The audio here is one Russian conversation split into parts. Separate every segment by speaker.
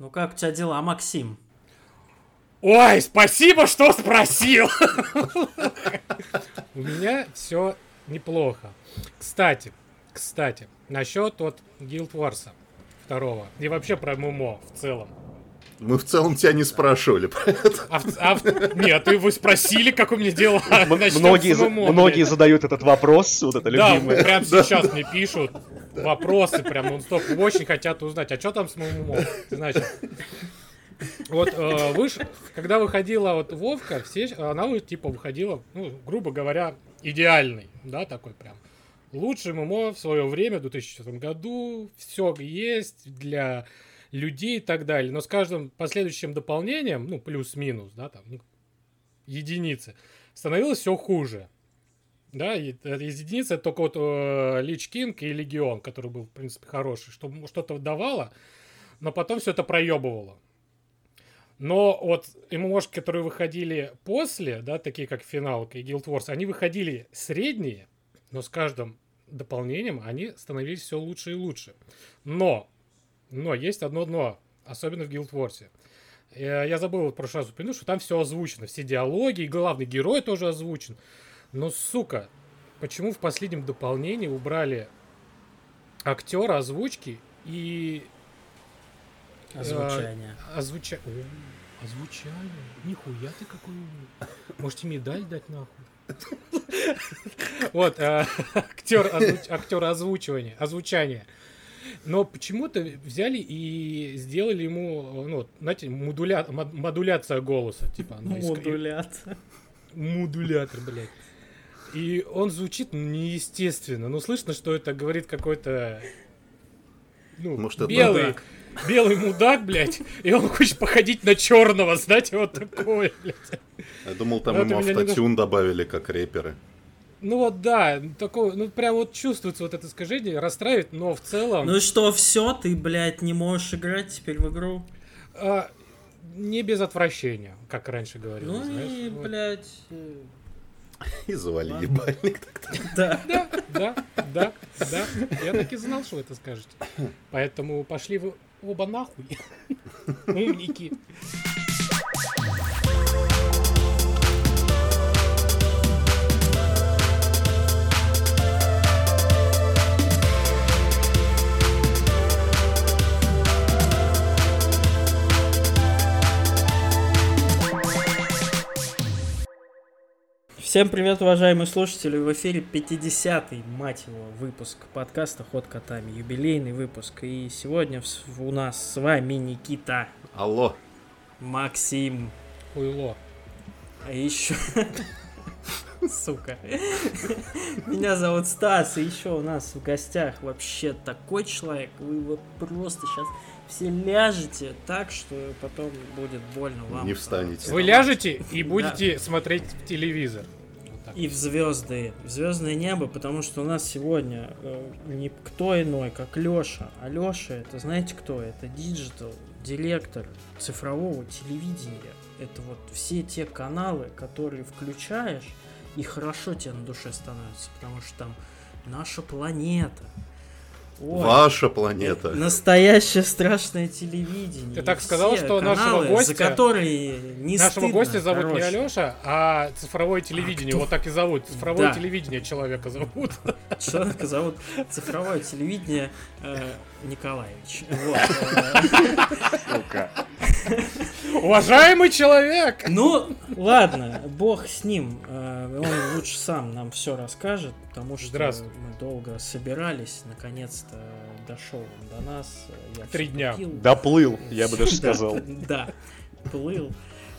Speaker 1: Ну как у тебя дела, Максим?
Speaker 2: Ой, спасибо, что спросил. У меня все неплохо. Кстати, кстати, насчет вот Guild Wars второго и вообще про ММО в целом.
Speaker 3: Мы в целом тебя не спрашивали про это.
Speaker 2: А, а нет, вы спросили, как у меня дела.
Speaker 4: Многие,
Speaker 2: с
Speaker 4: за-
Speaker 2: ММО,
Speaker 4: многие задают этот вопрос, вот это
Speaker 2: Да,
Speaker 4: любимое.
Speaker 2: прям сейчас мне пишут вопросы прям нон-стоп. Очень хотят узнать, а что там с ММО? Значит, вот э, выш- когда выходила вот Вовка, все, она вот, типа выходила, ну, грубо говоря, идеальный, да, такой прям. Лучший ММО в свое время, в 2004 году, все есть для людей и так далее. Но с каждым последующим дополнением, ну, плюс-минус, да, там, ну, единицы, становилось все хуже. Да, из единицы это только вот э, Лич Кинг и Легион, который был, в принципе, хороший, что м- что-то давало, но потом все это проебывало. Но вот ММОшки, которые выходили после, да, такие как Финалка и Guild Wars, они выходили средние, но с каждым дополнением они становились все лучше и лучше. Но, но есть одно но, особенно в. Э, Я забыл в прошлый раз упомянуть, что там все озвучено, все диалоги, и главный герой тоже озвучен. Но, сука, почему в последнем дополнении убрали актера озвучки и
Speaker 1: Озвучание.
Speaker 2: озвуча... О, озвучание? Нихуя ты какой умный. Можете медаль дать нахуй? Вот, э, актер, озвуч- актер озвучивания, озвучания. Но почему-то взяли и сделали ему, ну, вот, знаете, модуля... мод- модуляция голоса. Типа, она иск-
Speaker 1: Модулятор.
Speaker 2: модулятор, блядь. И он звучит неестественно. Ну, слышно, что это говорит какой-то... Ну,
Speaker 3: Может,
Speaker 2: белый,
Speaker 1: мудак.
Speaker 2: белый мудак, блядь, и он хочет походить на черного, знаете, вот такое, блядь.
Speaker 3: Я думал, там
Speaker 2: Ну, это
Speaker 3: ему автотюн добавили, как рэперы.
Speaker 2: Ну вот да, такое, ну прям вот чувствуется вот это искажение, расстраивает, но в целом
Speaker 1: Ну и что, все, ты, блядь, не можешь играть теперь в игру?
Speaker 2: а, не без отвращения, как раньше говорил,
Speaker 1: Ну
Speaker 2: знаешь.
Speaker 1: и,
Speaker 2: вот.
Speaker 1: блядь, э,
Speaker 3: И завали
Speaker 1: Ладно.
Speaker 3: ебальник.
Speaker 1: да.
Speaker 2: Да, да, да, да. Я так и знал, что вы это скажете. Поэтому пошли вы оба нахуй. Умники.
Speaker 1: Всем привет, уважаемые слушатели! В эфире 50-й, мать его, выпуск подкаста «Ход котами», юбилейный выпуск. И сегодня у нас с вами Никита,
Speaker 3: Алло.
Speaker 1: Максим,
Speaker 2: Хуйло.
Speaker 1: а еще... Сука. Меня зовут Стас, и еще у нас в гостях вообще такой человек. Вы вот просто сейчас все ляжете так, что потом будет больно вам.
Speaker 3: Не встанете.
Speaker 2: Вы ляжете и будете смотреть телевизор. Так.
Speaker 1: И в звезды, в звездное небо, потому что у нас сегодня э, никто иной, как Леша. А Леша, это знаете кто? Это диджитал, директор цифрового телевидения. Это вот все те каналы, которые включаешь, и хорошо тебе на душе становится, потому что там наша планета. Ой,
Speaker 3: Ваша планета.
Speaker 1: Настоящее страшное телевидение.
Speaker 2: Ты так сказал,
Speaker 1: все
Speaker 2: что нашего
Speaker 1: каналы,
Speaker 2: гостя-
Speaker 1: за которые не
Speaker 2: Нашего
Speaker 1: стыдно,
Speaker 2: гостя зовут не
Speaker 1: короче.
Speaker 2: Алеша, а цифровое телевидение.
Speaker 1: кто?
Speaker 2: Вот так и зовут. Цифровое
Speaker 1: Да.
Speaker 2: телевидение человека зовут.
Speaker 1: Человека зовут цифровое телевидение э, Николаевич. Вот.
Speaker 2: Уважаемый человек!
Speaker 1: Ну, ладно, бог с ним. Э, Он лучше сам нам все расскажет, потому что мы долго собирались, наконец-то дошел он до нас. Я
Speaker 2: Три дня.
Speaker 1: купил.
Speaker 4: Доплыл, я бы даже
Speaker 1: Да,
Speaker 4: сказал.
Speaker 1: Да, плыл.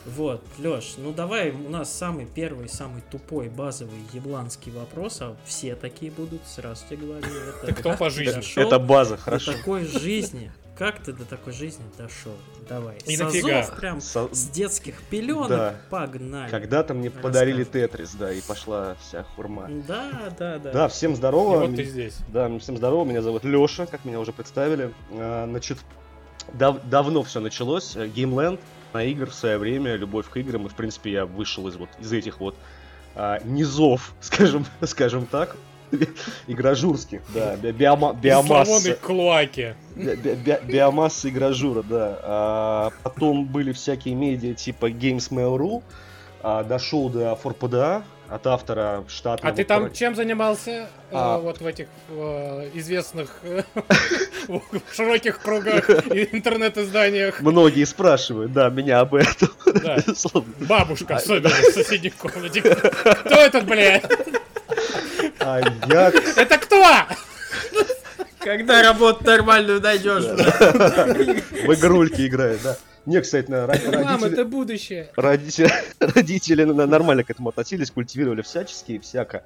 Speaker 1: Вот, Лёш, ну давай у нас самый первый, самый тупой, базовый ебланский вопрос, а все такие будут, сразу тебе говорю. Это
Speaker 2: Ты кто по жизни?
Speaker 4: Это база,
Speaker 1: до
Speaker 4: хорошо.
Speaker 1: такой жизни? Как ты до такой жизни дошел? Давай.
Speaker 2: И
Speaker 1: С
Speaker 2: нафига?
Speaker 1: прям
Speaker 4: Со-
Speaker 1: с детских пеленок
Speaker 4: Да.
Speaker 1: погнали.
Speaker 4: Когда-то мне
Speaker 1: Рассказывай.
Speaker 4: подарили Тетрис, да, и пошла вся хурма.
Speaker 1: Да, да, да.
Speaker 4: Да, всем
Speaker 2: И
Speaker 4: здорово.
Speaker 2: вот ты здесь.
Speaker 4: Да, всем здорово, меня зовут Лёша, как меня уже представили. А, Значит, дав- давно все началось. Геймленд на игр в свое время, любовь к играм, и в принципе я вышел из вот из этих вот а, низов, скажем, скажем так. Игражурских, да. би- биома- Биомасса.
Speaker 2: клоаки.
Speaker 4: Би- би- би- Биомасса игражура, да. А, потом были всякие медиа типа Games Mail.ru. А, дошел до ForPDA от автора штатного.
Speaker 2: А ты там
Speaker 4: короче.
Speaker 2: чем занимался? э,
Speaker 4: А.
Speaker 2: Вот в этих э, известных э, в широких кругах и интернет-изданиях.
Speaker 4: Многие спрашивают, да, меня об этом.
Speaker 2: Да. Бабушка особенно в соседней комнате. Кто этот, блядь?
Speaker 4: А я
Speaker 2: Это кто?
Speaker 1: Когда работу нормальную найдешь,
Speaker 4: в игрульки играю, да. Не, кстати, на- ро-
Speaker 2: Мам,
Speaker 4: родители,
Speaker 2: это будущее.
Speaker 4: родители, родители нормально к этому относились, культивировали всячески и всяко.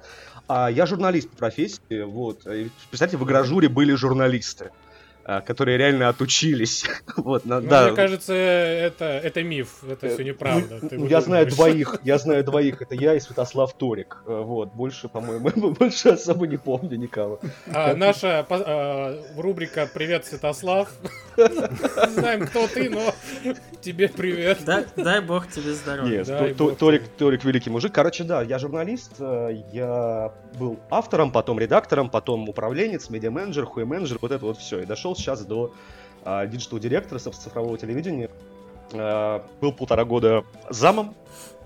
Speaker 4: А я журналист по профессии, вот. И, Представьте, в игражуре были журналисты, которые реально отучились. Вот, на-
Speaker 2: Ну,
Speaker 4: да.
Speaker 2: Мне кажется, это, это миф, это все неправда.
Speaker 4: Ну, ну, я знаю двоих, я знаю двоих, это я и Святослав Торик. Э, Вот, больше, по-моему, больше особо не помню никого.
Speaker 2: А, наша по- а, рубрика «Привет, Святослав». Не знаем, кто ты, но тебе привет.
Speaker 1: Дай, дай бог тебе здоровья.
Speaker 4: Нет,
Speaker 2: дай
Speaker 4: То-
Speaker 2: бог
Speaker 4: Торик, Торик великий мужик. Короче, да, я журналист, э, я был автором, потом редактором, потом управленец, медиа-менеджер, хуй-менеджер, вот это вот все. И дошел сейчас до диджитал-директора цифрового телевидения. Э, Был полтора года замом.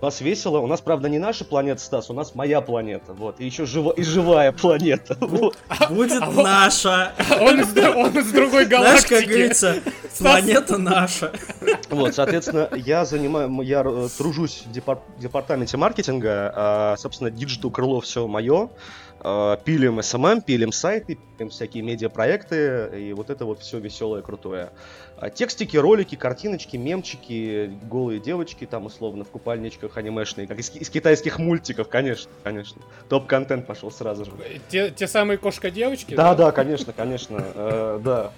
Speaker 4: У нас весело. У нас, правда, не наша планета, Стас, у нас моя планета. Вот. И еще жива, и живая планета. Вот.
Speaker 1: Будет наша.
Speaker 2: Он из, он из другой
Speaker 1: Знаешь, как
Speaker 2: галактики.
Speaker 1: говорится, планета наша.
Speaker 4: Вот, соответственно, я занимаю, я э, тружусь в депар- департаменте маркетинга, а, собственно, digital крыло все мое. Пилим SMM, пилим сайты, пилим всякие медиапроекты, и вот это вот все веселое, крутое. А Текстики, ролики, картиночки, мемчики, голые девочки, там условно в купальничках анимешные, как из, из китайских мультиков, конечно, конечно. Топ-контент пошел сразу же.
Speaker 2: Те, те самые кошка-девочки?
Speaker 4: Да, да, конечно, конечно, э, да.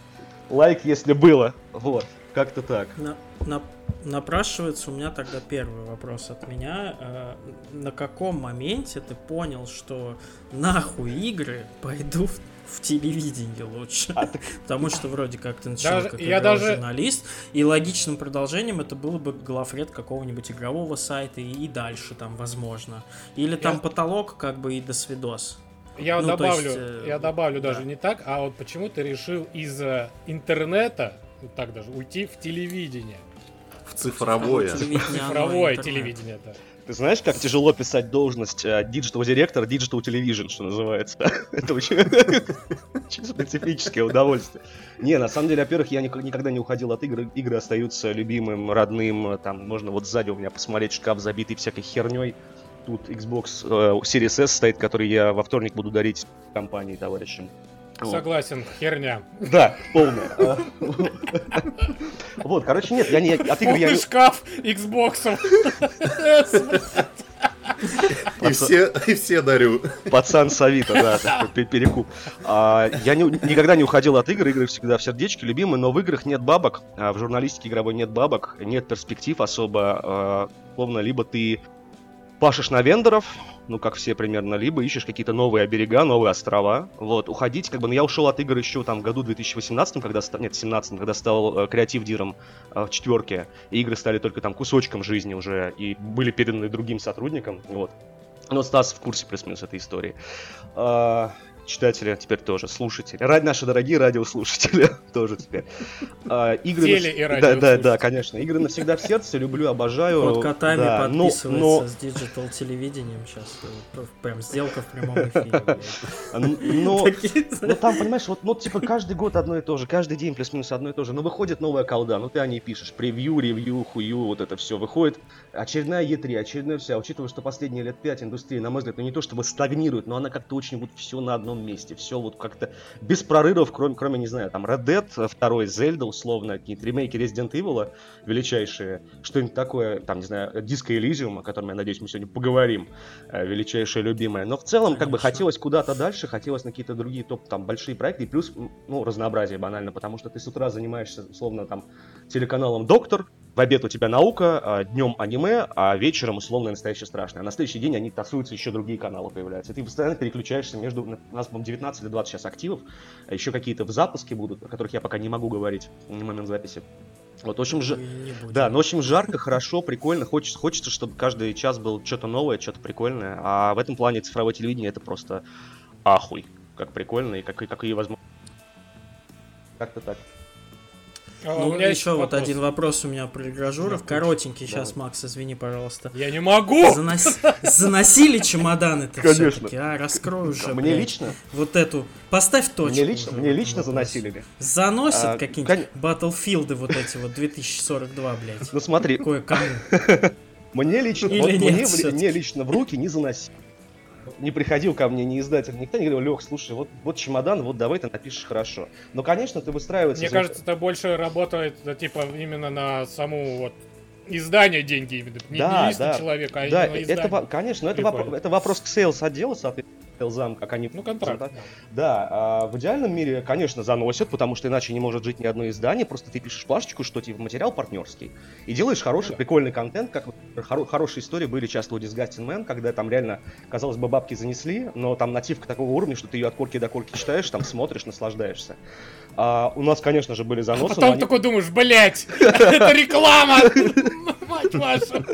Speaker 4: Лайк, если было, вот, как-то так.
Speaker 1: На- на- напрашивается у меня тогда первый вопрос от меня. Э, На каком моменте ты понял, что нахуй игры пойду в, в телевидение лучше?
Speaker 4: А, так-
Speaker 1: Потому что вроде как ты начинал
Speaker 2: Даже-
Speaker 1: как
Speaker 2: я даже-
Speaker 1: журналист, и логичным продолжением это было бы главред какого-нибудь игрового сайта и, и дальше там, возможно. Или там
Speaker 2: Я-
Speaker 1: потолок, как бы и до свидос.
Speaker 2: Я
Speaker 1: Ну,
Speaker 2: добавлю,
Speaker 1: есть, э,
Speaker 2: я добавлю
Speaker 1: да.
Speaker 2: даже не так, а вот почему ты решил из интернета, вот так даже, уйти в телевидение.
Speaker 3: В цифровое.
Speaker 2: Цифровое телевидение, да.
Speaker 4: Ты знаешь, как тяжело писать должность digital директор, digital television, что называется? Это очень очень специфическое удовольствие. Не, на самом деле, во-первых, я ник- никогда не уходил от игр. Игры остаются любимым, родным. Там можно вот сзади у меня посмотреть шкаф, забитый всякой херней. Тут Xbox э, Series S стоит, который я во вторник буду дарить компании товарищам. Вот.
Speaker 2: Согласен, херня.
Speaker 4: Да, полная. Вот, короче, нет, я не от игр я
Speaker 2: шкаф Xbox.
Speaker 3: И все, и все дарю.
Speaker 4: Пацан с Авито, да, перекуп. А, я никогда не уходил от игр, игры всегда в сердечке любимые, но в играх нет бабок, а в журналистике игровой нет бабок, нет перспектив особо. а, Словно либо ты пашешь на вендоров, ну, как все примерно, либо ищешь какие-то новые берега, новые острова. Вот, уходить, как бы, ну, я ушел от игр еще там в году 2018, когда стал, нет, 17 когда стал э, креатив-диром э, в четверке, и игры стали только там кусочком жизни уже, и были переданы другим сотрудникам, вот. Но Стас в курсе плюс-минус этой истории. А, читатели теперь тоже, слушатели. Ради наши дорогие радиослушатели тоже теперь. А, игры
Speaker 2: Теле- и
Speaker 4: Да, да, да, конечно. Игры навсегда в сердце, люблю, обожаю.
Speaker 1: Вот котами
Speaker 4: Да, но-
Speaker 1: подписывается
Speaker 4: но-
Speaker 1: с digital телевидением сейчас. Прям сделка в прямом эфире.
Speaker 4: н- но Ну там, понимаешь, вот ну, типа каждый год одно и то же, каждый день плюс-минус одно и то же. Но выходит новая колда, ну ты о ней пишешь, превью, ревью, хую, вот это все. Выходит очередная E3, очередная вся. Учитывая, что последние лет пять индустрия, на мой взгляд, ну не то чтобы стагнирует, но она как-то очень вот все на одном месте. Все вот как-то без прорывов, кроме, кроме, не знаю, там Red Dead, второй Zelda, условно, какие-то ремейки Resident Evil величайшие, что-нибудь такое, там, не знаю, Disco Elysium, о котором, я надеюсь, мы сегодня поговорим, э, величайшее любимое. Но в целом, как бы, хотелось куда-то дальше, хотелось на какие-то другие топ, там, большие проекты, и плюс, ну, разнообразие банально, потому что ты с утра занимаешься, условно, там, телеканалом «Доктор», в обед у тебя наука, а днем аниме, а вечером условно настоящее страшное. А на следующий день они тасуются, еще другие каналы появляются. И ты постоянно переключаешься между... У нас, по-моему, 19 или 20 сейчас активов, а еще какие-то в запуске будут, о которых я пока не могу говорить на момент записи. Вот, в общем,
Speaker 1: будем.
Speaker 4: Да, ну, в общем, жарко, хорошо, прикольно. Хочется, хочется, чтобы каждый час был что-то новое, что-то прикольное. А в этом плане цифровое телевидение это просто ахуй. Как прикольно и как, и какие возможности. Как-то так.
Speaker 2: А,
Speaker 1: Ну,
Speaker 2: у меня
Speaker 1: еще
Speaker 2: есть
Speaker 1: вот
Speaker 2: вопрос.
Speaker 1: один вопрос у меня про игражуров.
Speaker 2: Ну,
Speaker 1: Коротенький сейчас,
Speaker 4: давай.
Speaker 1: Макс, извини, пожалуйста.
Speaker 2: Я не могу!
Speaker 1: Занос- Заносили чемоданы-то
Speaker 4: Конечно.
Speaker 1: все-таки, а? Раскрой уже,
Speaker 4: Мне
Speaker 1: блядь,
Speaker 4: лично,
Speaker 1: Вот эту. Поставь точку.
Speaker 4: мне лично,
Speaker 1: уже
Speaker 4: мне лично
Speaker 1: вопросе.
Speaker 4: заносили ли?
Speaker 1: Заносят
Speaker 4: А,
Speaker 1: какие-нибудь Battlefield вот эти вот 2042, блядь.
Speaker 4: Ну смотри,
Speaker 1: Кое-кому.
Speaker 4: Мне лично,
Speaker 1: Или
Speaker 4: вот
Speaker 1: нет
Speaker 4: мне, мне лично в руки не заносили. Не приходил ко мне ни издатель, никто не говорил, Лех, слушай, вот, вот чемодан, вот давай ты напишешь хорошо. Но, конечно, ты выстраивается...
Speaker 2: Мне
Speaker 4: за-
Speaker 2: кажется, это больше работает, да, типа, именно на саму вот издание деньги именно. Не,
Speaker 4: Да,
Speaker 2: не лично
Speaker 4: да.
Speaker 2: человека, а
Speaker 4: Да,
Speaker 2: именно
Speaker 4: это,
Speaker 2: издание.
Speaker 4: во- конечно, это, воп- это вопрос к sales отделу, соответственно, sales ам, как они...
Speaker 2: Ну, контракт. да.
Speaker 4: Да, а в идеальном мире, конечно, заносят, потому что иначе не может жить ни одно издание, просто ты пишешь плашечку, что типа материал партнерский, и делаешь хороший,
Speaker 2: Ну да.
Speaker 4: прикольный контент, как хоро- хорошие истории были часто у Disgusting Man, когда там реально, казалось бы, бабки занесли, но там нативка такого уровня, что ты ее от корки до корки читаешь, там смотришь, наслаждаешься. А, у нас, конечно же, были
Speaker 2: А
Speaker 4: заносы, но
Speaker 2: потом
Speaker 4: они-
Speaker 2: такой думаешь, блять, это реклама! Мать вашу!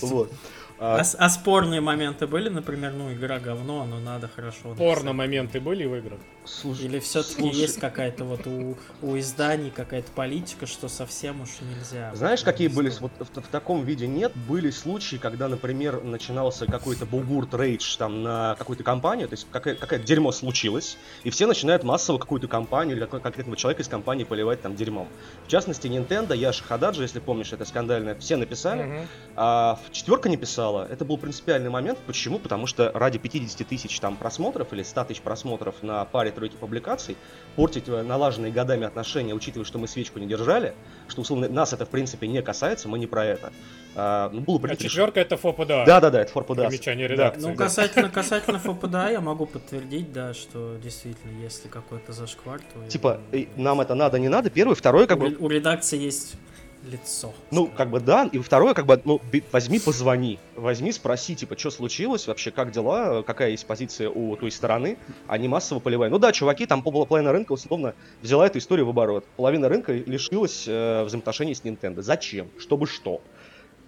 Speaker 4: Вот.
Speaker 1: А,
Speaker 4: А,
Speaker 1: а спорные моменты были, например, ну, игра говно, но надо хорошо
Speaker 2: Порно
Speaker 1: написать?
Speaker 2: моменты были в играх?
Speaker 4: слушай,
Speaker 1: Или все-таки
Speaker 4: слушай,
Speaker 1: есть какая-то вот у, у изданий какая-то политика, что совсем уж нельзя.
Speaker 4: Знаешь, какие были, вот в, в таком виде нет, были случаи, когда, например, начинался какой-то бугурт рейдж там на какую-то компанию, то есть какая- какое-то дерьмо случилось, и все начинают массово какую-то компанию или конкретного человека из компании поливать там дерьмом. В частности, Nintendo, Яша Хададжи, если помнишь, это скандальное, все написали,
Speaker 2: Мгм.
Speaker 4: а четверка не писала. Это был принципиальный момент. Почему? Потому что ради 50 тысяч там просмотров или 100 тысяч просмотров на паре тройки публикаций портить э, налаженные годами отношения, учитывая, что мы свечку не держали, что условно нас это в принципе не касается, мы не про это. А, ну, было
Speaker 2: А
Speaker 4: решение-
Speaker 2: четверка это ФОПДА.
Speaker 4: Да, да, да, это форпудас.
Speaker 2: Примечание
Speaker 4: Да.
Speaker 2: редакции.
Speaker 1: Ну, касательно, касательно ФПДА, я могу подтвердить, да, что действительно, если какой-то зашквар, то...
Speaker 4: Типа, э, нам это надо, не надо. Первый, второй, как
Speaker 1: у,
Speaker 4: бы,
Speaker 1: у редакции есть лицо.
Speaker 4: Ну, как бы да, и второе, как бы, ну, возьми, позвони, возьми, спроси, типа, что случилось, вообще, как дела, какая есть позиция у той стороны, а не массово поливай. Ну да, чуваки, там пол- половина рынка, условно, взяла эту историю в оборот. Половина рынка лишилась э, взаимоотношений с Nintendo. Зачем? Чтобы что?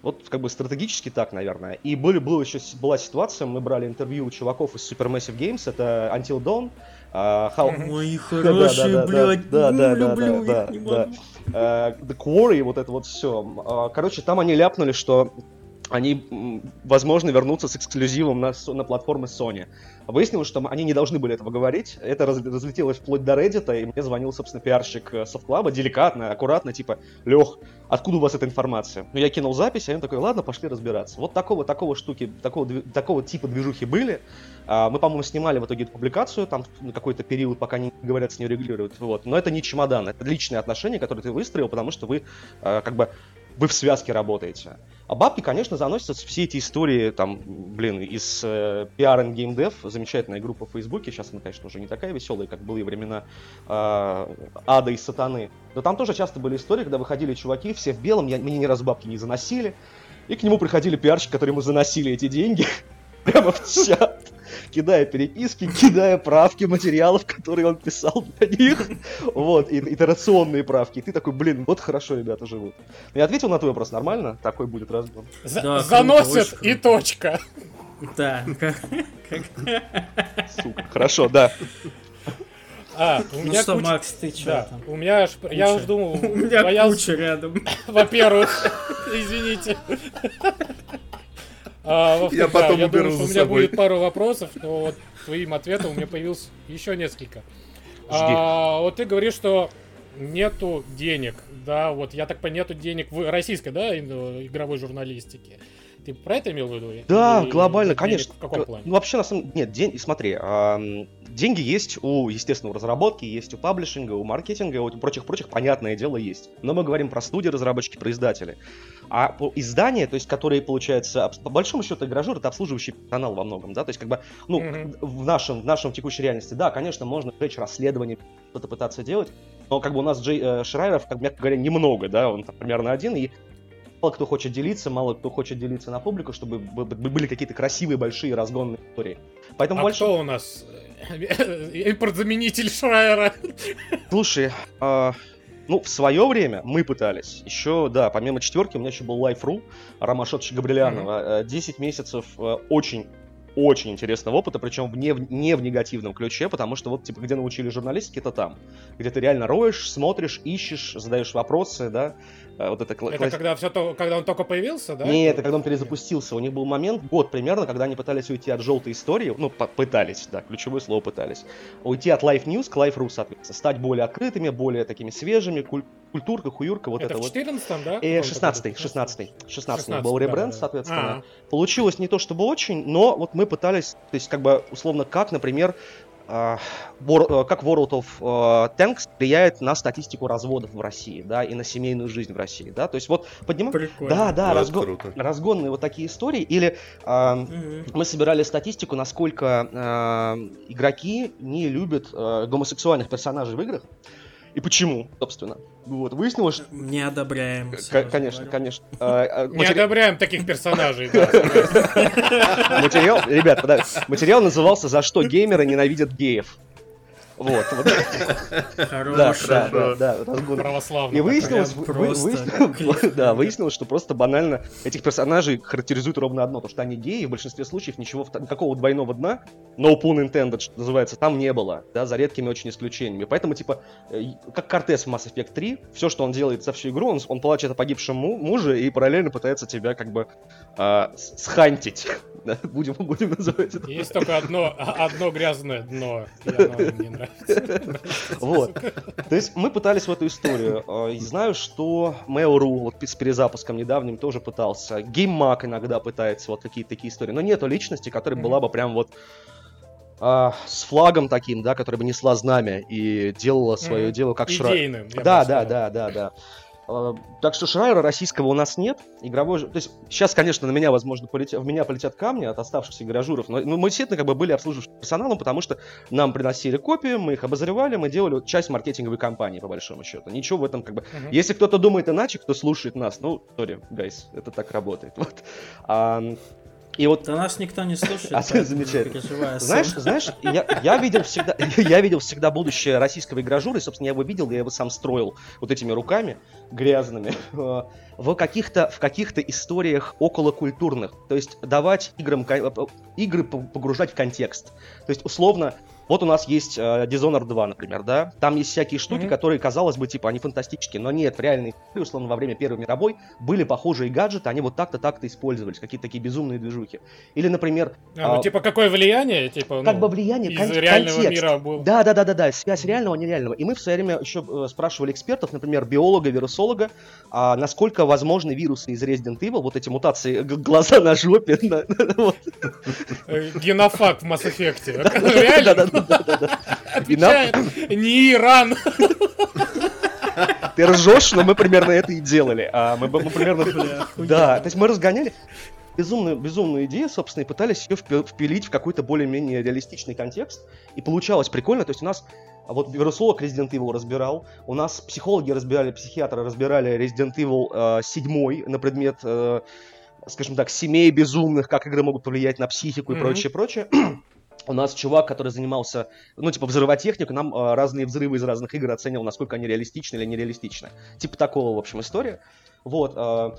Speaker 4: Вот как бы стратегически так, наверное. И были, была еще была ситуация, мы брали интервью у чуваков из Supermassive Games, это Until Dawn, а, How.
Speaker 1: Мои
Speaker 4: да,
Speaker 1: хорошие,
Speaker 4: да,
Speaker 1: блядь,
Speaker 4: да,
Speaker 1: ну,
Speaker 4: да, да,
Speaker 1: люблю
Speaker 4: да,
Speaker 1: их, не
Speaker 4: да,
Speaker 1: могу.
Speaker 4: э, The Quarry, вот это вот все. Короче, там они ляпнули, что они, возможно, вернутся с эксклюзивом на, на платформы Sony. Выяснилось, что они не должны были этого говорить. Это раз- разлетелось вплоть до Reddit, и мне звонил, собственно, пиарщик э, Софтклаба, деликатно, аккуратно, типа, Лех, откуда у вас эта информация? Ну, я кинул запись, и он такой, ладно, пошли разбираться. Вот такого, такого штуки, такого, такого типа движухи были. А, Мы, по-моему, снимали в итоге эту публикацию, там на какой-то период, пока не говорят, с ней регулируют. Вот. Но это не чемодан, это личные отношения, которые ты выстроил, потому что вы э, как бы вы в связке работаете. А бабки, конечно, заносятся все эти истории, там, блин, из э, PR and Game Dev, замечательная группа в Фейсбуке, сейчас она, конечно, уже не такая веселая, как были времена э, ада и сатаны. Но там тоже часто были истории, когда выходили чуваки, все в белом, я, мне ни разу бабки не заносили, и к нему приходили пиарщики, которые ему заносили эти деньги прямо в чат, кидая переписки, кидая правки материалов, которые он писал для них, вот, и итерационные правки. И ты такой, блин, вот хорошо ребята живут. Я ответил на твой вопрос нормально? Такой будет разгон.
Speaker 2: За-
Speaker 1: Да,
Speaker 2: Заносят и точка.
Speaker 1: Да,
Speaker 4: Сука. Хорошо, да.
Speaker 2: А, у
Speaker 1: Ну
Speaker 2: меня
Speaker 1: что,
Speaker 2: куча-
Speaker 1: Макс, ты чё
Speaker 2: Да,
Speaker 1: там?
Speaker 2: у меня аж... Я
Speaker 1: Куча.
Speaker 2: уж думал...
Speaker 1: У меня
Speaker 2: твоя-
Speaker 1: куча рядом.
Speaker 2: Во-первых, извините. А,
Speaker 3: Я потом
Speaker 2: да,
Speaker 3: уберу
Speaker 2: думаю, что у меня
Speaker 3: собой.
Speaker 2: будет пару вопросов, но вот твоим ответом у меня появилось еще несколько. А, вот ты говоришь, что нету денег, да, вот я так понимаю, нету денег в российской, да, игровой журналистике. Ты про это имел в виду?
Speaker 4: Да,
Speaker 2: Или
Speaker 4: глобально, конечно.
Speaker 2: В каком плане?
Speaker 4: Ну, вообще, на самом нет, день, смотри, ам, деньги есть у, естественно, у разработки, есть у паблишинга, у маркетинга, у прочих-прочих, понятное дело, есть. Но мы говорим про студии, разработчики, про издатели. А издания, то есть, которые, получается, обс- по большому счету, игражур, это обслуживающий канал во многом, да, то есть, как бы, ну,
Speaker 2: Мгм.
Speaker 4: в нашем, в нашем текущей реальности, да, конечно, можно жечь расследование, что-то пытаться делать, но как бы у нас Джей э, Шрайеров, как мягко говоря, немного, да, он там примерно один, и мало кто хочет делиться, мало кто хочет делиться на публику, чтобы были какие-то красивые, большие, разгонные истории. Поэтому
Speaker 2: А
Speaker 4: больше...
Speaker 2: кто у нас? Импортзаменитель Шрайера.
Speaker 4: Слушай, а, ну, в свое время мы пытались. Еще, да, помимо четверки, у меня еще был Life.ru Ромашотовича Габрилянова. Э, 10 месяцев э, очень очень интересного опыта, причем не в, не в негативном ключе, потому что вот, типа, где научили журналистики, это там. Где ты реально роешь, смотришь, ищешь, задаешь вопросы, да. Э, Вот это, кла-
Speaker 2: Это
Speaker 4: класс-
Speaker 2: когда, все то, когда он только появился, да?
Speaker 4: не, это когда он перезапустился. У них был момент, год примерно, когда они пытались уйти от желтой истории. Ну, пытались, да, ключевое слово пытались. Уйти от Life News к Life.ru, соответственно. Стать более открытыми, более такими свежими, куль- культурка, хуюрка, вот это,
Speaker 2: это в
Speaker 4: вот.
Speaker 2: 14-м, да?
Speaker 4: Э,
Speaker 2: Он
Speaker 4: 16
Speaker 2: такой,
Speaker 4: 16 16
Speaker 2: 16,
Speaker 4: был
Speaker 2: да,
Speaker 4: ребренд,
Speaker 2: да.
Speaker 4: соответственно.
Speaker 2: А,
Speaker 4: Получилось не то чтобы очень, но вот мы пытались, то есть как бы условно как, например, как World of э, Tanks влияет на статистику разводов в России, да, и на семейную жизнь в России, да, то есть вот поднимаем...
Speaker 1: Прикольно.
Speaker 4: Да, да,
Speaker 3: это
Speaker 4: разго-
Speaker 3: круто.
Speaker 4: разгонные вот такие истории, или а,
Speaker 1: Мгм.
Speaker 4: мы собирали статистику, насколько э, игроки не любят э, гомосексуальных персонажей в играх. И почему, собственно. Вот, выяснилось, что...
Speaker 1: Не одобряем.
Speaker 4: К- конечно,
Speaker 1: говорю.
Speaker 4: конечно. Э, э,
Speaker 2: Не одобряем таких персонажей, да.
Speaker 4: Материал, ребят, подожди. материал назывался «За что геймеры ненавидят геев». Вот, вот. Да, да,
Speaker 1: Хорошая.
Speaker 4: да.
Speaker 2: Православно.
Speaker 4: И выяснилось, да, выяснилось, что просто банально этих персонажей характеризует ровно одно, то что они геи, и в большинстве случаев ничего, никакого двойного дна, no pun intended, что называется, там не было, да, за редкими очень исключениями. Поэтому, типа, э, как Кортес в Mass Effect 3, все, что он делает за всю игру, он, он плачет о погибшем му- муже и параллельно пытается тебя как бы с- схантить. Да, будем, будем называть это.
Speaker 2: Есть только одно, а- одно грязное дно, и оно мне нравится.
Speaker 4: Вот. То есть мы пытались в эту историю. И Знаю, что Mail.ru вот с перезапуском недавним тоже пытался. GameMag иногда пытается вот какие-то такие истории. Но нету личности, которая была бы прям вот а, с флагом таким, да, которая бы несла знамя и делала свое дело как Шрайер.
Speaker 2: Бы
Speaker 4: Да, да, да, да, да. Э, Так что Шрайера российского у нас нет. Игровой. То есть сейчас, конечно, на меня, возможно, полетят, в меня полетят камни от оставшихся игрожуров, но но мы действительно как бы были обслуживающим персоналом, потому что нам приносили копии, мы их обозревали, мы делали часть маркетинговой кампании, по большому счету. Ничего в этом как бы...
Speaker 2: Мгм.
Speaker 4: Если кто-то думает иначе, кто слушает нас, ну, sorry, guys, это так работает. Вот. А, и вот
Speaker 1: Да нас никто не слушает.
Speaker 4: А,
Speaker 1: поэтому
Speaker 4: замечательно. знаешь, знаешь, я, я видел всегда, я видел всегда будущее российского игражура, и, собственно, я его видел, я его сам строил вот этими руками грязными э, в каких-то в каких-то историях околокультурных, то есть давать играм э, игры по- погружать в контекст, то есть условно. Вот у нас есть э, Dishonored 2, например, да? Там есть всякие штуки,
Speaker 2: Мгм.
Speaker 4: которые, казалось бы, типа, они фантастические, но нет, в реальной истории, условно, во время Первой мировой были похожие гаджеты, они вот так-то, так-то использовались, какие-то такие безумные движухи. Или, например,
Speaker 2: А, ну,
Speaker 4: а,
Speaker 2: типа, какое влияние, типа,
Speaker 4: как
Speaker 2: ну,
Speaker 4: бы влияние,
Speaker 2: из
Speaker 4: кон-
Speaker 2: реального
Speaker 4: контекст.
Speaker 2: мира был.
Speaker 4: Да, да, да, да, да, связь реального, нереального. И мы в свое время еще э, спрашивали экспертов, например, биолога, вирусолога, а, насколько возможны вирусы из Resident Evil, вот эти мутации, глаза на жопе.
Speaker 2: Э, Генофак в Mass Effect. Реально отвечает не Иран.
Speaker 4: Ты ржешь, но мы примерно это и делали. А, мы, мы примерно... Да, то есть мы разгоняли безумную, безумную идею, собственно, и пытались ее впи- впилить в какой-то более-менее реалистичный контекст. И получалось прикольно. То есть у нас а вот вирусолог Resident Evil разбирал, у нас психологи разбирали, психиатры разбирали Resident Evil э, 7 на предмет, э, скажем так, семей безумных, как игры могут повлиять на психику и
Speaker 2: Мгм.
Speaker 4: прочее, прочее. У нас чувак, который занимался, ну, типа, взрывотехнику, нам э, разные взрывы из разных игр оценивал, насколько они реалистичны или нереалистичны. Типа такого, в общем, история. Вот. э,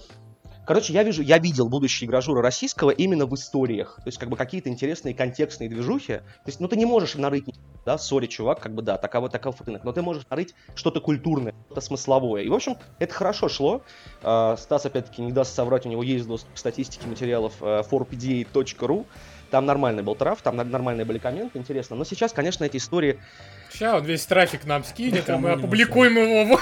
Speaker 4: Короче, я вижу, я видел будущее игражура российского именно в историях. То есть, как бы какие-то интересные контекстные движухи. То есть, ну ты не можешь нарыть, да, сори, чувак, как бы да, такого, таков рынок, но ты можешь нарыть что-то культурное, что-то смысловое. И, в общем, это хорошо шло. А, Стас, опять-таки, не даст соврать, у него есть доступ к статистике материалов э, 4pda.ru. Там нормальный был траф, там нормальные были комменты, интересно. Но сейчас, конечно, эти истории...
Speaker 2: Сейчас он весь трафик нам скинет, а мы опубликуем его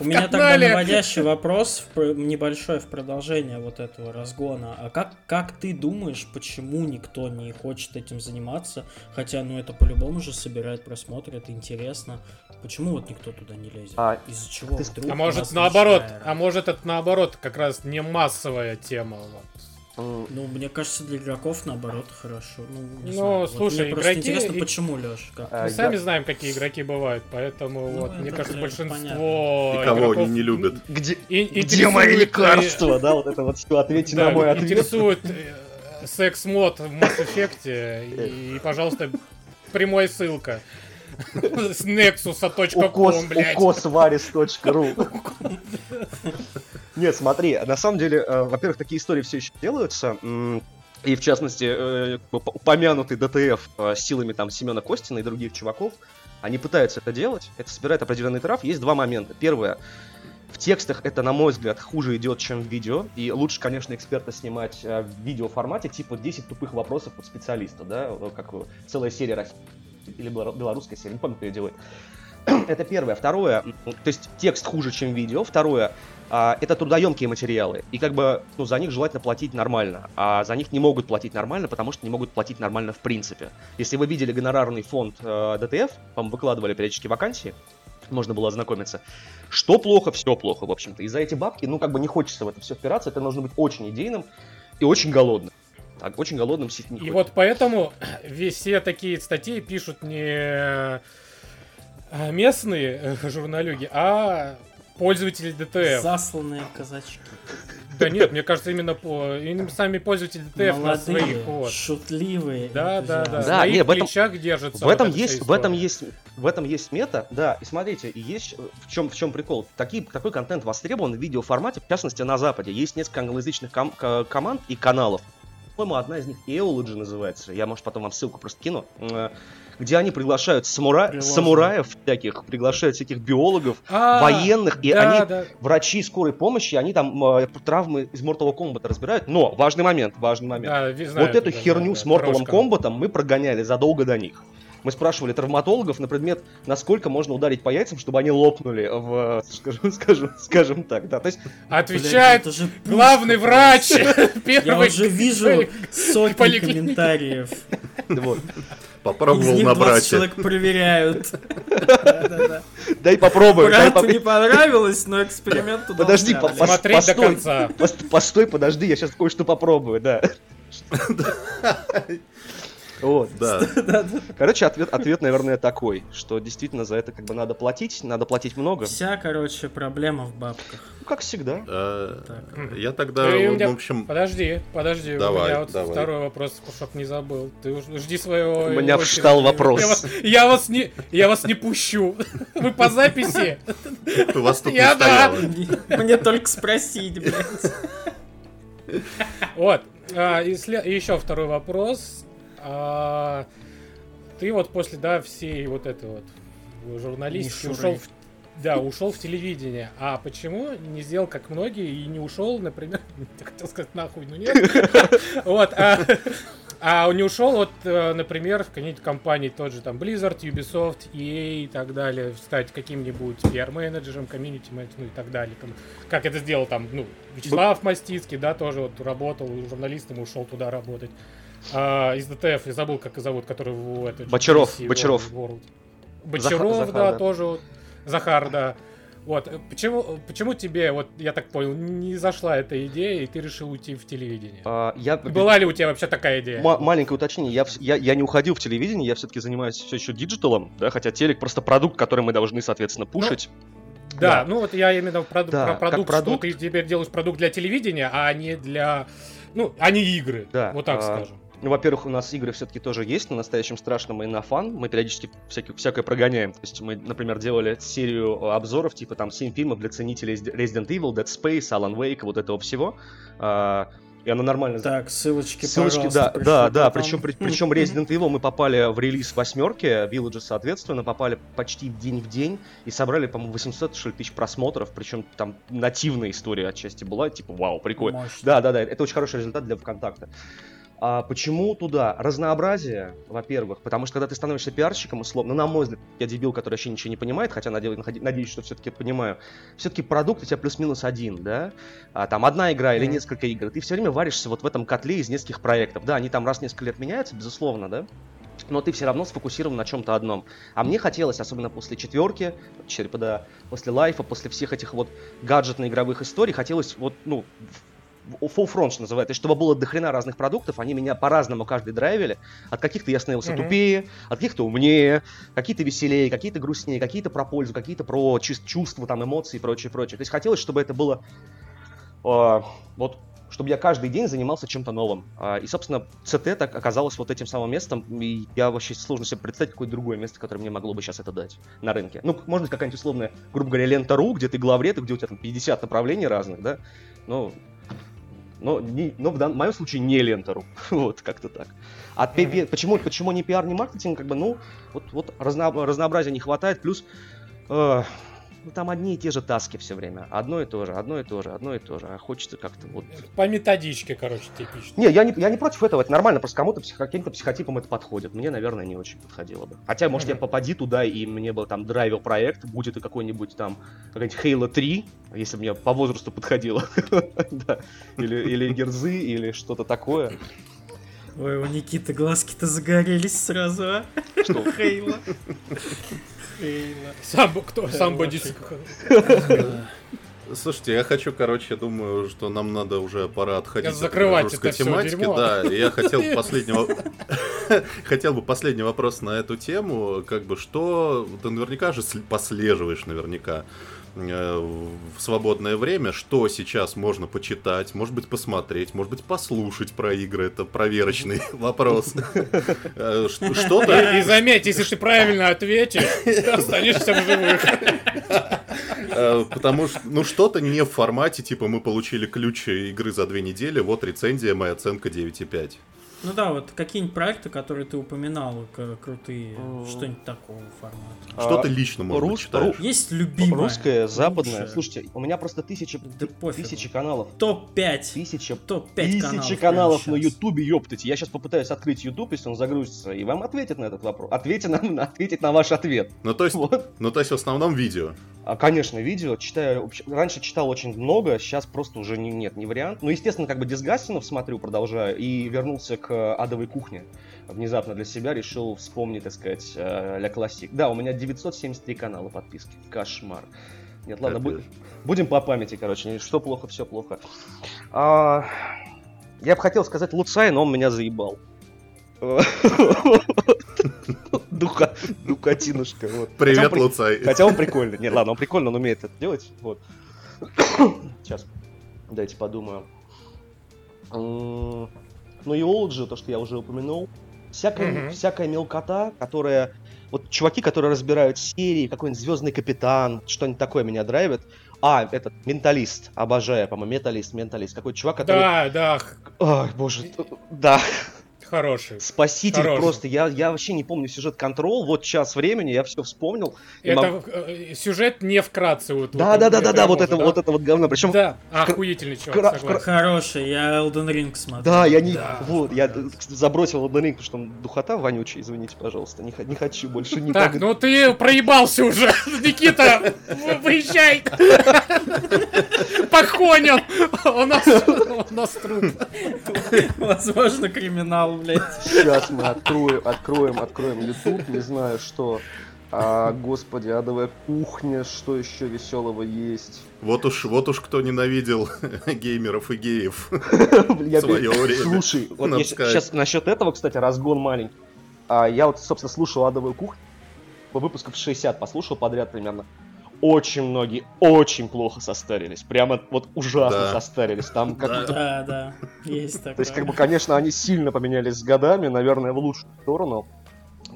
Speaker 1: У меня тогда наводящий вопрос в пр- небольшой в продолжение вот этого разгона. А как, как ты думаешь, почему никто не хочет этим заниматься? Хотя, ну, это по-любому же собирает просмотры, это интересно. Почему вот никто туда не лезет?
Speaker 4: А,
Speaker 1: Из-за чего
Speaker 4: ты-
Speaker 1: вдруг
Speaker 2: А может наоборот,
Speaker 1: начинает-
Speaker 2: а может это наоборот как раз не массовая тема. вот.
Speaker 4: М,
Speaker 1: Ну, мне кажется, для игроков наоборот хорошо. Ну, не
Speaker 2: Ну,
Speaker 1: знаю. Вот
Speaker 2: слушай,
Speaker 1: мне просто
Speaker 2: игроки-
Speaker 1: интересно,
Speaker 2: и-
Speaker 1: почему, Леш, как?
Speaker 4: А,
Speaker 2: Мы
Speaker 4: я-
Speaker 2: сами знаем, какие игроки бывают, поэтому
Speaker 1: Ну,
Speaker 2: вот мне кажется большинство
Speaker 3: И кого
Speaker 2: игроков
Speaker 3: они не любят.
Speaker 4: Где,
Speaker 2: и-
Speaker 4: где мои
Speaker 2: э,
Speaker 4: лекарства, да, вот это вот все, ответьте
Speaker 2: Да,
Speaker 4: на мой ответ.
Speaker 2: интересует э, секс-мод в Mass Effect, и, и, пожалуйста, прямая ссылка с nexus.com,
Speaker 4: Укос,
Speaker 2: блядь.
Speaker 4: укосварис.ру Нет, смотри, на самом деле, э, во-первых, такие истории все еще делаются. И в частности, э, уп- упомянутый ДТФ э, силами там Семена Костина и других чуваков, они пытаются это делать, это собирает определенный траф. Есть два момента. Первое, в текстах это, на мой взгляд, хуже идет, чем в видео. И лучше, конечно, эксперта снимать в видеоформате, типа 10 тупых вопросов от специалиста, да, как целая серия рос- или белорусская серия, не помню, кто ее делает. Это первое. Второе, то есть текст хуже, чем видео. Второе, а, это трудоемкие материалы. И как бы, ну, за них желательно платить нормально. А за них не могут платить нормально, потому что не могут платить нормально в принципе. Если вы видели гонорарный фонд э, ДТФ, по-моему, выкладывали периодически вакансии, можно было ознакомиться. Что плохо, все плохо, в общем-то. И за эти бабки, ну, как бы не хочется в это все впираться, это нужно быть очень идейным и очень голодным. Так, очень голодным сидеть не
Speaker 2: И вот поэтому все такие статьи пишут не э, местные э, журналюги, а пользователи DTF.
Speaker 1: Засланные казачки.
Speaker 2: Да нет, мне кажется, именно, по, именно сами пользователи DTF на
Speaker 1: Молодые,
Speaker 2: своих вот.
Speaker 1: шутливые.
Speaker 2: Да, да, да.
Speaker 4: Да,
Speaker 2: на
Speaker 4: не,
Speaker 2: их
Speaker 4: в этом-
Speaker 2: держится.
Speaker 4: В этом
Speaker 2: вот
Speaker 4: есть, в этом есть, в этом есть мета, да. И смотрите, и есть э, в чем, в чем прикол. Такие, такой контент востребован в видеоформате, в частности на Западе. Есть несколько англоязычных ком- ко- команд и каналов. По-моему, одна из них Eology называется. Я, может, потом вам ссылку просто кину. Где они приглашают самура...
Speaker 1: Приложим.
Speaker 4: самураев всяких, приглашают всяких биологов,
Speaker 2: А,
Speaker 4: военных, и
Speaker 2: да,
Speaker 4: они
Speaker 2: да.
Speaker 4: врачи скорой помощи, они там э, травмы из Mortal Kombat разбирают. Но важный момент, важный момент.
Speaker 2: Да, знаю
Speaker 4: Вот эту херню
Speaker 2: да,
Speaker 4: с Mortal. Kombat мы прогоняли задолго до них. Мы спрашивали травматологов на предмет, насколько можно ударить по яйцам, чтобы они лопнули в, скажем, скажем, скажем так, да. То есть,
Speaker 2: Отвечает
Speaker 1: Блядь, же пушка
Speaker 2: главный врач
Speaker 1: Я уже вижу сотни комментариев.
Speaker 4: вот.
Speaker 3: Попробовал на
Speaker 1: 20
Speaker 3: брате.
Speaker 1: человек проверяют.
Speaker 4: Дай попробую. дай
Speaker 1: Брату не понравилось, но эксперимент
Speaker 4: Подожди,
Speaker 1: удался.
Speaker 4: по-
Speaker 2: Смотреть до
Speaker 4: постой.
Speaker 2: конца.
Speaker 4: Пост- Постой, подожди, я сейчас кое-что попробую, да. Вот.
Speaker 3: Да.
Speaker 4: Короче, ответ, ответ, наверное, такой, что действительно за это как бы надо платить, надо платить много.
Speaker 1: Вся, короче, проблема в бабках.
Speaker 4: Ну, как всегда.
Speaker 3: Э,
Speaker 1: Так.
Speaker 3: Я тогда,
Speaker 2: И у
Speaker 3: в общем,
Speaker 2: Подожди, подожди, у
Speaker 3: Давай,
Speaker 2: меня вот
Speaker 3: давай.
Speaker 2: второй вопрос, чтоб не забыл. Ты жди своего.
Speaker 4: У меня встал вопрос.
Speaker 2: Я вас, я вас не, я вас не пущу. Вы по записи.
Speaker 3: у вас тут не
Speaker 2: Я да.
Speaker 3: стояло.
Speaker 1: Мне только спросить, блядь.
Speaker 2: Вот. А, и, сле- и еще второй вопрос. А, ты вот после, да, всей вот этой вот журналистики ушел в да, ушел в телевидение. А почему не сделал, как многие, и не ушел, например, я хотел сказать нахуй, но нет. Вот, а, а не ушел, вот, э, например, в какие-нибудь компании, тот же там Blizzard, Ubisoft, EA и так далее, стать каким-нибудь PR-менеджером, комьюнити-менеджером, ну и так далее. Там, как это сделал там, ну, Вячеслав Мастицкий, да, тоже вот работал журналистом и ушел туда работать. А, из ДТФ, я забыл, как зовут, который в это...
Speaker 4: Бочаров,
Speaker 2: GDC
Speaker 4: Бочаров.
Speaker 2: World.
Speaker 4: Захар-
Speaker 2: Бочаров,
Speaker 4: Захар,
Speaker 2: да,
Speaker 4: да.
Speaker 2: тоже вот. Захар, да. Вот, почему, почему тебе, вот, я так понял, не зашла эта идея, и ты решил уйти в телевидение?
Speaker 4: А, я
Speaker 2: Была ли у тебя вообще такая идея?
Speaker 4: Ма- маленькое уточнение. Я, я, я не уходил в телевидение, я все-таки занимаюсь все еще digital ом, да, хотя телек просто продукт, который мы должны, соответственно, пушить.
Speaker 2: Да,
Speaker 4: Да.
Speaker 2: ну вот я именно проду-
Speaker 4: Да,
Speaker 2: про продукт,
Speaker 4: продукт.
Speaker 2: что ты теперь делаешь продукт для телевидения, а не для, ну, а не игры,
Speaker 4: Да,
Speaker 2: вот так
Speaker 4: а,
Speaker 2: скажем.
Speaker 4: Ну, во-первых, у нас игры все-таки тоже есть, на настоящем страшном и на фан. Мы периодически всякие, всякое прогоняем. То есть мы, например, делали серию обзоров, типа там 7 фильмов для ценителей Resident Evil, Dead Space, Alan Wake, вот этого всего. А, и она нормально
Speaker 1: Так, ссылочки,
Speaker 4: Ссылочки, да, да, да, причем, при- причем Resident Evil мы попали в релиз восьмерки, Villages, соответственно, попали почти день в день и собрали, по-моему, 800 что ли, тысяч просмотров, причем там нативная история отчасти была, типа, вау, прикольно.
Speaker 1: Мощно.
Speaker 4: Да, да, да, это очень хороший результат для ВКонтакта. А почему туда? Разнообразие, во-первых, потому что когда ты становишься пиарщиком, условно, ну, на мой взгляд, я дебил, который вообще ничего не понимает, хотя надеюсь, что все-таки понимаю, все-таки продукт у тебя плюс-минус один, да? А, там одна игра или несколько игр, ты все время варишься вот в этом котле из нескольких проектов. Да, они там раз в несколько лет меняются, безусловно, да? но ты все равно сфокусирован на чем-то одном. А мне хотелось, особенно после четверки, черепа, да, после лайфа, после всех этих вот гаджетно-игровых историй, хотелось вот, ну, full front, что называется, есть чтобы было дохрена разных продуктов, они меня по-разному каждый драйвили. От каких-то я становился
Speaker 2: Мгм.
Speaker 4: тупее, от каких-то умнее, какие-то веселее, какие-то грустнее, какие-то про пользу, какие-то про чувс- чувства, там, эмоции и прочее, прочее. То есть хотелось, чтобы это было э, вот чтобы я каждый день занимался чем-то новым. А, И, собственно, ЦТ так оказалось вот этим самым местом, и я вообще сложно себе представить какое-то другое место, которое мне могло бы сейчас это дать на рынке. Ну, может быть, какая-нибудь условная, грубо говоря, лента.ру, где ты главред, и где у тебя там 50 направлений разных, да? Ну, Но, не, но в, дан- в моем случае не лента.ру. вот, как-то так. А пи- почему, почему не пиар, не маркетинг, как бы, ну, вот, вот разно- разнообразия не хватает, плюс э, ну, там одни и те же таски все время. Одно и то же, одно и то же, одно и то же. А хочется как-то вот...
Speaker 2: По методичке, короче, пишут.
Speaker 4: Не, я не, я не против этого, это нормально, просто кому-то псих- каким-то психотипам это подходит. Мне, наверное, не очень подходило бы. Хотя, может, я
Speaker 2: Мгм.
Speaker 4: попади туда, и мне бы там драйвил проект, будет и какой-нибудь там, какая-нибудь Halo 3, если бы мне по возрасту подходило. Да. Или, или Герзы, или что-то такое.
Speaker 1: Ой, у Никиты глазки-то загорелись сразу, а?
Speaker 4: Что?
Speaker 1: Хейла. Хейла.
Speaker 2: Сам, кто, сам боди...
Speaker 3: Слушайте, я хочу, короче, думаю, что нам надо уже пора отходить от
Speaker 2: Закрывать это всё
Speaker 3: тематики. Да, и я хотел во- хотел бы последний вопрос на эту тему, как бы что ты наверняка же послеживаешь наверняка в свободное время, что сейчас можно почитать, может быть посмотреть, может быть послушать про игры, это проверочный вопрос. Э, Что-то
Speaker 2: И, заметь, если ты правильно ответишь, ты останешься в живых.
Speaker 3: Э, Потому что, ну, что-то не в формате, типа, мы получили ключ игры за две недели, вот рецензия, моя оценка 9,5.
Speaker 1: Ну да, вот какие-нибудь проекты, которые ты упоминал, крутые,
Speaker 4: М.
Speaker 1: что-нибудь такого формата.
Speaker 3: Что
Speaker 4: А,
Speaker 3: ты лично, может быть,
Speaker 4: рус-
Speaker 3: читаешь?
Speaker 1: Есть любимое?
Speaker 4: Русская, западная.
Speaker 1: лучшее?
Speaker 4: Слушайте, у меня просто тысячи,
Speaker 1: Да
Speaker 4: тысячи каналов.
Speaker 1: Топ-5.
Speaker 4: Тысяча
Speaker 1: Топ-5 каналов.
Speaker 4: Тысячи
Speaker 1: прямо
Speaker 4: каналов на. Ютубе, ёптайте. Я сейчас попытаюсь открыть Ютуб, если он загрузится, и вам ответит на этот вопрос. Ответить на, ответить на ваш ответ.
Speaker 3: Ну, то есть,
Speaker 4: Вот.
Speaker 3: ну, то есть, в основном видео.
Speaker 4: А, конечно, видео читаю. Раньше читал очень много, сейчас просто уже не, нет, не вариант. Ну, естественно, как бы Дисгастинов смотрю, продолжаю, и вернулся к адовой кухне. Внезапно для себя решил вспомнить, так сказать, э, Ля Классик. Да, у меня 973 канала подписки. Кошмар. Нет, ладно, бу-
Speaker 3: Капец.
Speaker 4: будем по памяти, короче. Что плохо, все плохо. А, я бы хотел сказать Луцай, но он меня заебал. Духа, дукатинушка. Вот. Хотя
Speaker 3: Привет,
Speaker 4: он при-
Speaker 3: Луцай.
Speaker 4: Хотя он прикольный. Нет, ладно, он прикольно, он умеет это делать. Вот. Сейчас. Дайте подумаю. М, Ну и Олджи, то, что я уже упомянул. Всякая,
Speaker 2: Мгм.
Speaker 4: всякая мелкота, которая... Вот чуваки, которые разбирают серии, какой-нибудь Звездный Капитан, что-нибудь такое меня драйвит. А, этот, Менталист, обожаю, по-моему, Металлист, Менталист. Какой чувак, который...
Speaker 2: Да, да,
Speaker 4: Ой, боже, да,
Speaker 2: хороший.
Speaker 4: спаситель
Speaker 2: Хороший.
Speaker 4: просто. Я, я вообще не помню сюжет Контрол, вот час времени, я все вспомнил.
Speaker 2: Это
Speaker 4: могу-
Speaker 2: э, сюжет не вкратце. Вот,
Speaker 4: Да,
Speaker 2: вот,
Speaker 4: да, да, да, да, вот это, вот это вот говно. Причем
Speaker 2: Да, охуительный чувак,
Speaker 4: кра-
Speaker 2: согласен.
Speaker 1: Хороший, я Elden Ring смотрю.
Speaker 4: Да, я не...
Speaker 2: Да.
Speaker 4: Вот, я забросил Elden Ring, потому что там духота вонючая, извините, пожалуйста. Не, не хочу больше никогда.
Speaker 2: Так, ну ты проебался уже. Никита, выезжай. У нас, у нас труп.
Speaker 1: Возможно, криминал, блядь.
Speaker 4: Сейчас мы откроем, откроем, откроем YouTube, не знаю что. А, господи, адовая кухня, что еще веселого есть?
Speaker 3: Вот уж, вот уж кто ненавидел геймеров и геев.
Speaker 4: Я
Speaker 3: Своё
Speaker 4: пе-
Speaker 3: время,
Speaker 4: Слушай, вот сейчас насчет этого, кстати, разгон маленький. А, я вот, собственно, слушал адовую кухню. По выпусков 60 послушал подряд примерно. Очень многие очень плохо состарились. Прямо вот ужасно
Speaker 3: Да.
Speaker 4: состарились. Там как
Speaker 3: Да.
Speaker 1: Да, да, есть такое.
Speaker 4: То есть, как бы, конечно, они сильно поменялись с годами, наверное, в лучшую сторону.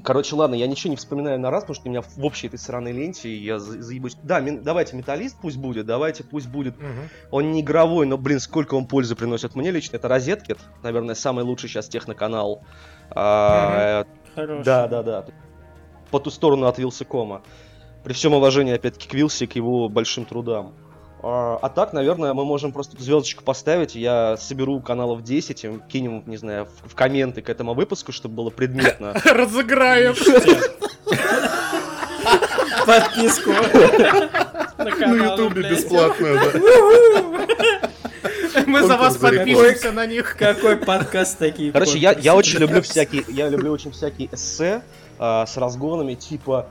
Speaker 4: Короче, ладно, я ничего не вспоминаю на раз, потому что у меня в общей этой сраной ленте, и я за- заебусь. Да, давайте металлист пусть будет, давайте пусть будет.
Speaker 2: Мгм.
Speaker 4: Он не игровой, но, блин, сколько он пользы приносит мне лично. Это Розеткет, наверное, самый лучший сейчас техноканал. А,
Speaker 1: Хороший.
Speaker 4: Да, да, да. По ту сторону от Вилсикома. При всем уважении, опять-таки, к Вилси, к его большим трудам. А, а так, наверное, мы можем просто звездочку поставить. Я соберу каналов 10, и кинем, не знаю, в, в комменты к этому выпуску, чтобы было предметно.
Speaker 2: Разыграем.
Speaker 1: Подписку. На
Speaker 3: ютубе бесплатно, да.
Speaker 2: Мы за вас
Speaker 3: Конкурс за рекорд.
Speaker 2: подпишемся на них.
Speaker 1: Какой подкаст такие?
Speaker 4: Короче, я, я очень люблю всякие, я люблю очень всякие эссе а, с разгонами типа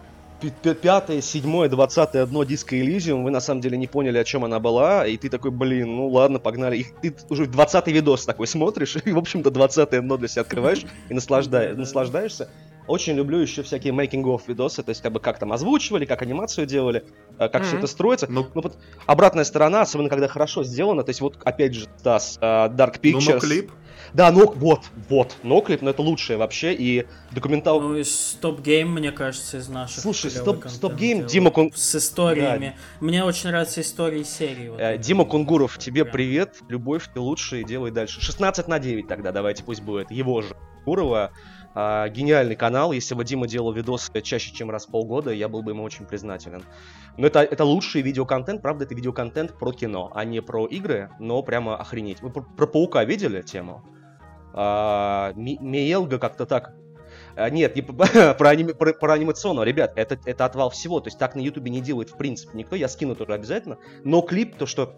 Speaker 4: пятое, седьмое, двадцатое одно диско Elysium, вы на самом деле не поняли, о чем она была, и ты такой, блин, ну ладно, погнали. И ты уже двадцатый видос такой смотришь, и, в общем-то, двадцатое дно для себя открываешь и наслажда- наслаждаешься. Очень люблю еще всякие making-of видосы, то есть как бы как там озвучивали, как анимацию делали, э, как все
Speaker 2: Мгм.
Speaker 4: это строится.
Speaker 3: Ну,
Speaker 4: Ну, вот обратная сторона, особенно когда хорошо сделано, то есть вот опять же, Стас, э, Dark
Speaker 3: ну,
Speaker 4: Pictures.
Speaker 3: ну, клип.
Speaker 4: Да, ну вот, вот, ноклип, но это лучшее вообще, и документал...
Speaker 1: Ну и Стоп Гейм, мне кажется, из наших.
Speaker 4: Слушай, Stop Game,
Speaker 1: делает.
Speaker 4: Дима Кун-
Speaker 1: С историями. Мне очень нравятся истории серии. вот
Speaker 4: Э. Дима Кунгуров, тебе
Speaker 1: Прям.
Speaker 4: привет, любовь, ты лучший, делай дальше. 16 на 9 тогда, давайте, пусть будет, его же. Кунгурова, А, гениальный канал, если бы Дима делал видосы чаще, чем раз в полгода, я был бы ему очень признателен. Но это, это лучший видеоконтент, правда, это видеоконтент про кино, а не про игры, но прямо охренеть. Вы про, про Паука видели тему? А, Ми- Миелга как-то так. А, Нет, не про, про, аниме- про- про анимационного, ребят, это, это отвал всего, то есть так на Ютубе не делает в принципе никто, я скину тоже обязательно, но клип, то, что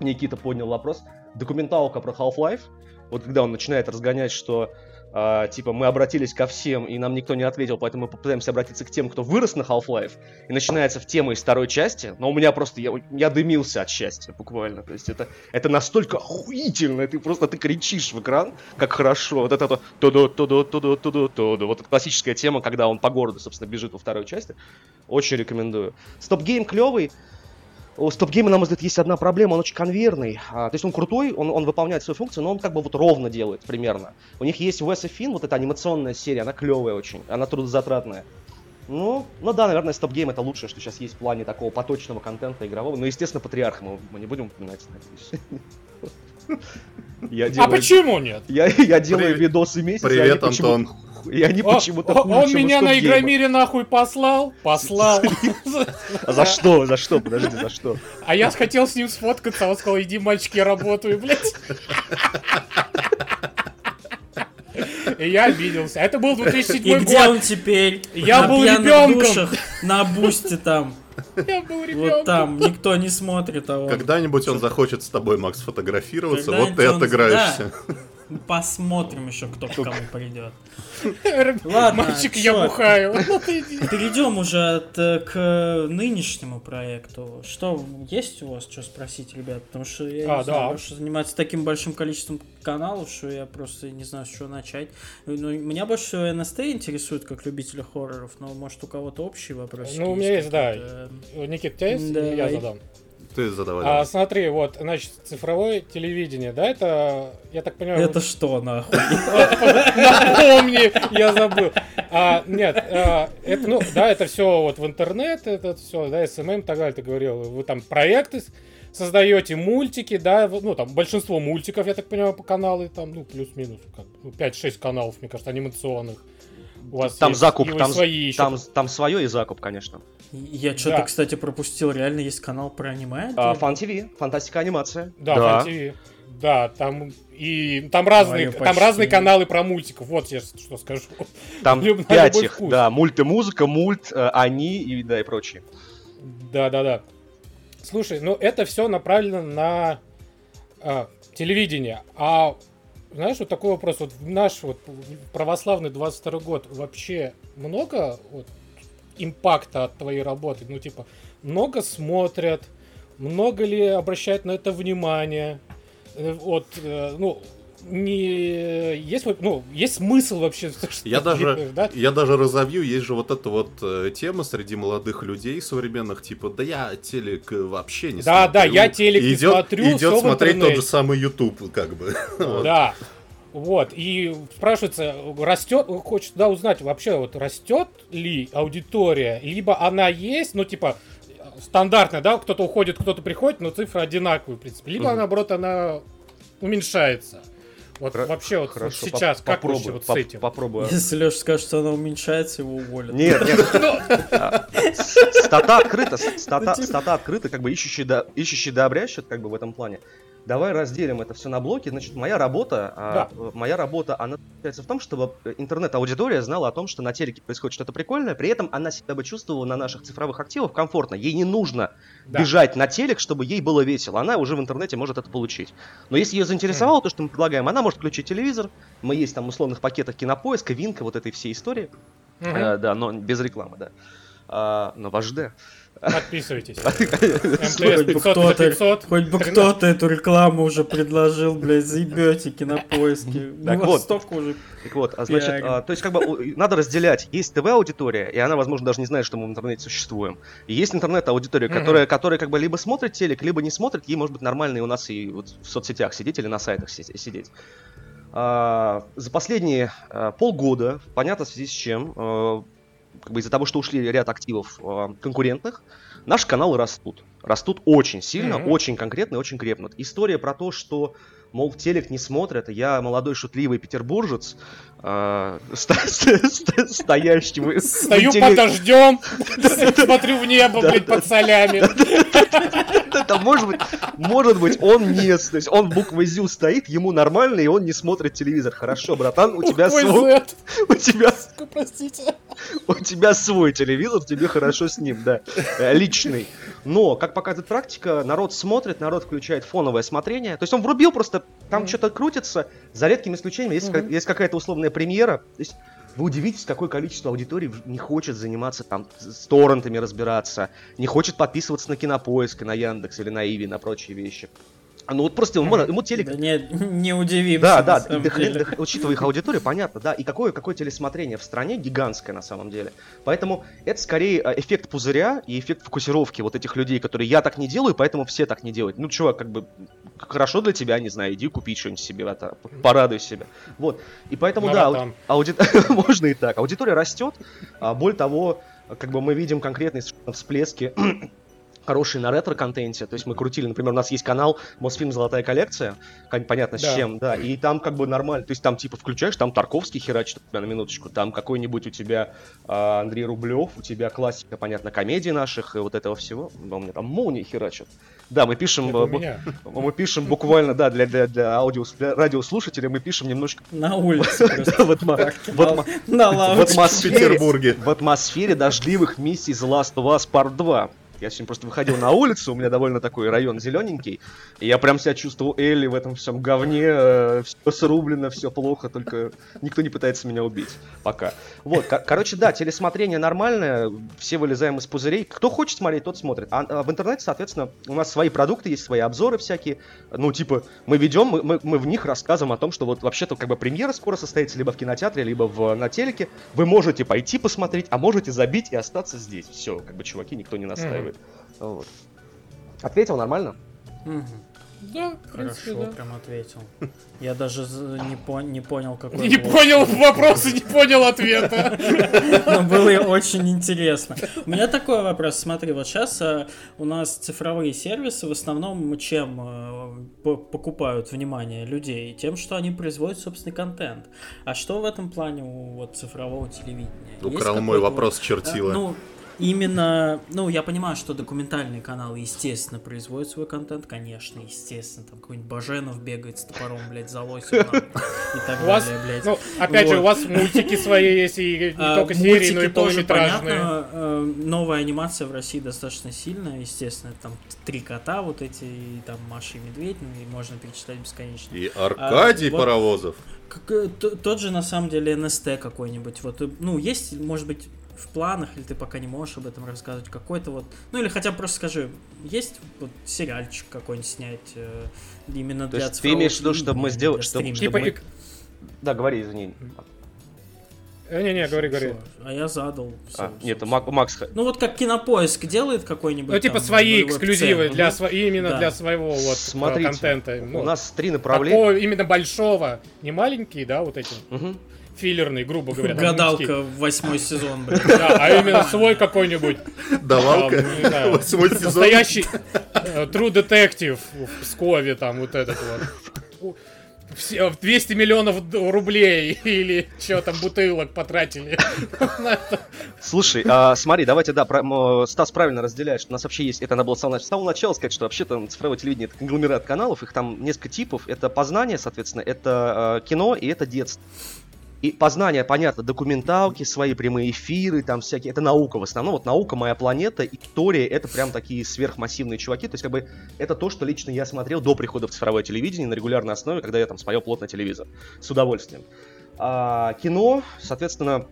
Speaker 4: Никита поднял вопрос, документалка про Half-Life, вот когда он начинает разгонять, что а, типа мы обратились ко всем, и нам никто не ответил, поэтому мы попытаемся обратиться к тем, кто вырос на Half-Life, и начинается в тему из второй части, но у меня просто, я, я дымился от счастья буквально, то есть это, это настолько охуительно, ты просто, ты кричишь в экран, как хорошо, вот это то туду туду туду туду туду вот эта классическая тема, когда он по городу, собственно, бежит во второй части, очень рекомендую. StopGame клевый, у StopGame а, на мой взгляд, есть одна проблема, он очень конвейерный. А, то есть он крутой, он, он выполняет свою функцию, но он как бы вот ровно делает примерно. У них есть Wes и Flynn, вот эта анимационная серия, она клевая очень, она трудозатратная. Ну, ну да, наверное, стоп-гейм это лучшее, что сейчас есть в плане такого поточного контента игрового. Но, естественно, Патриарха мы, мы не будем упоминать, надеюсь. Я
Speaker 2: А
Speaker 4: делаю,
Speaker 2: почему нет?
Speaker 4: я, я делаю
Speaker 3: Привет.
Speaker 4: видосы месяц, и
Speaker 3: Привет,
Speaker 4: почему-
Speaker 3: Антон.
Speaker 4: И они
Speaker 2: О,
Speaker 4: почему-то
Speaker 2: о, Он меня на. Игромире нахуй послал? Послал.
Speaker 4: А за что? За что? Подожди, за что?
Speaker 2: А я хотел с ним сфоткаться, а он сказал, иди, мальчик, я работаю, блядь. И я обиделся. Это был
Speaker 1: И
Speaker 2: 2007
Speaker 1: где
Speaker 2: год.
Speaker 1: он теперь?
Speaker 2: Я
Speaker 1: на
Speaker 2: был ребенком.
Speaker 1: душах, на бусте там.
Speaker 2: Я был
Speaker 1: Вот
Speaker 2: ребенком.
Speaker 1: там. Никто не смотрит, а он...
Speaker 3: Когда-нибудь он захочет с тобой, Макс, фотографироваться, вот ты отыграешься.
Speaker 1: Посмотрим еще, кто к кому придет. Ладно,
Speaker 2: Мальчик, я бухаю. Ну.
Speaker 1: Перейдем уже от, э, к нынешнему проекту. Что, есть у вас что спросить, ребят? Потому что я
Speaker 2: А,
Speaker 1: не знаю,
Speaker 2: да.
Speaker 1: Лёша занимается таким большим количеством каналов, что я просто не знаю, с чего начать. Ну, меня больше всего НСТ интересует, как любителя хорроров, но может у кого-то общий вопрос?
Speaker 2: Ну, у меня есть, да.
Speaker 1: какие-то?
Speaker 2: Никит, у тебя есть? Или Я задам.
Speaker 3: Ты задавай.
Speaker 2: А, смотри, вот, значит, цифровое телевидение, да, это, я так понимаю...
Speaker 1: Это что, нахуй?
Speaker 2: Напомни, я забыл. А, нет, а, это, ну, да, это все вот в интернет, это все, да, SMM и так далее, ты говорил. Вы там проекты создаете, мультики, да, ну, там большинство мультиков, я так понимаю, по каналы, там, ну, плюс-минус, как, ну, 5-6 каналов, мне кажется, анимационных. У вас
Speaker 4: Там
Speaker 2: есть,
Speaker 4: закуп, там,
Speaker 2: свои еще.
Speaker 4: там, там свое и закуп, конечно.
Speaker 1: Я что-то,
Speaker 2: Да.
Speaker 1: кстати, пропустил. Реально есть канал про аниме?
Speaker 4: А, Фан ТВ, фантастика анимация.
Speaker 2: Да, Фан ТВ. Да, там и там разные,
Speaker 1: Моё
Speaker 2: там
Speaker 1: почти.
Speaker 2: разные каналы про мультиков. Вот я что скажу.
Speaker 4: Там
Speaker 2: Люб-
Speaker 4: пять их,
Speaker 2: вкус.
Speaker 4: да, мульт и музыка, мульт, э, они и да и прочие.
Speaker 2: Да, да, да. Слушай, ну это все направлено на а, телевидение. А знаешь, вот такой вопрос. Вот в наш вот православный 22 год вообще много вот, импакта от твоей работы? Ну, типа, много смотрят, много ли обращают на это внимание? Э, Вот, э, ну, не есть ну есть смысл вообще
Speaker 3: Я даже,
Speaker 2: да?
Speaker 3: я даже разовью, есть же вот эта вот э, тема среди молодых людей современных, типа, да я телек э, вообще не
Speaker 2: Да,
Speaker 3: смотрю.
Speaker 2: да, я телек не
Speaker 3: идет,
Speaker 2: смотрю,
Speaker 3: Идет смотреть тот
Speaker 2: интернете.
Speaker 3: же самый YouTube, как бы.
Speaker 2: Да. Вот, и спрашивается, растет, хочет да, узнать вообще, вот растет ли аудитория, либо она есть, ну, типа, стандартная, да, кто-то уходит, кто-то приходит, но цифры одинаковые, в принципе, либо,
Speaker 4: Мгм.
Speaker 2: наоборот, она уменьшается. Вот
Speaker 4: Хра-
Speaker 2: вообще вот, вот
Speaker 4: Хорошо,
Speaker 2: сейчас,
Speaker 4: поп-
Speaker 2: как
Speaker 4: попробую,
Speaker 2: вообще вот с
Speaker 4: поп-
Speaker 2: этим?
Speaker 4: Попробую.
Speaker 1: Если Леша скажет, что она уменьшается, его уволят.
Speaker 4: Нет, нет. С- Стата открыта, стата,
Speaker 1: Ну, типа-
Speaker 4: стата открыта, как бы ищущий да, ищущий да обрящет, как бы в этом плане. Давай разделим это все на блоки. Значит, моя работа, а, э, моя работа, она заключается в том, чтобы э, интернет-аудитория знала о том, что на телеке происходит что-то прикольное, при этом она себя бы чувствовала на наших цифровых активах комфортно. Ей не нужно
Speaker 2: Да.
Speaker 4: бежать на телек, чтобы ей было весело. Она уже в интернете может это получить. Но если ее заинтересовало то, что мы предлагаем, она может включить телевизор. Мы есть там в условных пакетах кинопоиска, винка, вот этой всей истории.
Speaker 2: Мгм.
Speaker 4: Э, да, но без рекламы, да. А, на ваш Д.
Speaker 2: Подписывайтесь.
Speaker 1: Хоть
Speaker 2: МТС
Speaker 1: бы
Speaker 2: 500 на
Speaker 1: кто-то-
Speaker 2: 500.
Speaker 1: Хоть бы кто-то эту рекламу уже предложил, блядь, заебете кинопоиски. Мы
Speaker 4: Так вот.
Speaker 1: столько уже...
Speaker 4: Так вот, а значит, а, то есть как бы надо разделять. Есть ТВ-аудитория, и она, возможно, даже не знает, что мы в интернете существуем. И есть интернет-аудитория, которая, которая как бы либо смотрит телек, либо не смотрит. Ей может быть нормально и у нас и вот в соцсетях сидеть или на сайтах си- сидеть. А, за последние а, полгода, понятно в связи с чем, как бы из-за того, что ушли ряд активов а, конкурентных, наши каналы растут. Растут очень сильно,
Speaker 2: Мгм.
Speaker 4: очень конкретно и очень крепнут. История про то, что мол, телек не смотрят, я молодой шутливый петербуржец, а, стоящий... в-
Speaker 2: Стою
Speaker 4: в теле-
Speaker 2: под дождем, смотрю в небо, блядь, под солями.
Speaker 4: Это может быть, может быть, он не, то есть он буквой ЗЮ стоит, ему нормально, и он не смотрит телевизор. Хорошо, братан, у тебя
Speaker 2: Ой,
Speaker 4: свой, у тебя,
Speaker 2: простите.
Speaker 4: у тебя свой телевизор, тебе хорошо с ним, да, э, личный. Но, как показывает практика, народ смотрит, народ включает фоновое смотрение. То есть он врубил просто, там
Speaker 2: Мгм.
Speaker 4: что-то крутится, за редкими исключениями, есть,
Speaker 2: Мгм.
Speaker 4: ка- есть какая-то условная премьера. То есть вы удивитесь, какое количество аудитории не хочет заниматься там с торрентами разбираться, не хочет подписываться на Кинопоиск, на Яндекс или на Иви, на прочие вещи. Ну вот просто ему, ему телек
Speaker 1: Да не, не удивимся.
Speaker 4: да,
Speaker 1: на
Speaker 4: да,
Speaker 1: самом
Speaker 4: да хрен-
Speaker 1: деле.
Speaker 4: да, учитывая их аудиторию, понятно, да, и какое, какое телесмотрение в стране гигантское на самом деле. Поэтому это скорее э, эффект пузыря и эффект фокусировки вот этих людей, которые я так не делаю, поэтому все так не делают. Ну, чувак, как бы хорошо для тебя, не знаю, иди купи что-нибудь себе, это, порадуй себя. Вот. И поэтому, да,
Speaker 2: Маратон.
Speaker 4: ауди- можно и так. Аудитория растет. А, более того, как бы мы видим конкретные всплески хорошие на ретро-контенте. То есть мы крутили, например, у нас есть канал Мосфильм Золотая коллекция, понятно с
Speaker 2: Да.
Speaker 4: чем, да, и там как бы нормально, то есть там типа включаешь, там Тарковский херачит у тебя на минуточку, там какой-нибудь у тебя а, Андрей Рублев, у тебя классика, понятно, комедий наших и вот этого всего. У меня там молнии херачат. Да, мы пишем, э,
Speaker 2: меня.
Speaker 4: мы пишем буквально, да, для, для, для аудио, для радиослушателей мы пишем немножко
Speaker 1: На улице
Speaker 4: в атмосфере дождливых миссий The Last of Us Part 2. Я сегодня просто выходил на улицу, у меня довольно такой район зелененький, и я прям себя чувствовал Элли в этом всем говне, все срублено, все плохо, только никто не пытается меня убить пока. Вот, ко- короче, да, телесмотрение нормальное, все вылезаем из пузырей. Кто хочет смотреть, тот смотрит. А, а в интернете, соответственно, у нас свои продукты есть, свои обзоры всякие. Ну, типа, мы ведем, мы, мы, мы в них рассказываем о том, что вот вообще-то как бы премьера скоро состоится либо в кинотеатре, либо в, на телеке. Вы можете пойти посмотреть, а можете забить и остаться здесь. Все, как бы, чуваки, никто не настаивает. Вот. Ответил нормально?
Speaker 2: Да, в принципе,
Speaker 1: Хорошо,
Speaker 2: да.
Speaker 1: прям ответил. Я даже не, пон- не понял, какой
Speaker 2: Не
Speaker 1: был.
Speaker 2: понял вопроса, не понял ответа.
Speaker 1: Но было очень интересно. У меня такой вопрос. Смотри, вот сейчас у нас цифровые сервисы в основном чем э, по- покупают внимание людей? Тем, что они производят собственный контент. А что в этом плане у вот, цифрового телевидения?
Speaker 3: Украл мой вопрос чертила.
Speaker 1: э, Ну, именно, ну, я понимаю, что документальные каналы, естественно, производят свой контент, конечно, естественно, там какой-нибудь Баженов бегает с топором, блядь, за лосем и так
Speaker 2: У вас,
Speaker 1: далее, блядь.
Speaker 2: ну, опять же,
Speaker 1: Вот.
Speaker 2: у вас мультики свои есть, и не
Speaker 1: А,
Speaker 2: только серии, но и
Speaker 1: тоже
Speaker 2: полнометражные.
Speaker 1: понятно. э, Новая анимация в России достаточно сильная, естественно, там три кота вот эти, и там Маша и Медведь, ну и можно перечислять бесконечно.
Speaker 3: И Аркадий
Speaker 1: А, вот-
Speaker 3: Паровозов.
Speaker 1: Как, э, тот же, на самом деле, НСТ какой-нибудь. Вот, э, ну, есть, может быть, в планах, или ты пока не можешь об этом рассказывать, какой-то вот... Ну, или хотя бы просто скажи, есть вот сериальчик какой-нибудь снять э, именно
Speaker 4: То
Speaker 1: для
Speaker 4: есть ты имеешь в виду, чтобы мы сделали- чтобы-?
Speaker 2: Типа,
Speaker 4: мы-
Speaker 2: и-
Speaker 4: Да, говори, извини.
Speaker 2: Не-не, говори, говори.
Speaker 1: А я задал. всё,
Speaker 4: А,
Speaker 1: всё,
Speaker 4: нет. Мак- Макс...
Speaker 1: Ну вот как кинопоиск делает какой-нибудь.
Speaker 2: Ну, типа
Speaker 1: там,
Speaker 2: свои
Speaker 1: веб-цен.
Speaker 2: эксклюзивы, для сво- именно
Speaker 1: Да.
Speaker 2: для своего вот э,
Speaker 4: Смотрите,
Speaker 2: контента. Ну,
Speaker 4: у нас три направления.
Speaker 2: такого именно большого, не маленькие, да, вот эти
Speaker 4: Мгм.
Speaker 2: Филлерные, грубо говоря. там,
Speaker 1: Гадалка в восьмой сезон, блин.
Speaker 2: Да, а именно свой какой-нибудь.
Speaker 3: Давалка.
Speaker 2: там,
Speaker 3: Восьмой сезон.
Speaker 2: Настоящий э, True Detective в Пскове, там, вот этот вот. Все- 200 миллионов рублей или что там бутылок потратили.
Speaker 4: Слушай, а, смотри, давайте, да, про- Стас правильно разделяет, что у нас вообще есть, это надо было с самого, с самого начала сказать, что вообще-то цифровое телевидение это конгломерат каналов, их там несколько типов, это познание, соответственно, это э, кино и это детство. И познание, понятно, документалки, свои прямые эфиры, там всякие, это наука в основном, вот наука, моя планета, история, это прям такие сверхмассивные чуваки, то есть как бы это то, что лично я смотрел до прихода в цифровое телевидение на регулярной основе, когда я там смотрел плотно телевизор, с удовольствием. А кино, соответственно,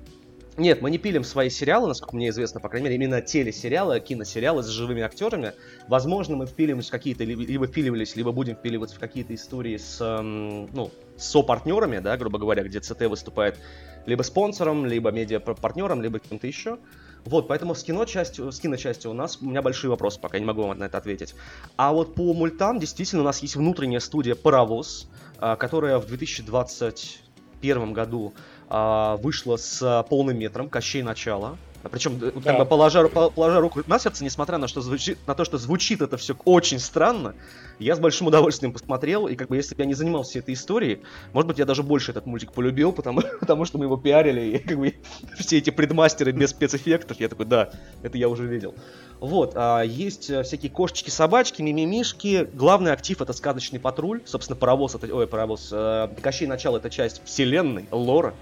Speaker 4: Нет, мы не пилим свои сериалы, насколько мне известно, по крайней мере, именно телесериалы, киносериалы с живыми актерами. Возможно, мы впиливаемся в какие-то, либо впиливались, либо будем впиливаться в какие-то истории с, эм, ну, со-партнерами, да, грубо говоря, где ЦТ выступает либо спонсором, либо медиа-партнером, либо кем-то еще. Вот, поэтому с кино частью, с киночастью у нас у меня большие вопросы, пока я не могу вам на это ответить. А вот по мультам действительно у нас есть внутренняя студия «Паровоз», а, которая в 2021 году а, вышла с полным метром «Кощей начала». Причем, да. как бы положа, положа руку на сердце, несмотря на, что звучит, на то, что звучит это все очень странно, я с большим удовольствием посмотрел, и как бы если бы я не занимался этой историей, может быть, я даже больше этот мультик полюбил, потому, потому что мы его пиарили, и как бы все эти предмастеры без спецэффектов, я такой, да, это я уже видел. Вот, а, есть э, всякие кошечки, собачки, мимимишки. Главный актив это сказочный патруль. Собственно, паровоз это. Ой, паровоз. Э, Кощей начало это часть вселенной, лора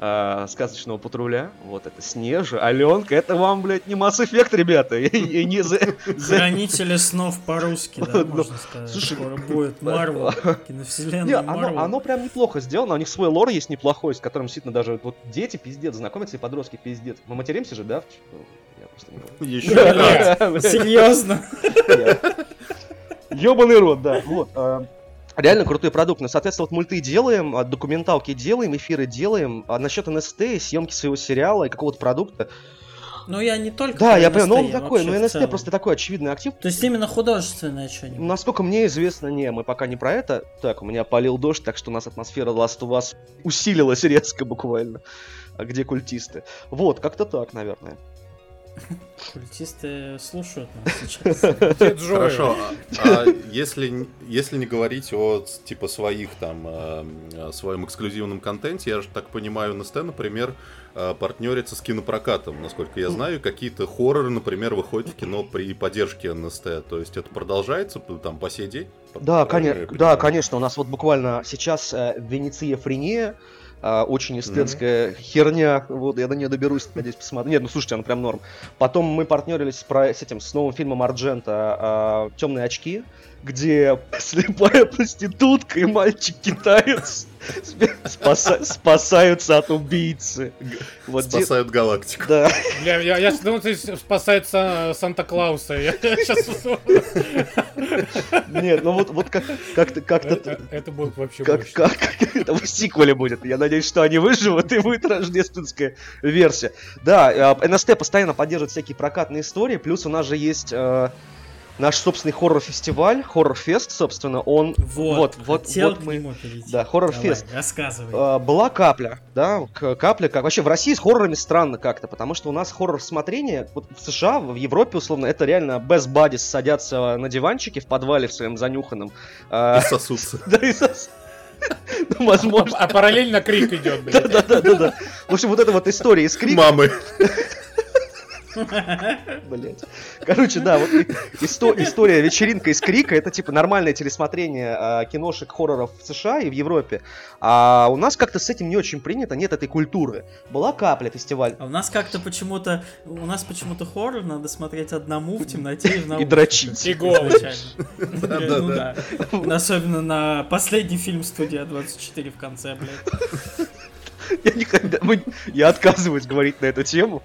Speaker 4: э, сказочного патруля. Вот это Снежа, Аленка, это вам, блядь, не Mass Effect, ребята. И,
Speaker 1: не Хранители снов по-русски, да, ну, можно сказать. Слушай, Скоро будет Марвел, киновселенная
Speaker 4: Марвел. Оно, оно прям неплохо сделано, у них свой лор есть неплохой, с которым действительно даже вот дети пиздец знакомятся и подростки пиздец. Мы материмся же, да?
Speaker 1: Еще Серьезно?
Speaker 4: Ёбаный рот, да. Вот. Реально крутой продукт. Ну, соответственно, вот мульты делаем, а, документалки делаем, эфиры делаем. А насчет НСТ, съемки своего сериала и какого-то продукта,
Speaker 1: ну, я не только...
Speaker 4: Да, я понял, но он такой, но НСТ просто такой очевидный актив.
Speaker 1: То есть именно художественное что-нибудь?
Speaker 4: Насколько мне известно, не, мы пока не про это. Так, у меня полил дождь, так что у нас атмосфера Last of Us усилилась резко буквально. А где культисты? Вот, как-то так, наверное.
Speaker 1: Культисты слушают нас сейчас.
Speaker 3: Хорошо, а, а если, если не говорить о типа своих там, э, своем эксклюзивном контенте, я же так понимаю, НСТ, например, партнерится с кинопрокатом. Насколько я знаю, какие-то хорроры, например, выходят в кино при поддержке НСТ. То есть это продолжается там по сей день?
Speaker 4: Да, конечно, да, конечно. У нас вот буквально сейчас э, Венеция Френия а, очень эстетская mm-hmm. херня. Вот, я до нее доберусь, надеюсь, посмотрю. Нет, ну слушайте, она прям норм. Потом мы партнерились с, с этим, с новым фильмом Арджента а, «Темные очки», где слепая проститутка и мальчик-китаец спаса спасаются от убийцы.
Speaker 3: Вот Спасают галактику.
Speaker 2: Да. Бля, я, я думал, ты спасает Санта-Клауса. Я сейчас...
Speaker 4: Нет, ну вот, вот как, как-то... Как
Speaker 2: это, это будет вообще
Speaker 4: как, как, как, Это в сиквеле будет. Я надеюсь, что они выживут и будет рождественская версия. Да, э, НСТ постоянно поддерживает всякие прокатные истории, плюс у нас же есть... Наш собственный хоррор-фестиваль, хоррор-фест, собственно, он...
Speaker 1: Вот, вот, вот, вот
Speaker 4: мы... Да, хоррор-фест.
Speaker 1: рассказывай.
Speaker 4: А, была капля, да, капля, как... Вообще в России с хоррорами странно как-то, потому что у нас хоррор-смотрение, вот в США, в Европе, условно, это реально best buddies садятся на диванчике в подвале в своем занюханном.
Speaker 3: А, и сосутся.
Speaker 4: Да, и сосутся.
Speaker 2: Ну, возможно. А, а параллельно крик идет,
Speaker 4: блядь. Да, да, да, да. В общем, вот эта вот история из крика.
Speaker 3: Мамы.
Speaker 4: Блять. Короче, да, вот исто- история вечеринка из Крика это типа нормальное телесмотрение э, киношек хорроров в США и в Европе. А у нас как-то с этим не очень принято, нет этой культуры. Была капля фестиваль.
Speaker 1: А у нас как-то почему-то у нас почему-то хоррор надо смотреть одному в темноте и в
Speaker 4: И дрочить.
Speaker 2: И.
Speaker 1: Ну Особенно на последний фильм студия 24 в конце, блядь.
Speaker 4: Я, никогда, мы, я отказываюсь говорить на эту тему.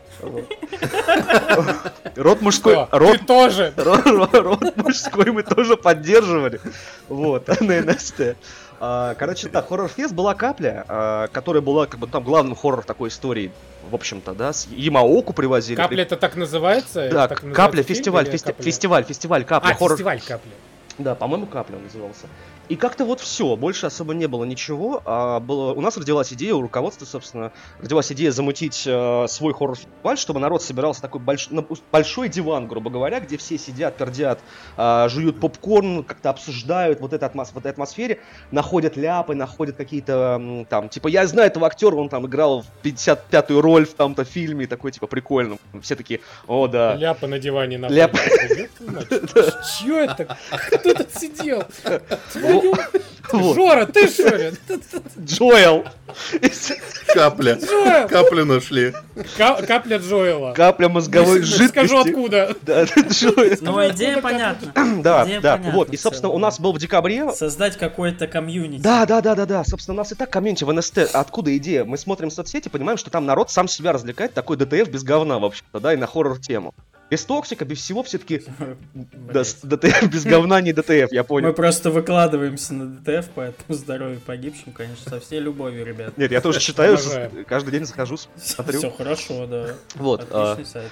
Speaker 4: Род мужской...
Speaker 2: Род, Ты тоже!
Speaker 4: Род, род мужской мы тоже поддерживали. Вот, на НСТ. А, короче, да, хоррор-фест была капля, а, которая была как бы там главным хоррор такой истории, в общем-то, да, с Ямаоку привозили.
Speaker 2: Капля это так называется?
Speaker 4: Да,
Speaker 2: так
Speaker 4: капля, фестиваль, фести... капля? фестиваль, фестиваль, капля.
Speaker 2: А, хоррор... фестиваль капля.
Speaker 4: Да, по-моему, капля он назывался. И как-то вот все, больше особо не было ничего. А было, у нас родилась идея, у руководства, собственно, родилась идея замутить э, свой хоррор-фестиваль, чтобы народ собирался такой больш, на, большой диван, грубо говоря, где все сидят, пердят, э, жуют попкорн, как-то обсуждают вот, это атмос, в этой атмосфере, находят ляпы, находят какие-то там, типа, я знаю этого актера, он там играл в 55-ю роль в там-то фильме, такой, типа, прикольно. Все такие, о, да.
Speaker 2: Ляпы на диване на
Speaker 4: Ляпы.
Speaker 2: Чё это? Кто тут сидел? Жора, ты что ли?
Speaker 4: Джоэл.
Speaker 3: Капля.
Speaker 2: Джоэл!
Speaker 3: Каплю нашли.
Speaker 2: Ка- Капля Джоэла.
Speaker 4: Капля мозговой жидкости.
Speaker 2: Скажу откуда.
Speaker 4: Да, Джоэл.
Speaker 1: Ну, идея понятна.
Speaker 4: Да,
Speaker 1: Идея
Speaker 4: да.
Speaker 1: понятна
Speaker 4: Вот, и, собственно, у нас был в декабре
Speaker 1: Создать какой-то комьюнити.
Speaker 4: Да, да, да, да, да. Собственно, у нас и так комьюнити в НСТ. Откуда идея? Мы смотрим соцсети, понимаем, что там народ сам себя развлекает, такой DTF без говна, вообще-то, да, и на хоррор-тему. Без токсика, без всего все-таки... DTF без говна не DTF, я
Speaker 1: Мы
Speaker 4: понял.
Speaker 1: просто выкладываемся на DTF, поэтому здоровье погибшим, конечно, со всей любовью, ребят.
Speaker 4: Нет, я тоже читаю, каждый день захожу, смотрю.
Speaker 1: Все хорошо, да.
Speaker 4: Вот. а,
Speaker 1: Отличный сайт.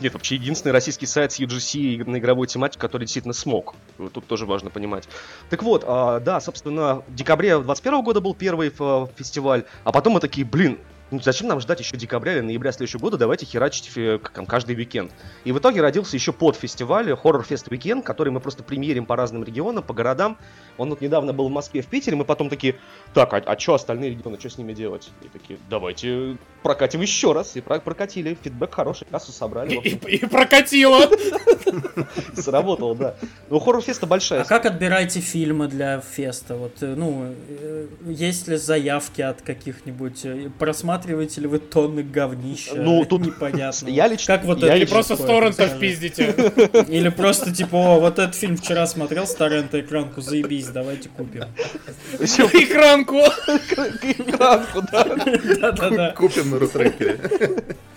Speaker 4: Нет, вообще единственный российский сайт с UGC на игровой тематике, который действительно смог. Тут тоже важно понимать. Так вот, а, да, собственно, в декабре 21 года был первый фестиваль, а потом мы такие, блин, ну зачем нам ждать еще декабря или ноября следующего года, давайте херачить там, каждый уикенд. И в итоге родился еще под фестиваль Horror Fest Weekend, который мы просто премьерим по разным регионам, по городам. Он вот недавно был в Москве, в Питере, мы потом такие, так, а, что остальные регионы, что с ними делать? И такие, давайте прокатим еще раз. И про- прокатили, фидбэк хороший, кассу собрали.
Speaker 2: И, и- и прокатило.
Speaker 4: Сработало, да. Ну, хоррор феста большая.
Speaker 1: А как отбираете фильмы для феста? Вот, э, ну, э, есть ли заявки от каких-нибудь? э, Просматриваете ли вы тонны говнища?
Speaker 4: Ну, тут
Speaker 1: непонятно.
Speaker 4: я лично-
Speaker 1: Как вот
Speaker 4: я
Speaker 1: это
Speaker 2: Или просто с торрентов пиздите.
Speaker 1: Или просто типа, о, вот этот фильм вчера смотрел с торрента экранку, заебись, давайте купим.
Speaker 2: Экранку.
Speaker 4: экранку, да.
Speaker 1: Да-да-да.
Speaker 3: Купим на рутрекере.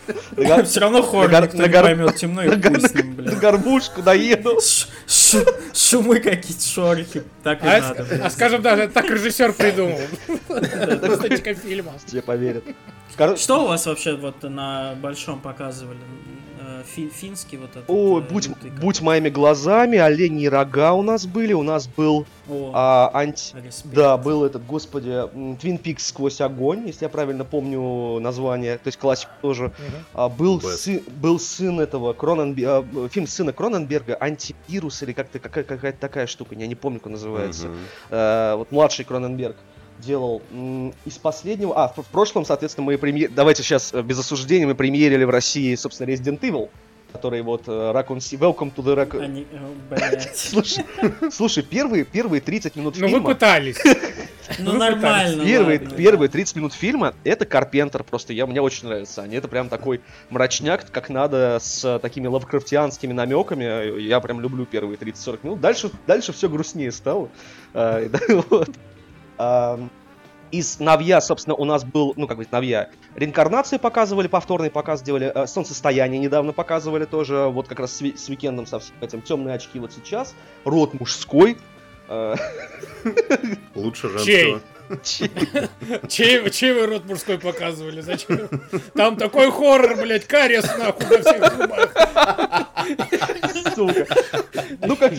Speaker 1: Все равно хоррор никто
Speaker 4: на
Speaker 1: не поймет, темно и
Speaker 4: на гор-
Speaker 1: хуй с ним,
Speaker 4: на
Speaker 1: блин.
Speaker 4: горбушку доеду.
Speaker 1: Шумы какие-то, шорохи, так и
Speaker 2: А,
Speaker 1: надо.
Speaker 2: а скажем даже, так режиссер придумал. Эстетика фильма.
Speaker 4: Тебе поверят.
Speaker 1: Что у вас вообще вот на большом показывали? Э, фи- Финский вот этот?
Speaker 4: О,
Speaker 1: э,
Speaker 4: будь,
Speaker 1: лютый
Speaker 4: будь моими глазами, оленьи рога у нас были, у нас был
Speaker 1: О,
Speaker 4: а, анти...
Speaker 1: респект.
Speaker 4: Да, был этот, господи, Twin Peaks сквозь огонь, если я правильно помню название, то есть классик тоже. А, был, сын, был сын этого Кроненбе- а, фильм сына Кроненберга, антивирус или как-то какая- какая-то такая штука, я не помню, как он называется.
Speaker 3: Мгм.
Speaker 4: Э, вот младший Кроненберг делал из последнего... А, в, прошлом, соответственно, мы премьер... Давайте сейчас без осуждения мы премьерили в России, собственно, Resident Evil, который вот э, Raccoon City- Welcome to the Raccoon...
Speaker 1: Они, э, блядь.
Speaker 4: Слушай, слушай, первые, первые 30 минут
Speaker 2: Ну вы
Speaker 4: фильма...
Speaker 2: пытались.
Speaker 1: Ну
Speaker 2: Вы
Speaker 1: нормально.
Speaker 4: Первые, первые 30 минут фильма это Карпентер, просто я, мне очень нравятся они. Это прям такой мрачняк, как надо, с такими лавкрафтианскими намеками. Я прям люблю первые 30-40 минут. Дальше, дальше все грустнее стало. А, вот. Из Навья, собственно, у нас был, ну, как бы Навья, реинкарнации показывали, повторный показ делали, э, солнцестояние недавно показывали тоже, вот как раз с, с уикендом со всем этим, темные очки вот сейчас, рот мужской, э,
Speaker 3: Лучше женского.
Speaker 2: Чей, вы рот мужской показывали? Зачем? Там такой хоррор, блядь, кариес нахуй на всех зубах.
Speaker 4: сука. Ну, как.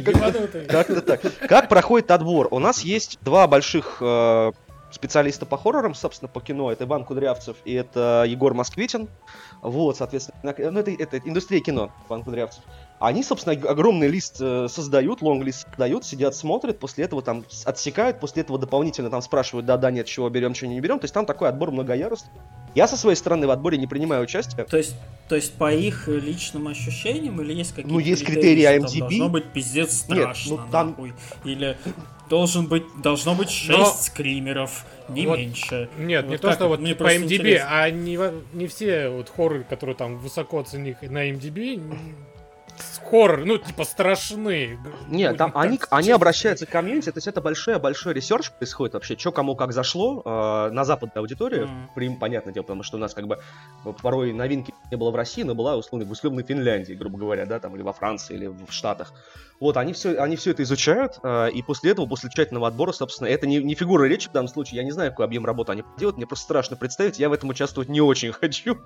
Speaker 4: Как-то так. Как проходит отбор? У нас есть два больших э, специалиста по хоррорам, собственно, по кино. Это Иван Кудрявцев и это Егор Москвитин. Вот, соответственно, ну, это, это индустрия кино, Иван Кудрявцев. Они, собственно, ог- огромный лист э, создают, лонг-лист создают, сидят, смотрят, после этого там отсекают, после этого дополнительно там спрашивают, да, да, нет, чего берем, чего не берем. То есть там такой отбор многоярусный. Я со своей стороны в отборе не принимаю участия.
Speaker 1: То есть, то есть по их личным ощущениям или есть какие-то
Speaker 4: Ну, есть критерии
Speaker 1: что там
Speaker 4: IMDb?
Speaker 1: должно быть пиздец
Speaker 4: Нет,
Speaker 1: страшно,
Speaker 4: ну, там-
Speaker 1: нахуй. Или должен быть, должно быть 6
Speaker 2: Но-
Speaker 1: скримеров, не
Speaker 2: Вот
Speaker 1: меньше.
Speaker 2: Нет, не
Speaker 1: Вот
Speaker 2: то,
Speaker 1: как
Speaker 2: что вот
Speaker 1: Мне
Speaker 2: по
Speaker 1: просто
Speaker 2: MDB,
Speaker 1: интересно.
Speaker 2: а не, не все вот хорроры, которые там высоко оценили на MDB, хоррор, ну, типа, страшные.
Speaker 4: Нет, там они, они обращаются к комьюнити, то есть это большой-большой ресерч происходит вообще, что кому как зашло э, на западную аудиторию,
Speaker 1: Мгм.
Speaker 4: Прим- понятное дело, потому что у нас как бы порой новинки не было в России, но была условно в условной Финляндии, грубо говоря, да, там или во Франции, или в Штатах. Вот, они все, они все это изучают, э, и после этого, после тщательного отбора, собственно, это не, не фигура речи в данном случае, я не знаю, какой объем работы они делают, мне просто страшно представить, я в этом участвовать не очень хочу,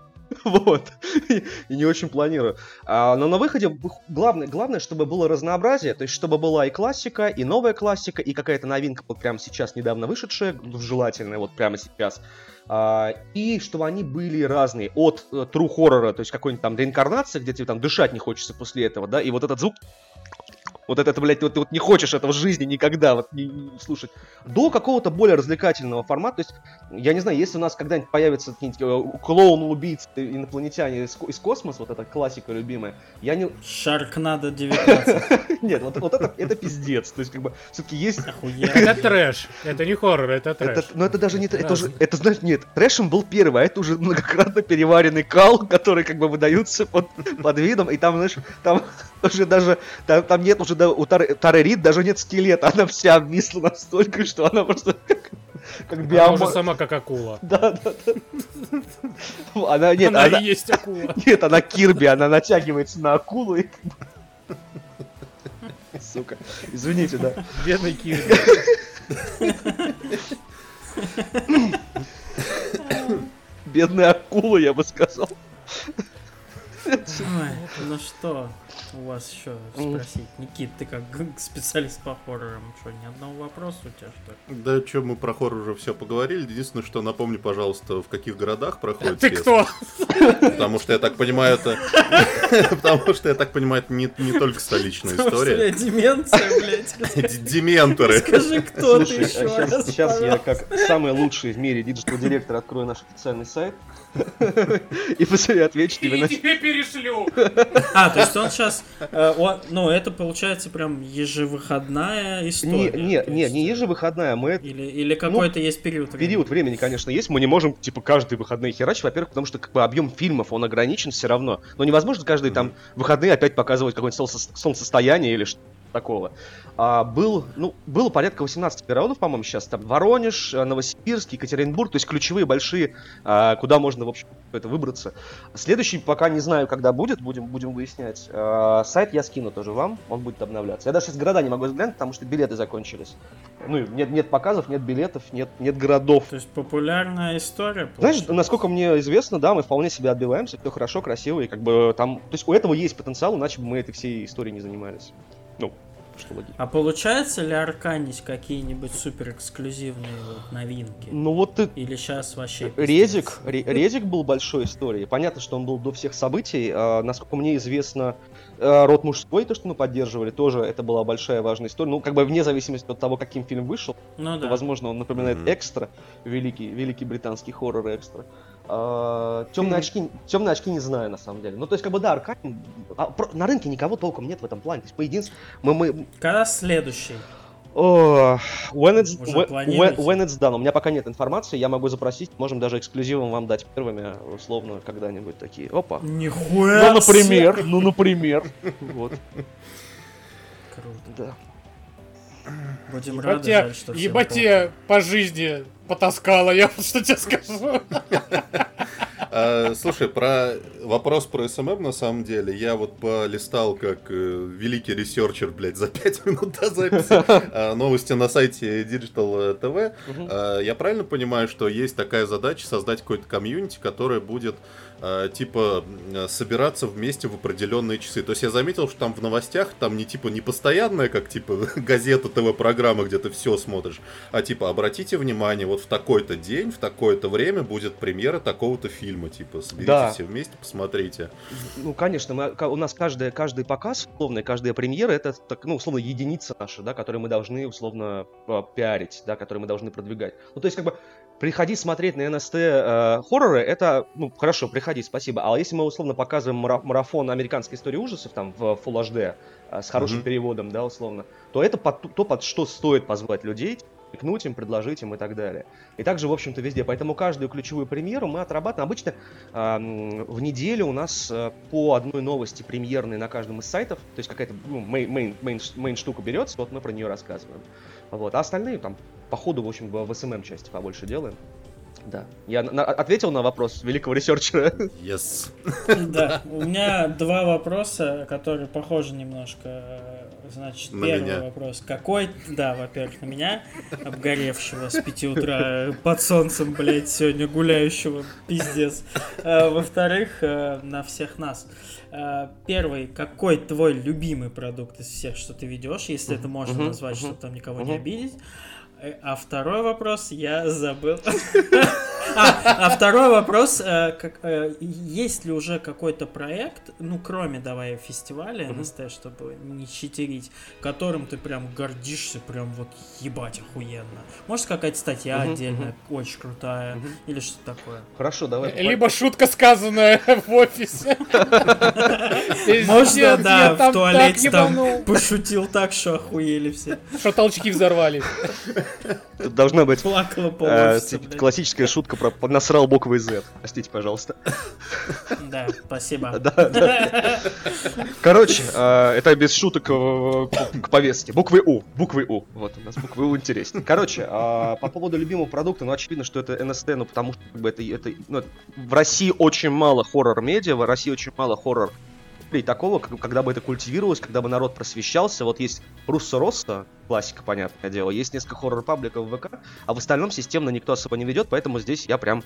Speaker 4: вот, и, не очень планирую. А, но на выходе вы- главное, главное, чтобы было разнообразие, то есть чтобы была и классика, и новая классика, и какая-то новинка вот прямо сейчас недавно вышедшая, желательная вот прямо сейчас. А, и чтобы они были разные, от э, true хоррора, то есть какой-нибудь там реинкарнации, где тебе там дышать не хочется после этого, да, и вот этот звук Вот это, это, блядь, вот ты вот не хочешь этого в жизни никогда вот не, не слушать. До какого-то более развлекательного формата. То есть, я не знаю, если у нас когда-нибудь появится какие-нибудь э, клоун-убийцы, инопланетяне из, из космоса, вот эта классика любимая, я не...
Speaker 1: Шаркнадо 19.
Speaker 4: Нет, вот, вот это, это пиздец. То есть, как бы, все-таки есть...
Speaker 2: Это трэш. Это не хоррор, это
Speaker 4: Это,
Speaker 2: трэш.
Speaker 4: но это даже не... Это, уже, это, знаешь, нет, трэшем был первый, а это уже многократно переваренный кал, который как бы выдаются под, под видом, и там, знаешь, там уже даже... Там, там нет уже... да, у Тары, Тары Рид даже нет скелета, она вся обвисла настолько, что она просто как, как
Speaker 2: Она
Speaker 4: биомо-
Speaker 2: уже сама как акула.
Speaker 4: Да, да, да. Она, нет,
Speaker 2: Она
Speaker 4: она,
Speaker 2: есть акула.
Speaker 4: нет, она Кирби, она натягивается на акулу и... Сука, извините, да.
Speaker 2: Бедный Кирби.
Speaker 4: Бедная акула, я бы сказал.
Speaker 1: Ой, ну что у вас еще спросить? Никит, ты как специалист по хоррорам, что, ни одного вопроса у тебя, что ли?
Speaker 3: Да, что мы про хоррор уже все поговорили. Единственное, что напомни, пожалуйста, в каких городах проходит
Speaker 2: Ты кто?
Speaker 3: Потому что я так понимаю, это... Потому что я так понимаю, это не, не только столичная история.
Speaker 1: деменция, блядь.
Speaker 3: Дементоры.
Speaker 1: Скажи, кто ты
Speaker 4: Слушай,
Speaker 1: еще
Speaker 4: сейчас, я как самый лучший в мире диджитал-директор открою наш официальный сайт и после отвечу тебе
Speaker 2: И тебе перешлю.
Speaker 1: А, то есть он сейчас, ну, это получается прям ежевыходная история.
Speaker 4: не, не, не ежевыходная, мы
Speaker 1: Или, или какой-то есть период времени?
Speaker 4: Период времени, конечно, есть. Мы не можем, типа, каждые выходные херачить. Во-первых, потому что как бы объем фильмов, он ограничен все равно. Но невозможно каждые там выходные опять показывать какое-нибудь солнце- солнцестояние или что такого. А, был, ну, было порядка 18 периодов, по-моему, сейчас. Там Воронеж, э, Новосибирск, Екатеринбург, то есть ключевые большие, а, куда можно, в общем, это выбраться. Следующий пока не знаю, когда будет, будем, будем выяснять. А, сайт я скину тоже вам, он будет обновляться. Я даже сейчас города не могу взглянуть, потому что билеты закончились. Ну, нет, нет показов, нет билетов, нет, нет городов.
Speaker 1: То есть популярная история.
Speaker 4: Знаешь,
Speaker 1: получается?
Speaker 4: насколько мне известно, да, мы вполне себя отбиваемся, все хорошо, красиво, и как бы там... То есть у этого есть потенциал, иначе бы мы этой всей историей не занимались. Ну, что логично.
Speaker 1: А получается ли арканить какие-нибудь супер эксклюзивные вот новинки?
Speaker 4: Ну вот ты...
Speaker 1: Или сейчас вообще...
Speaker 4: Резик, Ре- Резик был большой историей. Понятно, что он был до всех событий. А, насколько мне известно, а, род мужской, то, что мы поддерживали, тоже это была большая важная история. Ну, как бы вне зависимости от того, каким фильм вышел,
Speaker 1: Ну
Speaker 4: то,
Speaker 1: да.
Speaker 4: возможно, он напоминает
Speaker 3: Мгм.
Speaker 4: экстра, великий, великий британский хоррор экстра. Темные
Speaker 1: Мгм.
Speaker 4: очки, темные очки не знаю на самом деле. Ну то есть как бы да, Арканин, а, про- на рынке никого толком нет в этом плане. То есть мы единственное, мы, мы
Speaker 1: Когда следующий?
Speaker 4: о, when it's when, when it's done. У меня пока нет информации, я могу запросить, можем даже эксклюзивом вам дать первыми, условно когда-нибудь такие. Опа.
Speaker 1: Нихуя
Speaker 4: Ну, например, ну, например. Вот,
Speaker 1: Круто.
Speaker 4: да.
Speaker 1: Будем
Speaker 2: Ебать
Speaker 1: рады,
Speaker 2: тебя,
Speaker 1: жаль, что всем
Speaker 2: ебать тебя по жизни потаскала, я вот что тебе скажу.
Speaker 3: А, слушай, про вопрос про СММ на самом деле, я вот полистал как э, великий ресерчер, блядь, за 5 минут до записи а, новости на сайте Digital TV.
Speaker 4: Мгм.
Speaker 3: А, Я правильно понимаю, что есть такая задача создать какой-то комьюнити, которое будет типа м, собираться вместе в определенные часы. То есть я заметил, что там в новостях там не типа не постоянная, как типа газета, ТВ-программа, где ты все смотришь, а типа обратите внимание, вот в такой-то день, в такое-то время будет премьера такого-то фильма, типа соберитесь
Speaker 4: Да.
Speaker 3: все вместе, посмотрите.
Speaker 4: Ну, конечно, мы, у нас каждая, каждый показ, условно, каждая премьера, это, так, ну, условно, единица наша, да, которую мы должны, условно, пиарить, да, которую мы должны продвигать. Ну, то есть, как бы, приходить смотреть на НСТ э, хорроры, это, ну, хорошо, приходить, спасибо. А если мы, условно, показываем мара- марафон американской истории ужасов, там, в Full HD, э, с хорошим
Speaker 3: Мгм.
Speaker 4: переводом, да, условно, то это под, то, под что стоит позвать людей, пикнуть им, предложить им и так далее. И также, в общем-то, везде. Поэтому каждую ключевую премьеру мы отрабатываем. Обычно ам, в неделю у нас э, по одной новости премьерной на каждом из сайтов, то есть какая-то ну, мейн, мейн- мейн- мейн штука берется, вот мы про нее рассказываем. Вот. А остальные там по ходу, в общем, в, СММ части побольше делаем. Да. Я на- ответил на вопрос великого ресерчера.
Speaker 3: Yes.
Speaker 1: Да, у меня два вопроса, которые похожи немножко. Значит,
Speaker 3: На
Speaker 1: первый
Speaker 3: меня.
Speaker 1: вопрос. Какой, да, во-первых, на меня, обгоревшего с 5 утра под солнцем, блядь, сегодня гуляющего, пиздец. А, Во-вторых, э, на всех нас. А, Первый, какой твой любимый продукт из всех, что ты ведешь, если это можно назвать, чтобы там никого не обидеть? А второй вопрос я забыл. А, а второй вопрос, э, как, э, есть ли уже какой-то проект, ну, кроме, давай, фестиваля НСТ, чтобы не читерить, которым ты прям гордишься, прям вот ебать охуенно? Может, какая-то статья отдельная, очень крутая, или что такое?
Speaker 4: Хорошо, давай.
Speaker 2: Либо шутка, сказанная в офисе.
Speaker 1: Можно, да, в туалете там пошутил так, что охуели все.
Speaker 2: Что толчки взорвались.
Speaker 4: Тут должна быть э, классическая шутка про насрал буквой Z. Простите, пожалуйста.
Speaker 1: Да, спасибо.
Speaker 4: Да, да. Короче, э, это без шуток э, к к повестке. Буквы У. Буквы У. Вот у нас буквы У интереснее. Короче, а, по поводу любимого продукта, ну, очевидно, что это НСТ, ну, потому что как бы, это, это ну, в России очень мало хоррор-медиа, в России очень мало хоррор и такого, когда бы это культивировалось, когда бы народ просвещался. Вот есть Руссо Россо, классика, понятное дело, есть несколько хоррор-пабликов в ВК, а в остальном системно никто особо не ведет, поэтому здесь я прям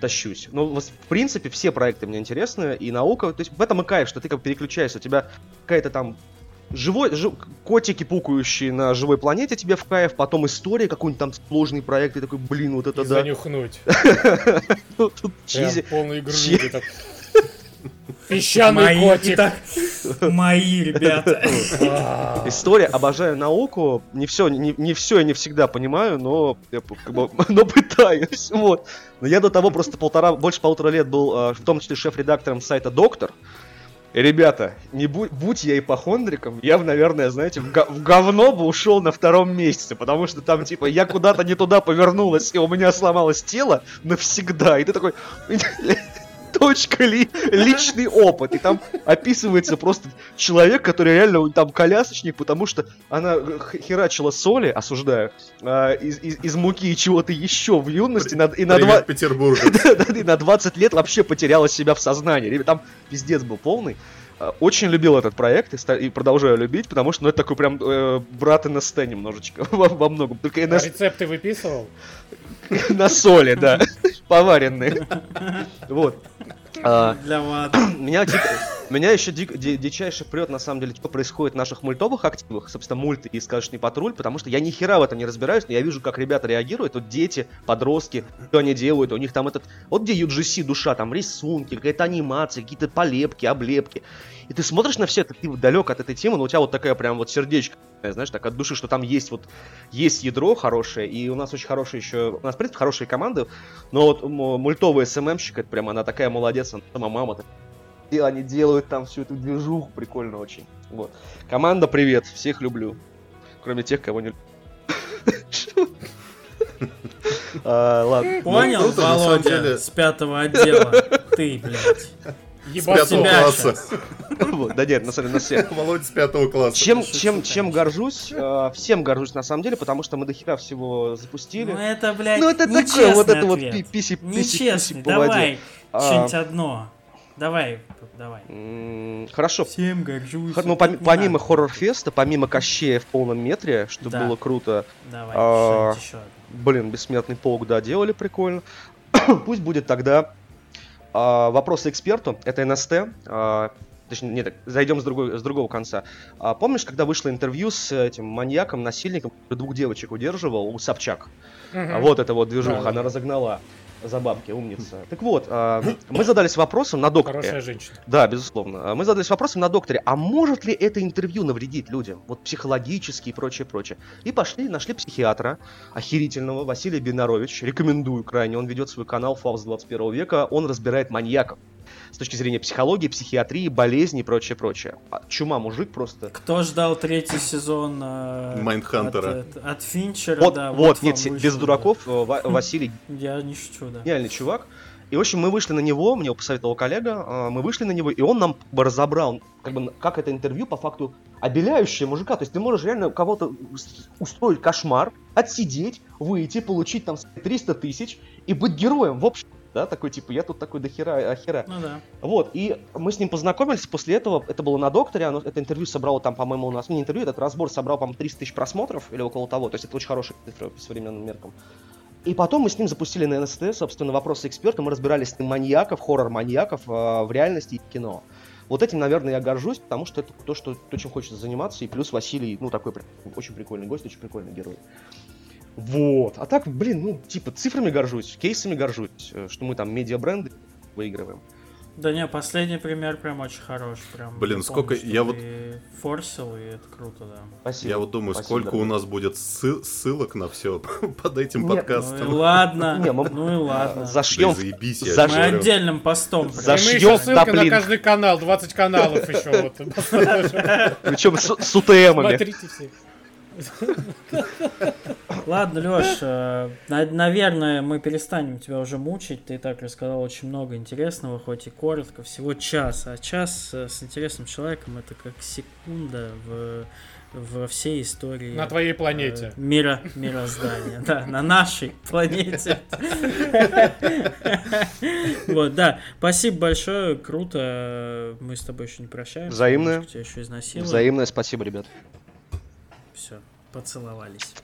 Speaker 4: тащусь. Ну, в принципе, все проекты мне интересны, и наука, то есть в этом и кайф, что ты как переключаешься, у тебя какая-то там живой, жи- котики пукающие на живой планете тебе в кайф, потом история, какой-нибудь там сложный проект, и такой, блин, вот это
Speaker 2: И
Speaker 4: да.
Speaker 2: занюхнуть.
Speaker 4: Ну, чизи.
Speaker 2: полный так. Песчаный котик.
Speaker 1: мои ребята.
Speaker 2: А.
Speaker 4: История, обожаю науку. Не все, не, не все я не всегда понимаю, но как бы, но пытаюсь. Вот. Но я до того просто полтора, больше полутора лет был, э, в том числе шеф-редактором сайта Доктор. Ребята, не будь, будь я ипохондриком, я бы, наверное, знаете, в, га- в говно бы ушел на втором месяце, потому что там, типа, я куда-то не туда повернулась, и у меня сломалось тело навсегда. И ты такой, точка ли, личный опыт. И там описывается просто человек, который реально он там колясочник, потому что она херачила соли, осуждаю, а, из, из- из муки и чего-то еще в юности, на- и на два...
Speaker 3: Привет, Петербург.
Speaker 4: Да-да-да, и на 20 лет вообще потеряла себя в сознании. Там пиздец был полный. А, Очень любил этот проект и, ста- и продолжаю любить, потому что ну, это такой прям э, брат НСТ немножечко во, во многом. Только
Speaker 2: А
Speaker 4: НСТ
Speaker 2: рецепты выписывал?
Speaker 4: на соли, да, поваренные. Вот. А,
Speaker 1: Для вас.
Speaker 4: меня, дико- меня еще дик- ди- дичайше прет, на самом деле, что происходит в наших мультовых активах, собственно, мульты и сказочный патруль, потому что я ни хера в этом не разбираюсь, но я вижу, как ребята реагируют, вот дети, подростки, что они делают, у них там этот, вот где UGC душа, там рисунки, какая-то анимация, какие-то полепки, облепки. И ты смотришь на все это, ты далек от этой темы, но у тебя вот такая прям вот сердечко, знаешь, так от души, что там есть вот, есть ядро хорошее, и у нас очень хорошие еще, у нас, в принципе, хорошие команды, но вот мультовый СММщик, это прям, она такая молодец, сама мама так и они делают там всю эту движуху, прикольно очень. Вот. Команда, привет, всех люблю. Кроме тех, кого не люблю. А, Ладно.
Speaker 1: Понял,
Speaker 3: самом
Speaker 1: Володя, с пятого отдела. Ты, блядь.
Speaker 2: Ебать
Speaker 3: пятого
Speaker 1: тебя
Speaker 3: класса.
Speaker 1: щас.
Speaker 4: Вот, Да нет, на самом деле, на все.
Speaker 3: Володя с пятого класса.
Speaker 4: Чем, чем, чем горжусь? Э, Всем горжусь на самом деле, потому что мы дохера всего
Speaker 1: Ну
Speaker 4: запустили.
Speaker 1: это, блядь,
Speaker 4: Ну это такое,
Speaker 1: нечестный
Speaker 4: вот это вот писи писи
Speaker 1: давай
Speaker 4: А,
Speaker 1: что-нибудь одно. Давай, давай.
Speaker 4: Хорошо,
Speaker 1: Всем горжусь.
Speaker 4: Ну, помимо хоррор-феста, помимо Кощея в полном метре, что
Speaker 1: Да.
Speaker 4: было круто,
Speaker 1: Давай,
Speaker 4: а,
Speaker 1: еще.
Speaker 4: Блин, бессмертный полк, да, делали прикольно. Пусть будет тогда вопросы эксперту. Это НСТ. а, точнее, нет, так, зайдем с, другой, с другого конца. А, помнишь, когда вышло интервью с этим маньяком, насильником, который двух девочек удерживал, у Собчак? А вот эта вот движуха,
Speaker 2: Да.
Speaker 4: она разогнала за бабки, умница. Так вот, а, мы задались вопросом на докторе.
Speaker 2: Хорошая женщина.
Speaker 4: Да, безусловно. А Мы задались вопросом на докторе, а может ли это интервью навредить людям? Вот психологически и прочее, прочее. И пошли, нашли психиатра охерительного Василия Бинарович. Рекомендую крайне. Он ведет свой канал Фауст 21 века. Он разбирает маньяков. С точки зрения психологии, психиатрии, болезней и прочее, прочее. Охуенный мужик просто.
Speaker 1: Кто ждал третий сезон э,
Speaker 3: Майндхантера.
Speaker 1: От, от- от Финчера,
Speaker 4: Вот,
Speaker 1: да.
Speaker 4: вот,
Speaker 1: вам
Speaker 4: нет,
Speaker 1: вышел,
Speaker 4: без
Speaker 1: да.
Speaker 4: дураков, э, Ва- Василий
Speaker 1: Я не шучу, да.
Speaker 4: гениальный чувак. И, в общем, мы вышли на него, мне его посоветовал коллега, а, мы вышли на него, и он нам разобрал, как бы, как это интервью по факту обеляющее мужика. То есть ты можешь реально у кого-то ус- устроить кошмар, отсидеть, выйти, получить там 300 тысяч и быть героем, в общем. Да, такой типа, я тут такой дохера, ахера.
Speaker 1: Ну да.
Speaker 4: Вот, и мы с ним познакомились, после этого, это было на докторе, оно, это интервью собрало там, по-моему, у нас, не интервью, этот разбор собрал, по-моему, 300 тысяч просмотров или около того, то есть это очень хорошая цифра по современным меркам. И потом мы с ним запустили на НСТ, собственно, вопросы эксперта, мы разбирались с ним маньяков, хоррор-маньяков э, в реальности и кино. Вот этим, наверное, я горжусь, потому что это то, что, то, чем хочется заниматься, и плюс Василий, ну, такой очень прикольный гость, очень прикольный герой. Вот. А так, блин, ну, типа, цифрами горжусь, кейсами горжусь, э, что мы там медиа-бренды выигрываем.
Speaker 1: Да не, последний пример прям очень хорош. Прям,
Speaker 3: Блин, сколько-
Speaker 1: что
Speaker 3: я вот-
Speaker 1: форсил, и это круто, да.
Speaker 4: Спасибо.
Speaker 3: Я вот думаю,
Speaker 4: Спасибо,
Speaker 3: сколько у
Speaker 4: дорогой.
Speaker 3: нас будет ссыл- ссылок на все под этим
Speaker 4: Нет,
Speaker 1: Ну и
Speaker 3: подкастом.
Speaker 1: ладно,
Speaker 4: Не, мы-
Speaker 1: ну и ладно.
Speaker 3: Да и
Speaker 4: Зашьем,
Speaker 3: заебись, я
Speaker 4: заш-
Speaker 1: Мы отдельным постом.
Speaker 4: Зашьем
Speaker 2: еще ссылка на каждый канал, 20 каналов еще. Вот.
Speaker 4: причем с, с УТМами.
Speaker 2: Смотрите все.
Speaker 1: Ладно, Леш, наверное, мы перестанем тебя уже мучить. Ты и так рассказал очень много интересного, хоть и коротко, всего час. А час э, с интересным человеком это как секунда в, во всей истории.
Speaker 2: На твоей
Speaker 1: э,
Speaker 2: планете.
Speaker 1: Мира, мироздания, да, на нашей планете. Вот, да, спасибо большое, круто. Мы с тобой еще не прощаемся.
Speaker 4: Взаимно.
Speaker 1: немножко Тебя еще изнасилуем.
Speaker 4: Взаимное спасибо, ребят.
Speaker 1: Поцеловались.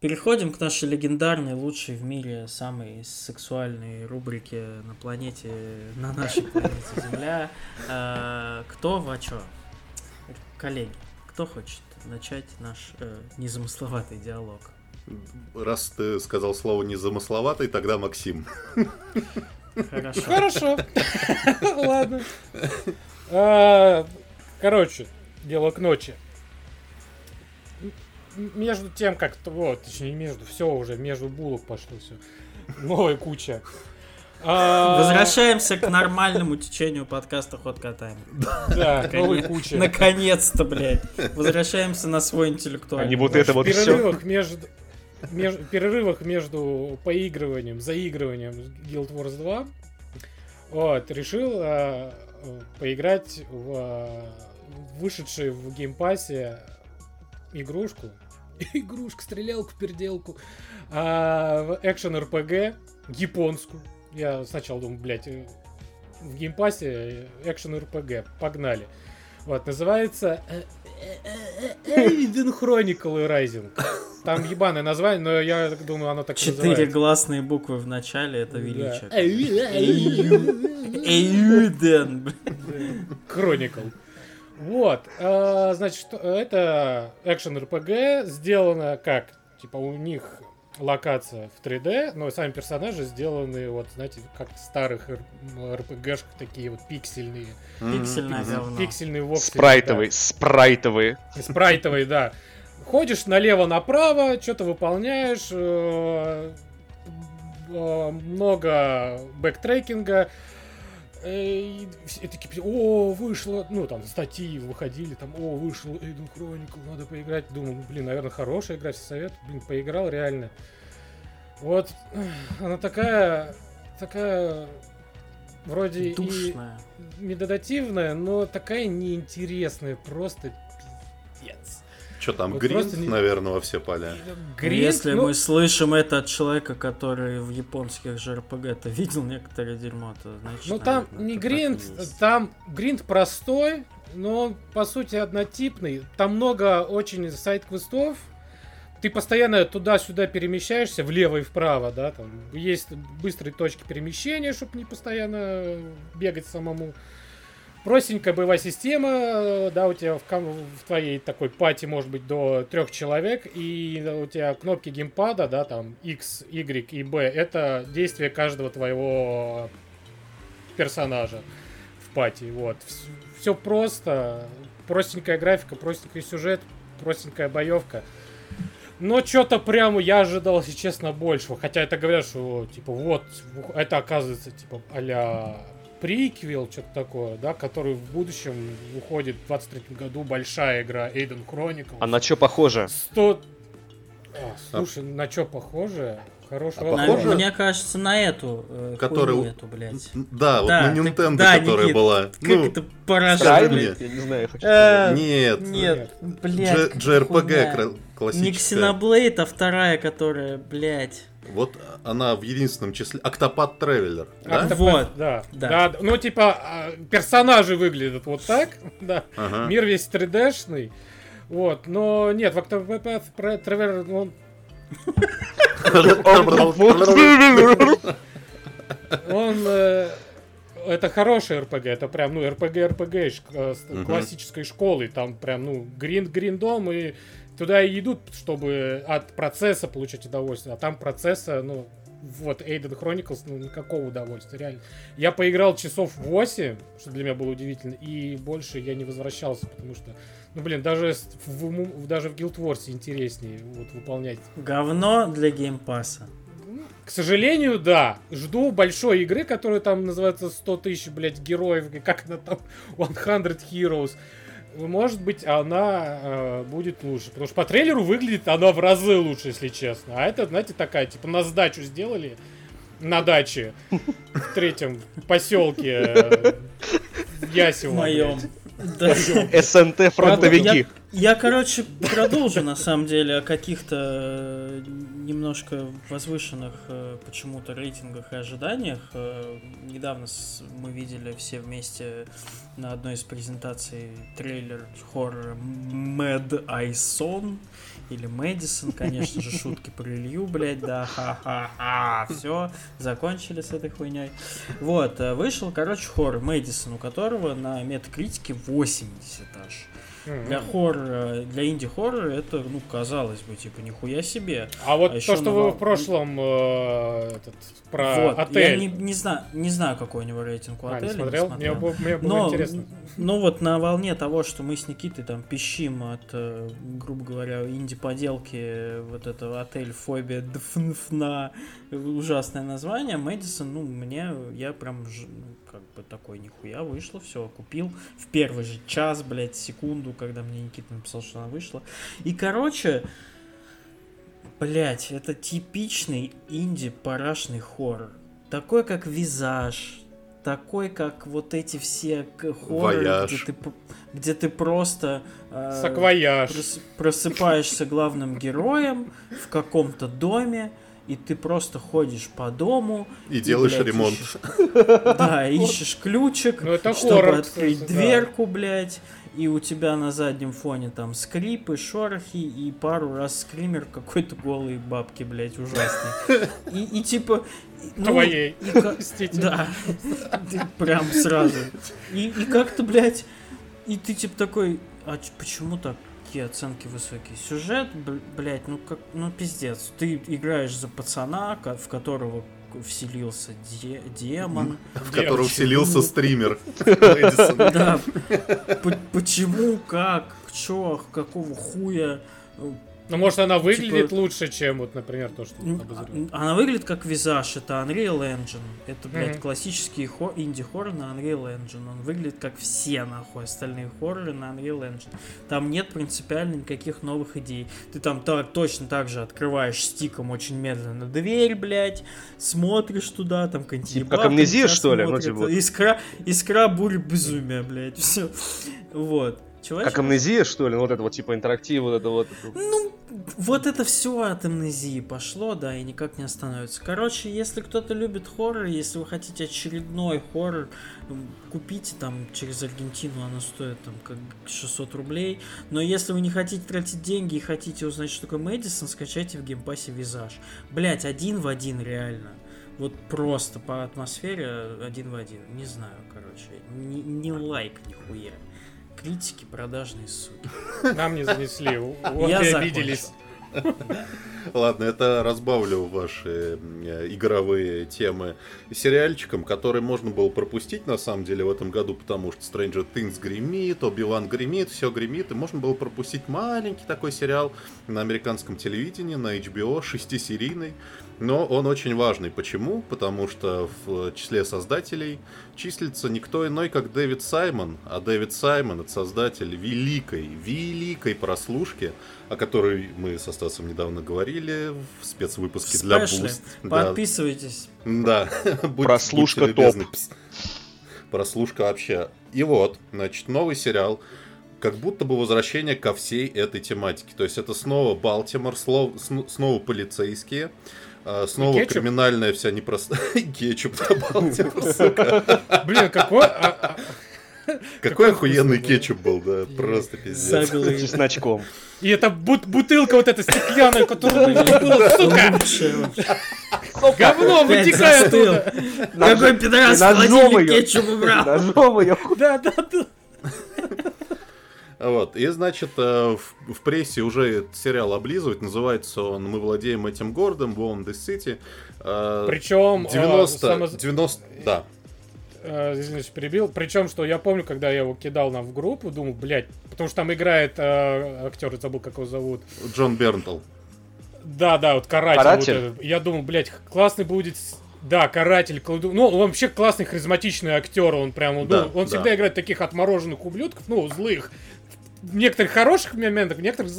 Speaker 1: Переходим к нашей легендарной, лучшей в мире, самой сексуальной рубрике на планете, на нашей планете Земля. Э, Кто во чё? Коллеги, кто хочет начать наш э, незамысловатый диалог?
Speaker 3: Раз ты сказал слово незамысловатый, тогда Максим.
Speaker 1: Хорошо.
Speaker 2: Хорошо. Ладно. А, Короче, дело к ночи. Между тем, как... Вот, точнее, не между, все уже, между булок пошло все. Новая куча. А,
Speaker 1: Возвращаемся к нормальному течению подкаста Хот Катаем.
Speaker 2: Да, новая куча.
Speaker 1: Наконец-то, блядь. Возвращаемся на свой интеллектуальный.
Speaker 4: А не вот это вот все.
Speaker 2: между, между перерывах между поигрыванием, заигрыванием Guild Wars 2, вот, решил э, поиграть в а, вышедшую в Game Pass е игрушку. Игрушку, стрелялку, переделку. а, в экшен РПГ японскую. Я сначала думал, блядь, э, в Game Pass е экшен РПГ. Погнали. Вот, называется Eiyuden Chronicle Rising. Там ебаное название, но я думаю, оно так и
Speaker 1: Четыре
Speaker 2: называется.
Speaker 1: гласные буквы в начале это величие. Eiyuden.
Speaker 2: Chronicle. Вот, а, значит, это экшен РПГ, сделано как, типа у них локация в 3D, но сами персонажи сделаны, вот, знаете, как в старых РПГшках, такие вот пиксельные.
Speaker 1: Пиксельное
Speaker 3: Мгм.
Speaker 1: говно.
Speaker 2: Пиксельные воксели.
Speaker 4: Спрайтовые, спрайтовые.
Speaker 2: Спрайтовый, да. Ходишь налево-направо, что-то выполняешь, э, э, много бэктрекинга. Э, И все такие, о, вышло, ну, там, статьи выходили, там, о, вышло Эйден Хроникл, надо поиграть. Думал, ну, блин, наверное, хорошая игра, все советуют. Блин, поиграл реально. Вот, она такая, такая, вроде и
Speaker 1: Душная.
Speaker 2: медитативная, но такая неинтересная, просто.
Speaker 3: Что там,
Speaker 2: Вот
Speaker 3: грин,
Speaker 2: просто не-
Speaker 3: наверное, во все поля.
Speaker 2: Гринт,
Speaker 1: Если
Speaker 2: ну,
Speaker 1: мы слышим это от человека, который в японских же РПГ-то видел некоторые дерьмо, то значит,
Speaker 2: ну там
Speaker 1: наверное,
Speaker 2: не гринд, там гринд простой, но он по сути однотипный. Там много очень сайт-квестов. Ты постоянно туда-сюда перемещаешься, влево и вправо, да, там есть быстрые точки перемещения, чтобы не постоянно бегать самому. Простенькая боевая система, э, да, у тебя в, в твоей такой пати может быть до трех человек, и у тебя кнопки геймпада, да, там X, Y и B, это действие каждого твоего персонажа в пати, вот. Все просто, простенькая графика, простенький сюжет, простенькая боевка. Но что-то прямо я ожидал, если честно, большего. Хотя это говорят, что типа вот, это оказывается типа а-ля приквел, что-то такое, да, который в будущем выходит в 23 году большая игра Aiden Chronicle.
Speaker 4: А на что похоже?
Speaker 2: 100... А, слушай, на что похоже? Хороший
Speaker 3: А
Speaker 2: вопрос.
Speaker 1: На-
Speaker 3: похоже?
Speaker 1: Мне кажется, на эту, э,
Speaker 3: Который-
Speaker 1: хуйню эту, блядь.
Speaker 3: Да, вот
Speaker 1: Да,
Speaker 3: на Nintendo,
Speaker 1: да,
Speaker 3: которая
Speaker 1: Никит,
Speaker 3: была.
Speaker 1: Как
Speaker 3: Ну,
Speaker 1: это поражает, блядь.
Speaker 4: Я не знаю, я хочу
Speaker 1: Э,
Speaker 3: нет.
Speaker 1: Нет, блядь.
Speaker 3: JRPG кра-
Speaker 1: Не
Speaker 3: классическая.
Speaker 1: Xenoblade, а вторая, которая, блядь.
Speaker 3: Вот она в единственном числе. Octopath Traveler. Да?
Speaker 1: Вот.
Speaker 2: Да,
Speaker 1: Да.
Speaker 2: да. Ну, типа, а, персонажи выглядят вот так, да.
Speaker 3: Ага.
Speaker 2: Мир весь 3D-шный. Вот, но нет, в Octopath Traveler, ну, он Он... э, Это хороший РПГ, это прям, ну, РПГ, РПГ э, классической школы. Там прям, ну, гринд, гриндом, и туда и идут, чтобы от процесса получать удовольствие. А там процесса, ну, вот, Eiyuden Chronicles, ну, никакого удовольствия, реально. Я поиграл часов 8, что для меня было удивительно, и больше я не возвращался, потому что, ну, блин, даже, в, даже в Guild Wars интереснее вот, выполнять
Speaker 1: Говно для Game Pass а.
Speaker 2: к сожалению, да. Жду большой игры, которая там называется 100 тысяч, блядь, героев, как она там, 100 Heroes. Может быть, она э, будет лучше. Потому что по трейлеру выглядит она в разы лучше, если честно. А это, знаете, такая, типа, на сдачу сделали на даче в третьем поселке э, Ясево.
Speaker 1: В моем.
Speaker 2: блядь.
Speaker 1: Да.
Speaker 4: СНТ фронтовики.
Speaker 1: Я, короче, продолжу на самом деле о каких-то э, немножко возвышенных э, почему-то рейтингах и ожиданиях. Э, Недавно мы видели все вместе на одной из презентаций трейлер хоррора Mad Ison или Мэдисон, конечно же, шутки про Илью, блядь, да, ха-ха-ха, все, закончили с этой хуйней. Вот, э, вышел, короче, хоррор Мэдисон, у которого на метакритике 80 аж.
Speaker 2: Мгм.
Speaker 1: Для хоррора, для инди-хоррора это, ну, казалось бы, типа, нихуя себе.
Speaker 2: А вот
Speaker 1: А
Speaker 2: то, что вы в прошлом э, этот, про
Speaker 1: вот,
Speaker 2: отель.
Speaker 1: я не, не знаю, не знаю, какой у него рейтинг у
Speaker 2: А,
Speaker 1: отеля.
Speaker 2: не смотрел? Мне, было- мне было
Speaker 1: Но,
Speaker 2: интересно.
Speaker 1: ну вот на волне того, что мы с Никитой там пищим от, э, грубо говоря, инди-поделки э, вот этого отель Фобия Дфнфна, ужасное название, Мэдисон, ну, мне, я прям, ну, как бы такой, нихуя, вышло, все, купил в первый же час, блядь, секунду, когда мне Никита написал, что она вышла. И, короче, блядь, это типичный инди-парашный хоррор. Такой, как Визаж, такой, как вот эти все хорроры, где ты, где ты просто э,
Speaker 2: Саквояж.
Speaker 1: прос- просыпаешься главным героем в каком-то доме, и ты просто ходишь по дому.
Speaker 3: И делаешь
Speaker 1: блядь,
Speaker 3: ремонт.
Speaker 1: ищешь- да, ищешь ключик,
Speaker 2: Ну, это
Speaker 1: чтобы
Speaker 2: хоррор,
Speaker 1: открыть
Speaker 2: кстати, да.
Speaker 1: дверку, блядь. И у тебя на заднем фоне там скрипы, шорохи и пару раз скример какой-то голой бабки, блядь, ужасный. И, и типа... и- ну,
Speaker 2: Твоей.
Speaker 1: и
Speaker 2: Мстителя.
Speaker 1: Да, прям сразу. И, и как-то, блядь, и ты типа такой, а почему такие оценки высокие? Сюжет, бл- блядь, ну как, ну пиздец. Ты играешь за пацана, в которого вселился де- демон.
Speaker 3: В которого вселился стример.
Speaker 1: Да. Почему, как, чё, какого хуя?
Speaker 2: Ну, может, она выглядит
Speaker 1: Типа-
Speaker 2: лучше, чем, вот, например, то, что
Speaker 1: М,
Speaker 2: обозрел.
Speaker 1: а- Она выглядит как визаж, это Unreal Engine. Это, блядь,
Speaker 2: Мгм.
Speaker 1: классический хо- инди-хоррор на Unreal Engine. Он выглядит как все, нахуй, остальные хорроры на Unreal Engine. Там нет принципиально никаких новых идей. Ты там так, точно так же открываешь стиком очень медленно дверь, блядь, смотришь туда, там какая-нибудь
Speaker 4: Типа как амнезия, что ли? Ну, типа.
Speaker 1: Искра, искра бурь безумия, блядь, все. Вот. Чего
Speaker 4: Как амнезия, что ли? Ну, Вот это вот типа интерактив, вот это вот.
Speaker 1: Ну, вот это все от амнезии пошло, да, и никак не остановится. Короче, если кто-то любит хоррор, если вы хотите очередной хоррор, купите там через Аргентину, оно стоит там как 600 рублей. Но если вы не хотите тратить деньги и хотите узнать, что такое Madison, скачайте в Game Pass е Visage. Блять, один в один реально. Вот просто по атмосфере один в один. Не знаю, короче. Не, не like нихуя. Критики продажные суки.
Speaker 2: Нам не занесли. Вот
Speaker 1: Я
Speaker 2: обиделись.
Speaker 3: Ладно, это разбавлю ваши э, игровые темы сериальчиком, который можно было пропустить на самом деле в этом году, потому что Stranger Things гремит, Оби-Ван гремит, все гремит, и можно было пропустить маленький такой сериал на американском телевидении, на HBO, шестисерийный, но он очень важный. Почему? Потому что в числе создателей числится никто иной, как Дэвид Саймон, а Дэвид Саймон это создатель великой, великой прослушки, о которой мы со Стасом недавно говорили в спецвыпуске для
Speaker 1: Спешле.
Speaker 3: Boost. Да,
Speaker 1: Подписывайтесь.
Speaker 3: да.
Speaker 4: Прослушка.
Speaker 3: Пс. Прослушка вообще. И вот, значит, новый сериал, как будто бы возвращение ко всей этой тематике. То есть это снова Балтимор, снова полицейские, а, снова
Speaker 2: кетчуп?
Speaker 3: криминальная вся непростая... Кетчуп, Балтимор, сука.
Speaker 2: Блин, какой... а- а-
Speaker 3: Какой охуенный кетчуп был, да, просто пиздец.
Speaker 4: С чесночком.
Speaker 2: И бут- бутылка вот эта стеклянная, которую было, сука!
Speaker 4: Кнопка.
Speaker 2: Говно вытекает оттуда.
Speaker 1: Какой пидорас в холодильник кетчуп убрал.
Speaker 4: Ножом ее.
Speaker 2: Да, да, да.
Speaker 3: Вот. И, значит, э, в, в прессе уже сериал облизывают. Называется он «Мы владеем этим городом», «We own this city». Э,
Speaker 2: Причем...
Speaker 3: 90, 90, да.
Speaker 2: э, извините, перебил. Причем, что я помню, когда я его кидал нам в группу, думал, блядь, потому что там играет э, актер, забыл, как его зовут.
Speaker 3: Джон Бернтл.
Speaker 2: Да, да, вот каратель.
Speaker 4: Каратель?
Speaker 2: вот. Я думал, блядь, классный будет. Да, каратель, Ну, он вообще классный, харизматичный актер. Он прям, ну,
Speaker 3: Да,
Speaker 2: он
Speaker 3: да.
Speaker 2: всегда играет таких отмороженных ублюдков, ну, злых. В некоторых хороших моментах, в некоторых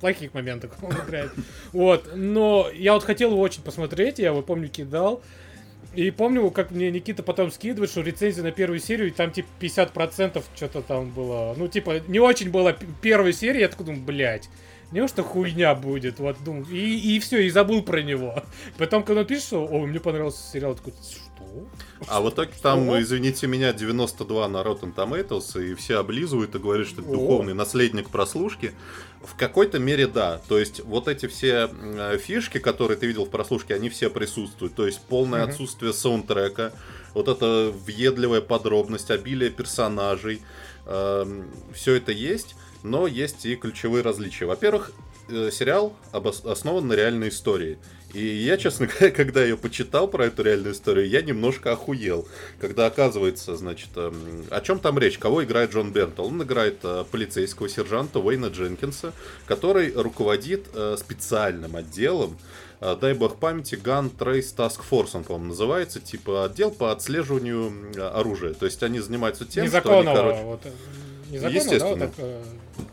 Speaker 2: плохих моментах он играет. Вот, но я вот хотел его очень посмотреть, я его, помню, кидал. И помню, как мне Никита потом скидывает, что рецензия на первую серию, и там типа 50% что-то там было. Ну, типа, не очень было первой серии, я такой думаю, блядь. Неужто хуйня будет? Вот, думаю, и, и все, и забыл про него. Потом, когда он пишет, что, о, мне понравился сериал, такой?
Speaker 3: А в итоге там, извините меня, 92 на Rotten Tomatoes, и все облизывают и говорят, что это духовный наследник прослушки. В какой-то мере да. То есть вот эти все э, фишки, которые ты видел в прослушке, они все присутствуют. То есть полное
Speaker 2: Мгм.
Speaker 3: отсутствие саундтрека, вот эта въедливая подробность, обилие персонажей. все это есть, но есть и ключевые различия. Во-первых, э, сериал основан на реальной истории. И я, честно говоря, когда я почитал про эту реальную историю, я немножко охуел. Когда оказывается, значит, эм, о чем там речь? Кого играет Джон Бентл? Он играет э, полицейского сержанта Уэйна Дженкинса, который руководит э, специальным отделом э, дай бог памяти, Gun Trace Task Force, он, по-моему, называется, типа отдел по отслеживанию оружия. То есть они занимаются тем, что они,
Speaker 2: Незаконного,
Speaker 3: короче,
Speaker 2: вот, э, незаконного, да, вот
Speaker 3: Естественно.
Speaker 2: э,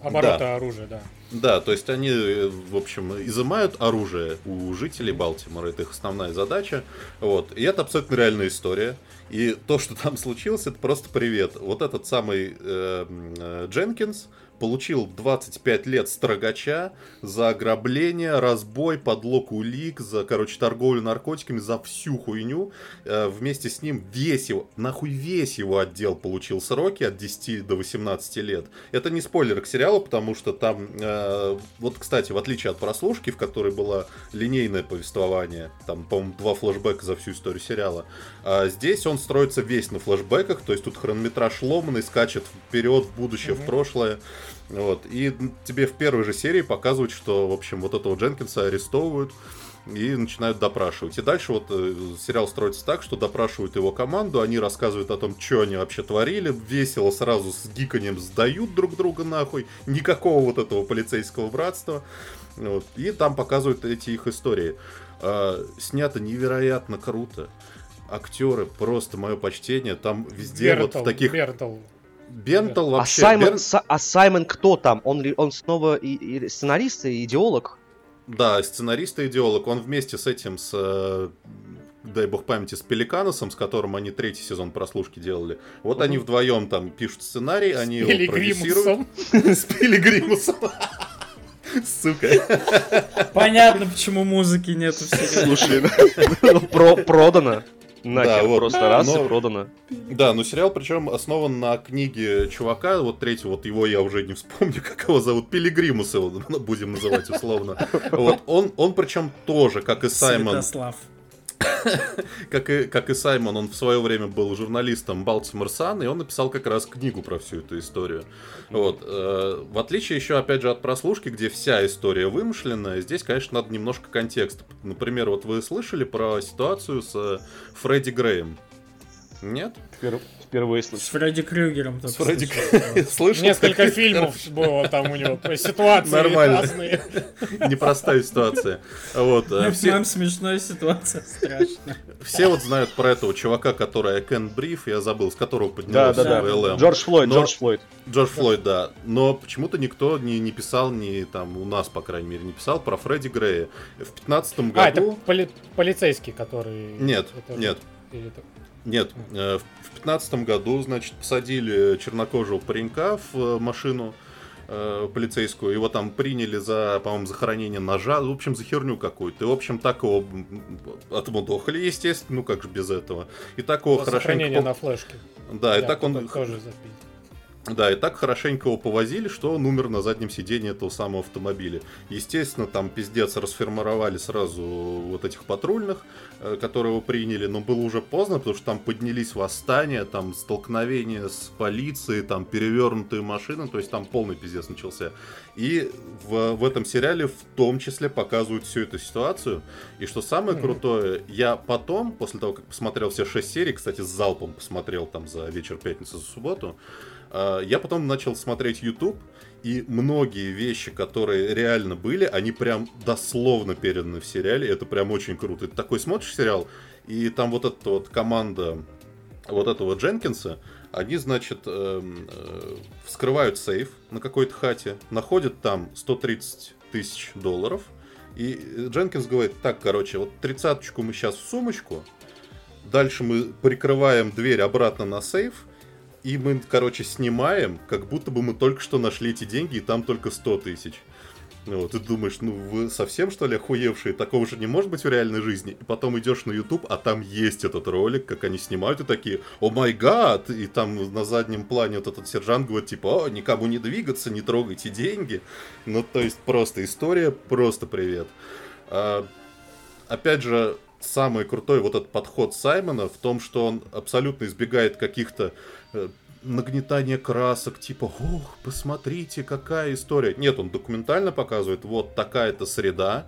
Speaker 2: оборота
Speaker 3: Да.
Speaker 2: оружия, да.
Speaker 3: Да, то есть они, в общем, изымают оружие у жителей Балтимора. Это их основная задача. Вот. И это абсолютно реальная история. И то, что там случилось, это просто привет. Вот этот самый э, э, Дженкинс получил 25 лет строгача за ограбление, разбой, подлог улик, за, короче, торговлю наркотиками, за всю хуйню. Э, вместе с ним весь его, нахуй весь его отдел получил сроки от 10 до 18 лет. Это не спойлер к сериалу, потому что там, э, вот, кстати, в отличие от прослушки, в которой было линейное повествование, там, по-моему, два флэшбэка за всю историю сериала, а здесь он строится весь на флэшбэках, то есть тут хронометраж ломанный, скачет вперед, в будущее, в
Speaker 2: Мгм.
Speaker 3: прошлое. Вот. И тебе в первой же серии показывают, что, в общем, вот этого Дженкинса арестовывают и начинают допрашивать. И дальше вот э, сериал строится так, что допрашивают его команду, они рассказывают о том, что они вообще творили, весело сразу с гиканьем сдают друг друга нахуй, никакого вот этого полицейского братства. Вот. И там показывают эти их истории. А, снято невероятно круто. Актеры, просто мое почтение. Там везде вот
Speaker 2: Бертл,
Speaker 3: в таких...
Speaker 2: Бертл.
Speaker 3: Бентл
Speaker 4: А
Speaker 3: вообще...
Speaker 4: Саймон,
Speaker 3: Берн-
Speaker 4: Са- а Саймон кто там? Он, он снова и, и сценарист и идеолог?
Speaker 3: Да, сценарист и идеолог. Он вместе с этим, с, э, дай бог памяти, с Пеликаносом, с которым они третий сезон прослушки делали. Вот они вдвоем там пишут сценарий, они его продюсируют. С Пилигримусом. Сука.
Speaker 1: Понятно, почему музыки нету в сериале.
Speaker 4: Слушай, про- продано. Нахер,
Speaker 3: вот.
Speaker 4: просто раз
Speaker 3: Но-
Speaker 4: и продано.
Speaker 3: Да, но сериал причем основан на книге чувака, вот третьего, вот его я уже не вспомню, как его зовут, Пилигримус его будем называть условно. Вот, он, он причем тоже, как и Саймон,
Speaker 1: Святослав.
Speaker 3: Как и, как и Саймон, он в свое время был журналистом Балтимор Сан, и он написал как раз книгу про всю эту историю. Вот. э, в отличие еще, опять же, от прослушки, где вся история вымышленная, здесь, конечно, надо немножко контекста. Например, вот вы слышали про ситуацию с э, Фредди Греем? Нет?
Speaker 4: Впер- Впервые
Speaker 1: С
Speaker 4: слышу.
Speaker 1: Фредди Крюгером.
Speaker 3: С Фредди
Speaker 1: слышал.
Speaker 3: Слышал?
Speaker 2: Несколько фильмов было там у него, ситуации
Speaker 3: Нормально.
Speaker 2: разные.
Speaker 3: Непростая ситуация. Вот. э, все,
Speaker 1: Прям смешная ситуация, страшно.
Speaker 3: все вот знают про этого чувака, который Кен Бриф, я забыл, с которого
Speaker 4: Да,
Speaker 3: поднялся
Speaker 4: да, да.
Speaker 3: ВЛМ.
Speaker 4: Джордж Флойд,
Speaker 3: Но-
Speaker 4: Джордж Флойд.
Speaker 3: Джордж Флойд, да. Но почему-то никто не, не писал, не там у нас, по крайней мере, не писал про Фредди Грея. В пятнадцатом
Speaker 2: А, это
Speaker 3: году.
Speaker 2: поли- полицейский, который...
Speaker 3: Нет,
Speaker 2: это-
Speaker 3: нет.
Speaker 2: или это-
Speaker 3: Нет, э, в пятнадцатом году, значит, посадили чернокожего паренька в э, машину э, полицейскую. Его там приняли за, по-моему, захоронение ножа. В общем, за херню какую-то. И, в общем, так его отмудохали, естественно. Ну, как же без этого. И так его хорошенько...
Speaker 2: Сохранение
Speaker 3: по-
Speaker 2: на флешке.
Speaker 3: Да, и
Speaker 2: Да,
Speaker 3: так он...
Speaker 2: тоже запить.
Speaker 3: Да, и так хорошенько его повозили, что он умер на заднем сидении этого самого автомобиля. Естественно, там пиздец расформировали сразу вот этих патрульных, э, которые его приняли, но было уже поздно, потому что там поднялись восстания, там столкновения с полицией, там перевернутые машины, то есть там полный пиздец начался. И в, в этом сериале в том числе показывают всю эту ситуацию. И что самое крутое, я потом, после того, как посмотрел все шесть серий, кстати, с залпом посмотрел там за вечер пятницы, за субботу, я потом начал смотреть YouTube, и многие вещи, которые реально были, они прям дословно переданы в сериале. Это прям очень круто. Ты такой смотришь сериал, и там вот эта вот команда вот этого Дженкинса, они, значит, эм, э, вскрывают сейф на какой-то хате, находят там 130 тысяч долларов, и Дженкинс говорит, так, короче, вот тридцаточку мы сейчас в сумочку, дальше мы прикрываем дверь обратно на сейф, и мы, короче, снимаем, как будто бы мы только что нашли эти деньги, и там только 100 тысяч. Вот, ты думаешь, ну вы совсем что ли охуевшие? Такого же не может быть в реальной жизни. И потом идешь на YouTube, а там есть этот ролик, как они снимают, и такие, о май гад! И там на заднем плане вот этот сержант говорит, типа, о, никому не двигаться, не трогайте деньги. Ну, то есть просто история, просто привет. А, опять же, самый крутой вот этот подход Саймона в том, что он абсолютно избегает каких-то э, нагнетания красок, типа, ох, посмотрите, какая история. Нет, он документально показывает, вот такая-то среда,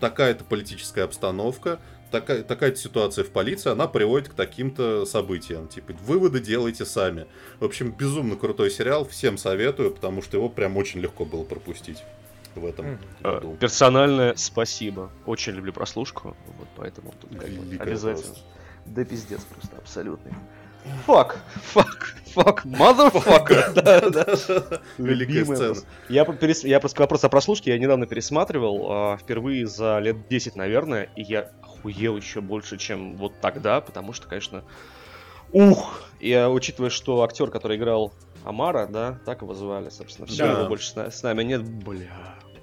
Speaker 3: такая-то политическая обстановка, такая, такая-то ситуация в полиции, она приводит к таким-то событиям. Типа, выводы делайте сами. В общем, безумно крутой сериал, всем советую, потому что его прям очень легко было пропустить в этом.
Speaker 4: Э,
Speaker 3: году.
Speaker 4: Персональное спасибо. Очень люблю прослушку. Вот поэтому тут как бы обязательно.
Speaker 3: просто.
Speaker 4: Да пиздец просто, абсолютный. Фак, фак, фак, motherfucker. Да, да.
Speaker 3: Великая сцена.
Speaker 4: Я, перес- я просто к вопросу о прослушке, я недавно пересматривал, а, впервые за лет 10, наверное, и я охуел еще больше, чем вот тогда, потому что, конечно, ух, я учитывая, что актер, который играл Амара, да, так его звали, собственно, все,
Speaker 3: Да.
Speaker 4: его больше с нами нет, бля,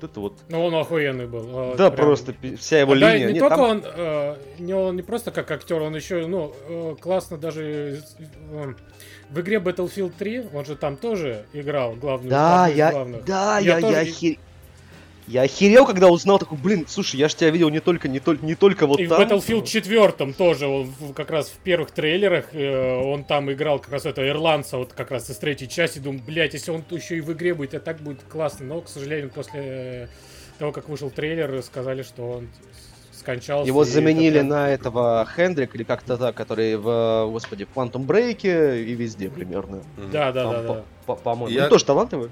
Speaker 4: вот это вот,
Speaker 2: Ну, он охуенный был. э,
Speaker 4: да,
Speaker 2: прям.
Speaker 4: просто вся его
Speaker 2: Да,
Speaker 4: линия,
Speaker 2: не
Speaker 4: нет,
Speaker 2: только
Speaker 4: там-
Speaker 2: он, э, не, он не просто как актер, он еще, ну, э, классно даже э, в игре Battlefield 3, он же там тоже играл главную
Speaker 4: Да, я,
Speaker 2: главных.
Speaker 4: да,
Speaker 2: Я
Speaker 4: я,
Speaker 2: тоже
Speaker 4: я, охер- я охерел, когда узнал, такой, блин, слушай, я же тебя видел не только, не только, не только вот
Speaker 2: И в
Speaker 4: там.
Speaker 2: Battlefield 4 тоже, он в- как раз в первых трейлерах, э, он там играл как раз это ирландца, вот как раз из третьей части. Думаю, блядь, если он еще и в игре будет, это так будет классно. Но, к сожалению, после э, того, как вышел трейлер, сказали, что он скончался.
Speaker 4: Его
Speaker 2: и это
Speaker 4: заменили
Speaker 2: прям-
Speaker 4: на этого Хендрик или как-то так, который в, господи, в Quantum Break и везде примерно.
Speaker 2: Да, да,
Speaker 4: Там,
Speaker 2: да, да.
Speaker 4: по- по- По-моему.
Speaker 3: Я-
Speaker 4: Он тоже талантливый.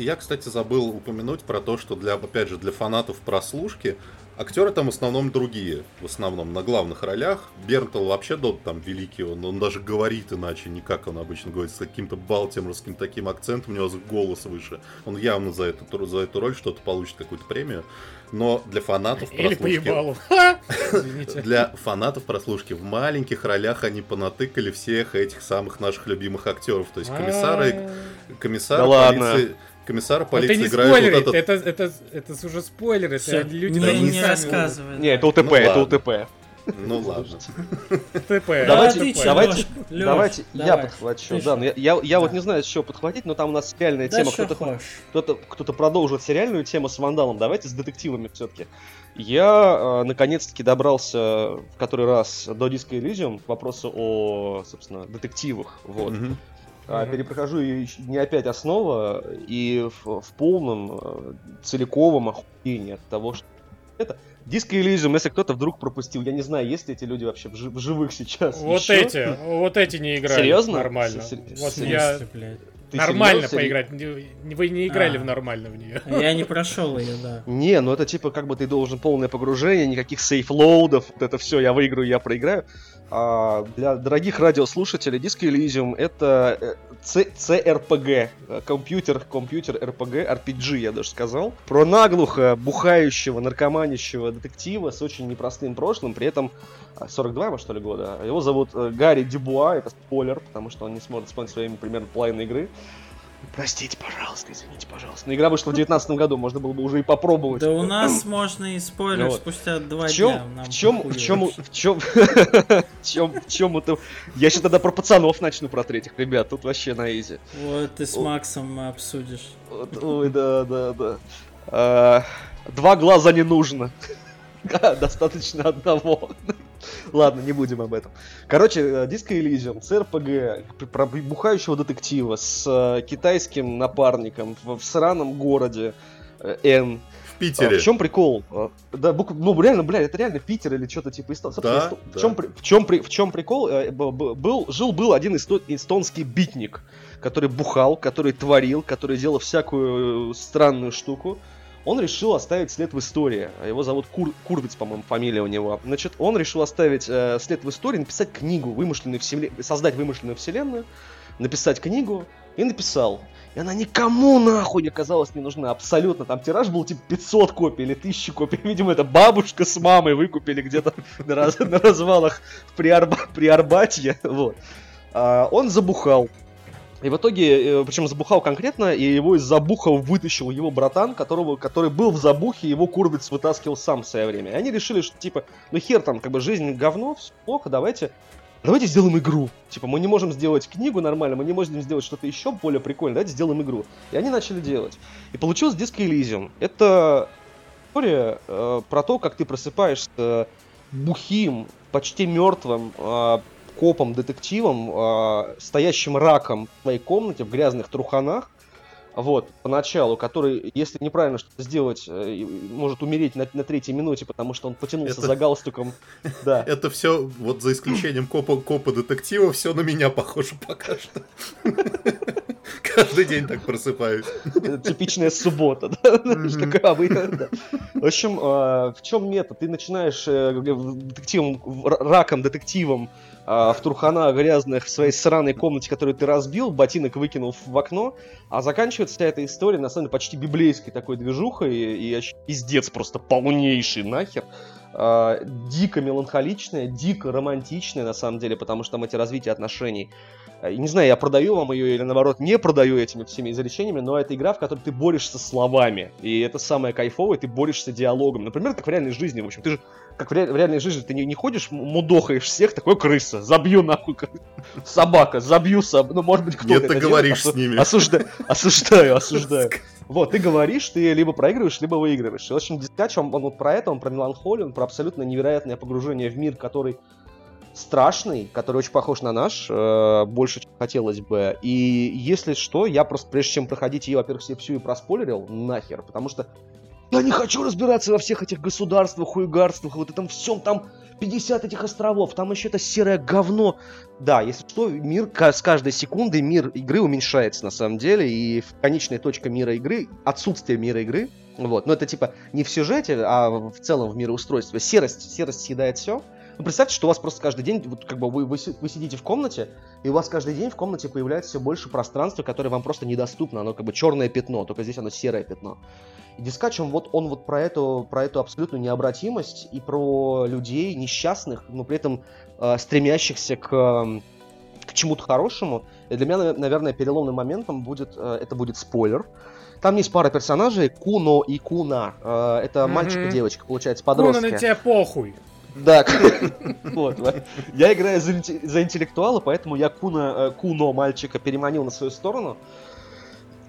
Speaker 3: И Я, кстати, забыл упомянуть про то, что для, опять же, для фанатов прослушки актеры там в основном другие, в основном на главных ролях. Бернтл вообще дот там великий, он, он даже говорит иначе, не как он обычно говорит, с каким-то балтиморским таким акцентом, у него голос выше. Он явно за эту, за эту роль что-то получит, какую-то премию. Но для фанатов
Speaker 2: Или
Speaker 3: прослушки... Для фанатов прослушки в маленьких ролях они понатыкали всех этих самых наших любимых актеров. То есть комиссары,
Speaker 2: А.
Speaker 4: Да ладно.
Speaker 3: полиции, комиссара
Speaker 2: Ну
Speaker 3: полиции
Speaker 2: не
Speaker 3: играет вот
Speaker 2: спойлери,
Speaker 3: этот
Speaker 2: это, это, это уже спойлер, это
Speaker 1: Всё,
Speaker 2: люди
Speaker 1: не, не
Speaker 2: сами
Speaker 1: рассказывай.
Speaker 4: Не, это УТП,
Speaker 3: Ну
Speaker 4: это
Speaker 3: ладно.
Speaker 4: УТП.
Speaker 3: Ну ладно.
Speaker 2: ТП.
Speaker 4: Давайте-
Speaker 1: чё,
Speaker 4: давайте-
Speaker 1: Лёш,
Speaker 4: Давайте я подхвачу. Да, но я, я, я вот не знаю, с чего подхватить, но там у нас реальная тема. Кто-то кто-то кто продолжит сериальную тему с вандалом. Давайте с детективами все-таки. Я э, наконец-таки добрался в который раз до Disco Elysium к вопросу о, собственно, детективах. Вот. А,
Speaker 2: Мгм.
Speaker 4: перепрохожу не опять основа и в, в полном э, целиковом охуении от того, что это Disco Elysium, если кто-то вдруг пропустил, я не знаю, есть ли эти люди вообще в, жи- в живых сейчас.
Speaker 2: Вот
Speaker 4: ещё?
Speaker 2: эти, вот эти не играли
Speaker 4: Серьезно?
Speaker 2: нормально.
Speaker 4: С- с-
Speaker 2: Вот
Speaker 1: В
Speaker 2: я
Speaker 1: блядь?
Speaker 4: Ты
Speaker 2: нормально
Speaker 4: серьёзно?
Speaker 2: поиграть. Вы не играли
Speaker 1: А.
Speaker 2: в нормально в нее.
Speaker 1: Я не прошел ее, да.
Speaker 4: Не, ну это типа как бы ты должен полное погружение, никаких сейфлоудов, вот это все, я выиграю, я проиграю. А для дорогих радиослушателей Disco Elysium это э, CRPG, э, компьютер, компьютер RPG, RPG я даже сказал, про наглухо бухающего, наркоманящего детектива с очень непростым прошлым, при этом а, 42 ему, что ли, года. Его зовут э, Гарри Дюбуа, это спойлер, потому что он не сможет вспомнить свое имя примерно половины игры. Простите, пожалуйста, извините, пожалуйста. Но игра вышла в 2019 году, можно было бы уже и попробовать.
Speaker 1: Да у нас можно и спойлер
Speaker 4: Вот.
Speaker 1: спустя два
Speaker 4: В чем,
Speaker 1: дня.
Speaker 4: в чем, в чем, в чем, в чем, в чем это? Я сейчас тогда про пацанов начну про третьих ребят, тут вообще на изи.
Speaker 1: Вот ты с. Максом обсудишь.
Speaker 4: Вот, Ой, да, да, да. А, Два глаза не нужно. Достаточно одного. Ладно, не будем об этом. Короче, э, Disco Elysium, CRPG, про бухающего детектива с э, китайским напарником в, в сраном городе э, Н.
Speaker 3: В
Speaker 4: А
Speaker 3: Питере.
Speaker 4: В чем прикол? А, Да, бук- ну реально, бля, это реально Питер или что-то типа Эстон-
Speaker 3: Да,
Speaker 4: Эсто- В
Speaker 3: да.
Speaker 4: чем, в чем, в чем прикол? Был, жил был один эсто- эстонский битник, который бухал, который творил, который делал всякую странную штуку. Он решил оставить след в истории. Его зовут Кур, Курвиц, по-моему, фамилия у него. Значит, он решил оставить э, след в истории, написать книгу, вымышленную вселе- создать вымышленную вселенную, написать книгу, и написал. И она никому нахуй оказалась не нужна, абсолютно. Там тираж был типа 500 копий или 1000 копий. Видимо, это бабушка с мамой выкупили где-то на, раз- на развалах при, Арба-. Вот. А, он забухал. И в итоге, причем забухал конкретно, и его из забуха вытащил его братан, которого, который был в забухе, его Курбиц вытаскивал сам в свое время. И они решили, что типа, ну хер там, как бы жизнь говно, все плохо, давайте Давайте сделаем игру. Типа, мы не можем сделать книгу нормально, мы не можем сделать что-то еще более прикольное, давайте сделаем игру. И они начали делать. И получилось Disco Elysium. Это история э, про то, как ты просыпаешься бухим, почти мертвым э, копом, детективом, э, стоящим раком в твоей комнате в грязных труханах, вот, поначалу, который, если неправильно что-то сделать, э, может умереть на, на третьей минуте, потому что он потянулся
Speaker 3: Это-
Speaker 4: за галстуком. Да.
Speaker 3: Это все, вот за исключением копа, копа детектива, все на меня похоже пока что. Каждый день так просыпаюсь.
Speaker 4: Типичная суббота, да? В общем, э, в чем метод? Ты начинаешь э, детективом, раком детективом в трухана грязных в своей сраной комнате, которую ты разбил, ботинок выкинул в окно, а заканчивается вся эта история, на самом деле, почти библейской такой движухой, и, и пиздец просто полнейший нахер. Э, дико меланхоличная, дико романтичная, на самом деле, потому что там эти развития отношений Не знаю, я продаю вам ее или наоборот не продаю этими всеми изречениями, но это игра, в которой ты борешься словами. И это самое кайфовое, ты борешься диалогом. Например, как в реальной жизни. В общем, ты же как в, ре- в реальной жизни ты не, не ходишь, мудохаешь всех, такой крыса, забью нахуй как- собака, забью соб... Ну, может быть, кто-то
Speaker 3: Нет,
Speaker 4: это
Speaker 3: ты
Speaker 4: делает,
Speaker 3: говоришь
Speaker 4: осу-
Speaker 3: с ними.
Speaker 4: осужда- Осуждаю, осуждаю. Вот, ты говоришь, ты либо проигрываешь, либо выигрываешь. И, в общем, Дискач, он, он вот про это, он про меланхолию, он про абсолютно невероятное погружение в мир, который страшный, который очень похож на наш, э, больше, чем хотелось бы. И если что, я просто, прежде чем проходить ее, во-первых, себе всю и проспойлерил, нахер, потому что я не хочу разбираться во всех этих государствах, хуегарствах, вот этом всем, там 50 этих островов, там еще это серое говно. Да, если что, мир с каждой секундой мир игры уменьшается на самом деле, и конечная точка мира игры, отсутствие мира игры, вот, но это типа не в сюжете, а в целом в мироустройстве. Серость, серость съедает все. Ну, представьте, что у вас просто каждый день, вот как бы вы, вы, вы сидите в комнате, и у вас каждый день в комнате появляется все больше пространства, которое вам просто недоступно. Оно как бы черное пятно, только здесь оно серое пятно. И Дискач, он вот, он вот про эту, про эту абсолютную необратимость и про людей несчастных, но при этом э, стремящихся к, эм, к чему-то хорошему. И для меня, навер- наверное, переломным моментом будет, э, это будет спойлер. Там есть пара персонажей, Куно и Куна. Э, это
Speaker 2: Мгм.
Speaker 4: мальчик и девочка, получается,
Speaker 2: Куна
Speaker 4: подростки.
Speaker 2: на тебя похуй.
Speaker 4: Да, вот. Я играю за, за интеллектуала, поэтому я Куна, э, Куно мальчика переманил на свою сторону.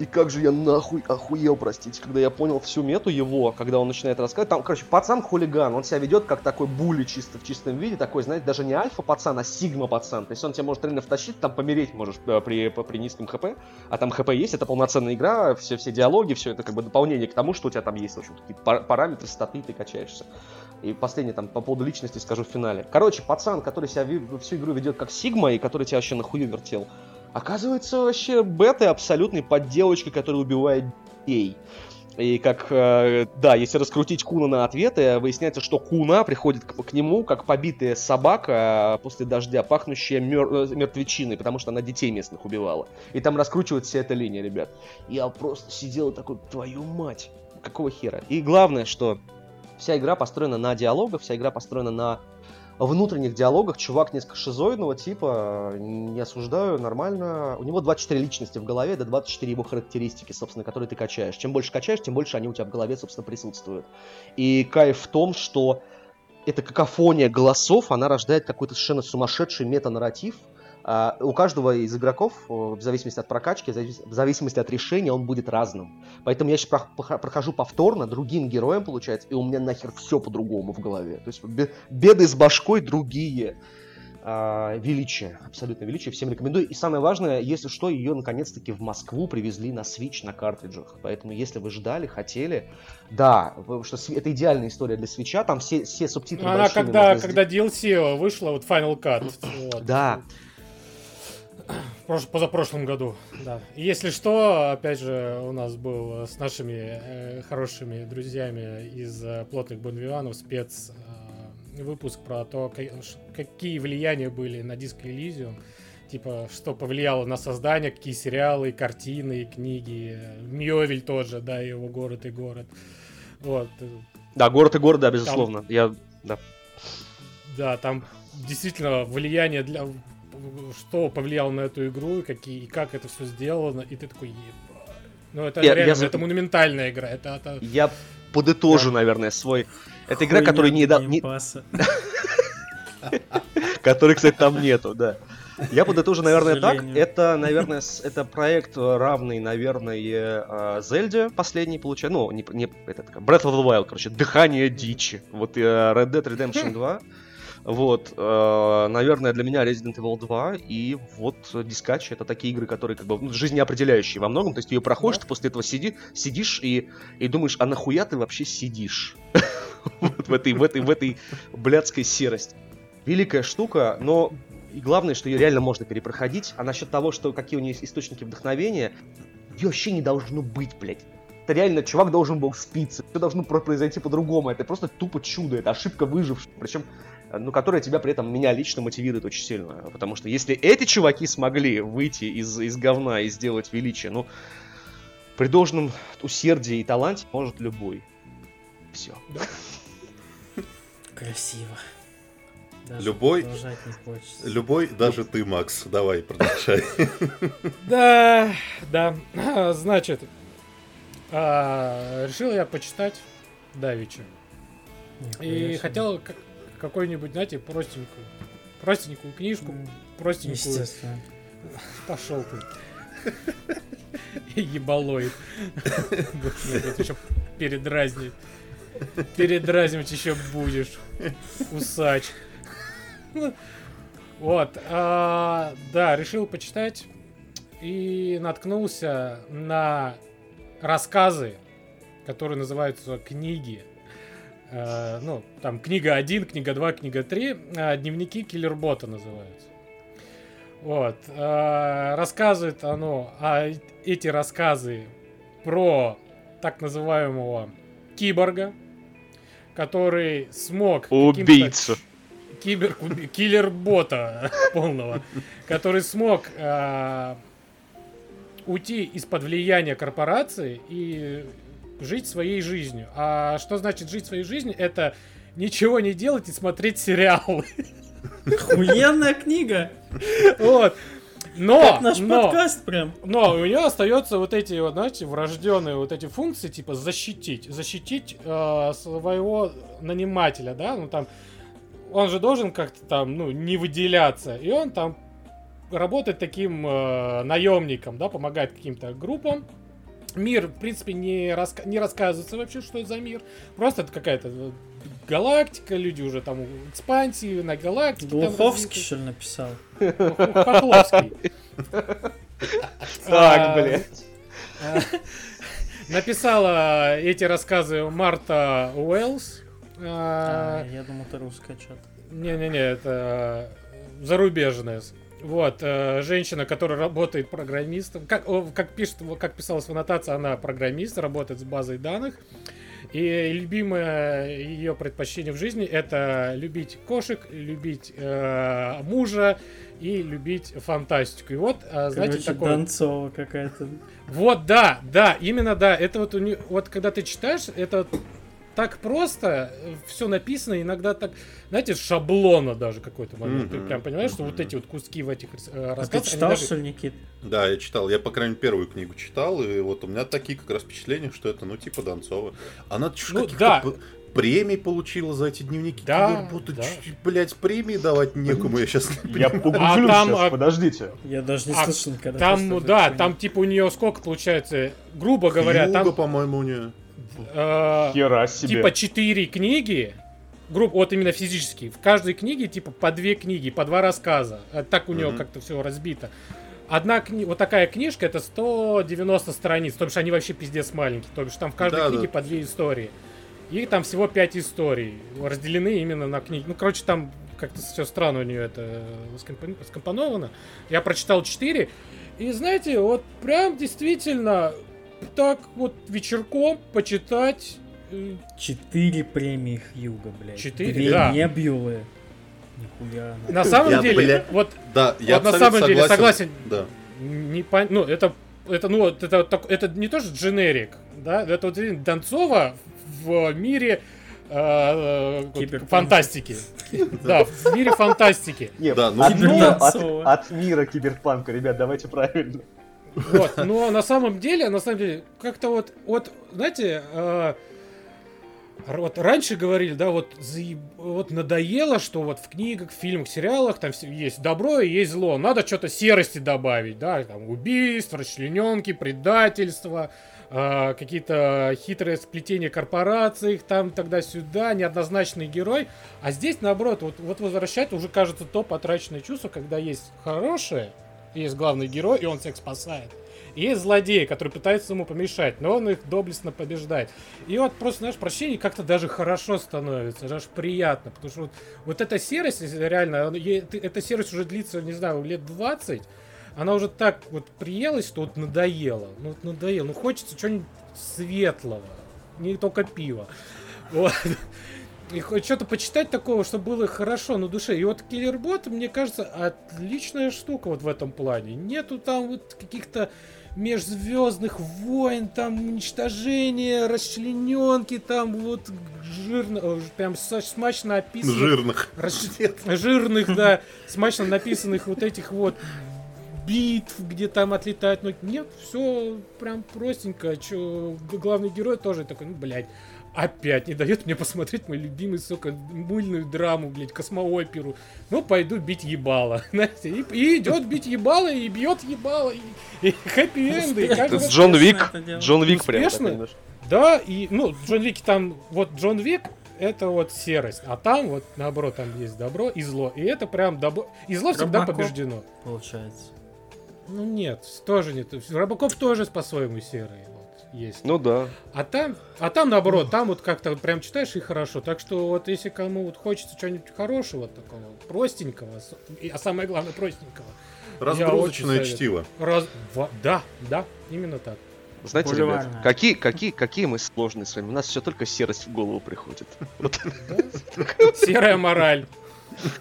Speaker 4: И как же я нахуй охуел, простите, когда я понял всю мету его, когда он начинает рассказывать. Там, короче, пацан хулиган, он себя ведет как такой були чисто в чистом виде, такой, знаете, даже не альфа пацан, а сигма пацан. То есть он тебя может реально втащить, там помереть можешь э, при, при низком хп, а там хп есть, это полноценная игра, все, все диалоги, все это как бы дополнение к тому, что у тебя там есть, в общем, какие-то пар- параметры, статы, ты качаешься. И последнее там по поводу личности скажу в финале. Короче, пацан, который себя всю игру ведет как Сигма и который тебя вообще нахую вертел, оказывается вообще бетой абсолютной подделочкой, которая убивает детей. И как, э, да, если раскрутить Куна на ответы, выясняется, что Куна приходит к, к нему как побитая собака э, после дождя, пахнущая мер- э, мертвечиной, потому что она детей местных убивала. И там раскручивается вся эта линия, ребят. Я просто сидел такой, твою мать, какого хера? И главное, что вся игра построена на диалогах, вся игра построена на внутренних диалогах чувак несколько шизоидного типа, не осуждаю, нормально. У него 24 личности в голове, да 24 его характеристики, собственно, которые ты качаешь. Чем больше качаешь, тем больше они у тебя в голове, собственно, присутствуют. И кайф в том, что эта какофония голосов, она рождает какой-то совершенно сумасшедший метанарратив, а, у каждого из игроков, в зависимости от прокачки, в зависимости от решения, он будет разным. Поэтому я сейчас прохожу повторно другим героем, получается, и у меня нахер все по-другому в голове. То есть беды с башкой другие. А, величие, абсолютно величие, всем рекомендую. И самое важное, если что, ее наконец-таки в Москву привезли на Switch на картриджах. Поэтому, если вы ждали, хотели, да, что это идеальная история для свеча, там все, все субтитры
Speaker 2: Она когда, когда DLC вышла, вот Final Cut. Вот.
Speaker 4: Да,
Speaker 2: прош... позапрошлом году, да. Если что, опять же, у нас был с нашими э, хорошими друзьями из э, плотных бонвианов спец э, выпуск про то, как, какие влияния были на диск Elysium. Типа, что повлияло на создание, какие сериалы, картины, книги. Мьёвель тоже, да, его город и город. Вот.
Speaker 4: Да, город и город, да, безусловно. Там... Я, да.
Speaker 2: Да, там действительно влияние для что повлияло на эту игру, и, какие, и как это все сделано, и ты такой, ебать. Ну, это я, реально, я... это монументальная игра. Это, это...
Speaker 4: Я подытожу, да. наверное, свой... Это игра, которая не... не... Который, кстати, там нету, да. Я подытожу, наверное, так. Это, наверное, это проект равный, наверное, а, Зельде последний, получается. Ну, не, не это, Breath of the Wild, короче, дыхание дичи. Вот э, Red Dead Redemption 2 Вот, э, наверное, для меня Resident Evil 2 и вот Дискач это такие игры, которые как бы ну, жизнеопределяющие во многом. То есть ты ее проходишь, да. ты после этого сиди, сидишь и, и думаешь, а нахуя ты вообще сидишь? вот в этой, в этой, в этой блядской серости. Великая штука, но и главное, что ее реально можно перепроходить. А насчет того, что какие у нее есть источники вдохновения, ее вообще не должно быть, блядь. Это реально, чувак должен был спиться. Все должно произойти по-другому. Это просто тупо чудо. Это ошибка выжившего. Причем ну, которая тебя при этом, меня лично мотивирует очень сильно. Потому что если эти чуваки смогли выйти из, из говна и сделать величие, ну, при должном усердии и таланте может любой. Все. Да.
Speaker 1: Красиво.
Speaker 3: Даже любой, любой, даже ты, Макс. Давай, продолжай.
Speaker 2: Да, да. Значит, а, решил я почитать Давича. И хотел какую-нибудь, знаете, простенькую, простенькую книжку, простенькую. Естественно. Пошел ты. Ебалоид. еще передразнить. Передразнивать еще будешь. Усач. Вот. А, да, решил почитать. И наткнулся на рассказы, которые называются книги Э, ну, там книга 1, книга 2, книга 3, э, дневники киллербота называются. Вот. Э, рассказывает оно, а эти рассказы про так называемого киборга, который смог...
Speaker 4: Убийцу.
Speaker 2: Кибер, киллер-бота полного, который смог э, уйти из-под влияния корпорации и жить своей жизнью. А что значит жить своей жизнью? Это ничего не делать и смотреть сериалы.
Speaker 1: Охуенная книга.
Speaker 2: Вот. Но,
Speaker 1: как наш
Speaker 2: но,
Speaker 1: подкаст прям.
Speaker 2: Но у нее остаются вот эти вот, знаете, врожденные вот эти функции, типа защитить, защитить э, своего нанимателя, да, ну там, он же должен как-то там, ну, не выделяться, и он там работает таким э, наемником, да, помогает каким-то группам, Мир, в принципе, не, раска... не рассказывается вообще, что это за мир. Просто это какая-то галактика, люди уже там экспансии на галактике.
Speaker 1: Глуховский, что ли, написал?
Speaker 2: Хохловский.
Speaker 4: Так, а, блядь.
Speaker 2: Написала эти рассказы Марта Уэллс.
Speaker 1: А, я думал, это русская что-то.
Speaker 2: Не-не-не, это зарубежная. Вот, э, женщина, которая работает программистом, как, как пишет, как писалось в аннотации, она программист, работает с базой данных. И любимое ее предпочтение в жизни это любить кошек, любить э, мужа и любить фантастику. И вот, э, знаете, Короче, такое...
Speaker 1: Донцова какая-то.
Speaker 2: Вот, да, да, именно да. Это вот у нее, вот когда ты читаешь, это так просто все написано, иногда так, знаете, шаблона даже какой-то момент. Ты
Speaker 3: Мгм.
Speaker 2: прям понимаешь, что вот эти вот куски в этих э,
Speaker 1: А ты
Speaker 2: рассказах,
Speaker 1: читал,
Speaker 2: даже-
Speaker 1: что ли, Никит?
Speaker 3: Да, я читал. Я, по крайней мере, первую книгу читал, и вот у меня такие как раз впечатления, что это, ну, типа Донцова. Она чё,
Speaker 2: Ну,
Speaker 3: каких-то
Speaker 2: да.
Speaker 3: п- премий получила за эти дневники.
Speaker 2: Да,
Speaker 3: Киберботу,
Speaker 2: да.
Speaker 3: чуть, блядь, премии давать некому, я сейчас не
Speaker 4: Я погуглю
Speaker 2: там,
Speaker 4: сейчас,
Speaker 2: а,
Speaker 4: подождите.
Speaker 1: Я даже не
Speaker 2: А
Speaker 1: слышал никогда.
Speaker 2: Там, ну да, там типа у нее сколько получается, грубо говоря,
Speaker 3: Хьюго,
Speaker 2: там
Speaker 3: по-моему, у нее.
Speaker 2: Э,
Speaker 4: Хера себе.
Speaker 2: типа 4 книги, групп, вот именно физически. В каждой книге типа по две книги, по два рассказа. А Так у нее
Speaker 3: Мгм.
Speaker 2: как-то все разбито. Одна кни... вот такая книжка, это 190 страниц, то бишь они вообще пиздец маленькие, то бишь там в каждой
Speaker 3: Да,
Speaker 2: книге
Speaker 3: да.
Speaker 2: по две истории. И там всего 5 историй, разделены именно на книги. Ну, короче, там как-то все странно у нее это э, скомпон- скомпоновано. Я прочитал 4, и знаете, вот прям действительно так вот вечерком почитать э,
Speaker 1: Четыре премии Хьюга, блядь.
Speaker 2: Четыре?
Speaker 1: Две
Speaker 2: Да.
Speaker 1: Небьюлы. Нихуя. она.
Speaker 2: На самом
Speaker 3: Я,
Speaker 2: деле,
Speaker 3: бля-
Speaker 2: вот
Speaker 3: Да, я
Speaker 2: Вот на
Speaker 3: абсолютно
Speaker 2: самом деле согласен.
Speaker 3: Да.
Speaker 2: не пон- ну это это ну вот это так- это не тоже дженерик, да, это вот Донцова в мире э, фантастики, да, в мире фантастики.
Speaker 4: Нет,
Speaker 3: Да, ну,
Speaker 4: от мира киберпанка, ребят, давайте правильно.
Speaker 2: Вот, но на самом деле, на самом деле, как-то вот, вот, знаете, э, вот раньше говорили, да, вот, заеб- вот надоело, что вот в книгах, фильмах, сериалах там есть добро и есть зло. Надо что-то серости добавить, да, там убийства, расчлененки, предательства, э, какие-то хитрые сплетения корпораций, там тогда-сюда, неоднозначный герой. А здесь, наоборот, вот, вот возвращать уже кажется то потраченное чувство, когда есть хорошее, есть главный герой, и он всех спасает. И есть злодеи, которые пытаются ему помешать, но он их доблестно побеждает. И вот просто, знаешь, прощение как-то даже хорошо становится, даже приятно, потому что вот, вот эта серость, реально, она- е- эта серость уже длится, не знаю, лет 20, она уже так вот приелась, что вот надоело. Ну, вот надоело. Ну, хочется чего-нибудь светлого, не только пива. Вот. И хоть что-то почитать такого, чтобы было хорошо на душе. И вот Киллербот, мне кажется, отличная штука вот в этом плане. Нету там вот каких-то межзвездных войн, там уничтожения, расчлененки, там вот жирно, э, прям смачно описано.
Speaker 3: Жирных.
Speaker 2: Расч- Жирных, да, смачно написанных вот этих вот битв, где там отлетают ноги. Нет, все прям простенько. Чё, г- главный герой тоже такой, ну, блядь, опять не дает мне посмотреть мой любимый, сука, мыльную драму, блядь, космооперу. Ну, пойду бить ебало. Знаете, и, и идет бить ебало, и бьет ебало, и, и хэппи-энды,
Speaker 4: Это Джон Вик. Джон Вик прям.
Speaker 2: Успешно?
Speaker 4: немножко.
Speaker 2: Да, и, ну, Джон Вик там, вот Джон Вик, это вот серость, а там вот, наоборот, там есть добро и зло, и это прям добро, и зло всегда
Speaker 1: Робокоп.
Speaker 2: побеждено.
Speaker 1: Получается.
Speaker 2: Ну нет, тоже не то. Робокоп тоже по-своему серый есть.
Speaker 4: Ну да.
Speaker 2: А там, а там наоборот, там вот как-то вот прям читаешь и хорошо. Так что вот если кому вот хочется чего-нибудь хорошего, такого простенького, а самое главное простенького.
Speaker 3: Разгрузочное
Speaker 2: очень
Speaker 3: чтиво.
Speaker 2: Раз, во- да, да, именно так.
Speaker 4: Знаете, ребят,
Speaker 1: Бульварная.
Speaker 4: какие, какие, какие мы сложные с вами. У нас все только серость в голову приходит.
Speaker 2: Серая мораль.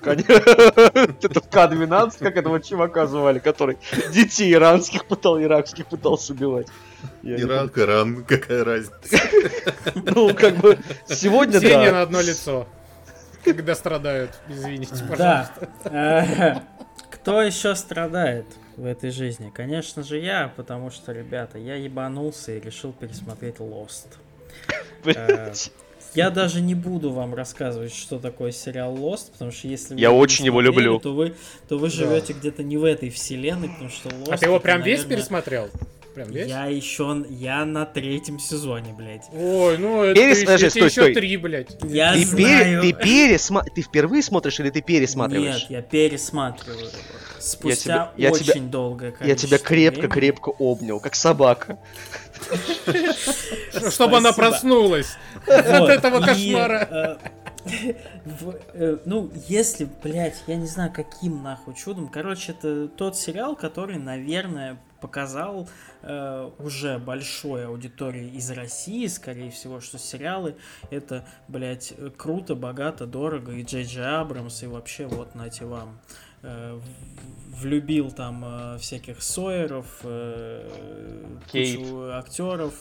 Speaker 4: Конечно. Это в К-12, как этого чувака звали, который детей иранских пытал, иракских пытался убивать.
Speaker 3: Иран, Иран, какая разница.
Speaker 4: Ну, как бы, сегодня
Speaker 2: Сеня на
Speaker 4: да.
Speaker 2: одно лицо. Когда страдают, извините,
Speaker 1: Да.
Speaker 2: пожалуйста.
Speaker 1: Э, Кто еще страдает в этой жизни? Конечно же я, потому что, ребята, я ебанулся и решил пересмотреть Lost. Я даже не буду вам рассказывать, что такое сериал Lost, потому что если вы
Speaker 4: Я очень его люблю.
Speaker 1: то вы, то вы живете где-то не в этой вселенной, потому что Lost.
Speaker 2: А ты его
Speaker 1: это,
Speaker 2: прям весь
Speaker 1: наверное,
Speaker 2: пересмотрел? Прям весь?
Speaker 1: Я еще, я на третьем сезоне, блядь.
Speaker 2: Ой, ну это
Speaker 4: Перес-
Speaker 2: еще,
Speaker 4: подожди,
Speaker 2: это
Speaker 4: стой,
Speaker 2: еще
Speaker 4: стой.
Speaker 2: три, блядь.
Speaker 1: Я
Speaker 4: Ты,
Speaker 1: знаю.
Speaker 4: пере- ты, пересма- ты впервые смотришь или ты пересматриваешь?
Speaker 1: Нет, я пересматриваю. Спустя
Speaker 4: тебя- я
Speaker 1: очень
Speaker 4: тебя-
Speaker 1: долгое
Speaker 4: Я тебя крепко,
Speaker 1: времени.
Speaker 4: крепко обнял, как собака.
Speaker 2: Чтобы она проснулась. От этого кошмара.
Speaker 1: э, в- э, ну, если, блядь, я не знаю, каким нахуй чудом. Короче, это тот сериал, который, наверное, показал э, уже большой аудитории из России, скорее всего, что сериалы это, блядь, круто, богато, дорого, и Джей Джей Абрамс, и вообще вот, нате вам. э, влюбил там э, всяких Сойеров,
Speaker 4: Кейт.
Speaker 1: кучу актеров,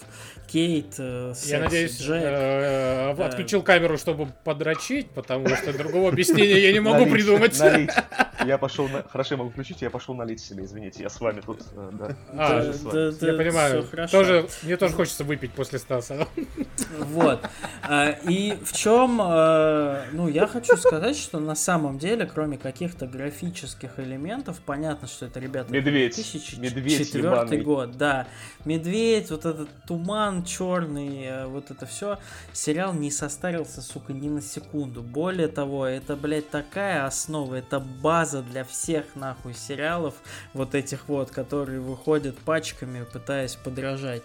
Speaker 1: Кейт, э,
Speaker 2: Я
Speaker 1: секси
Speaker 2: надеюсь,
Speaker 1: Джек.
Speaker 2: э,
Speaker 1: Да.
Speaker 2: отключил камеру, чтобы подрочить, потому что другого объяснения я не могу
Speaker 4: Налить,
Speaker 2: придумать.
Speaker 4: налить. Я пошел на... Хорошо, я могу включить, я пошел налить себе, извините, я с вами тут, э, да.
Speaker 2: А,
Speaker 1: Да,
Speaker 4: с вами.
Speaker 1: да,
Speaker 2: Я
Speaker 1: да,
Speaker 2: понимаю. Тоже, мне тоже хочется выпить после Стаса.
Speaker 1: Вот. А, И в чем, э, ну, я хочу сказать, что на самом деле, кроме каких-то графических элементов, понятно, что это, ребята,
Speaker 4: Медведь.
Speaker 1: 2004
Speaker 4: Медведь ебаный.
Speaker 1: год, да. Медведь, вот этот туман черный, э, вот это все. Сериал не состарился, сука, ни на секунду. Более того, это, блядь, такая основа, это база для всех, нахуй, сериалов, вот этих вот, которые выходят пачками, пытаясь подражать.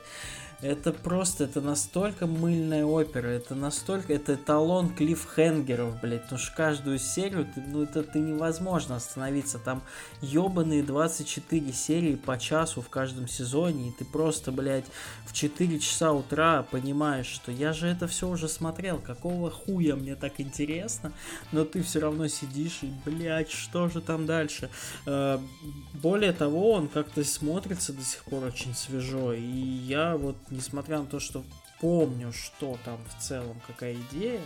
Speaker 1: Это просто, это настолько мыльная опера, это настолько, это эталон клиффхенгеров, блядь, потому что каждую серию, ты, ну это ты невозможно остановиться, там ебаные 24 серии по часу в каждом сезоне, и ты просто, блядь, в 4 часа утра понимаешь, что я же это все уже смотрел, какого хуя мне так интересно, но ты все равно сидишь и, блядь, что же там дальше? Э, Более того, он как-то смотрится до сих пор очень свежо, и я вот, несмотря на то, что помню, что там в целом, какая идея,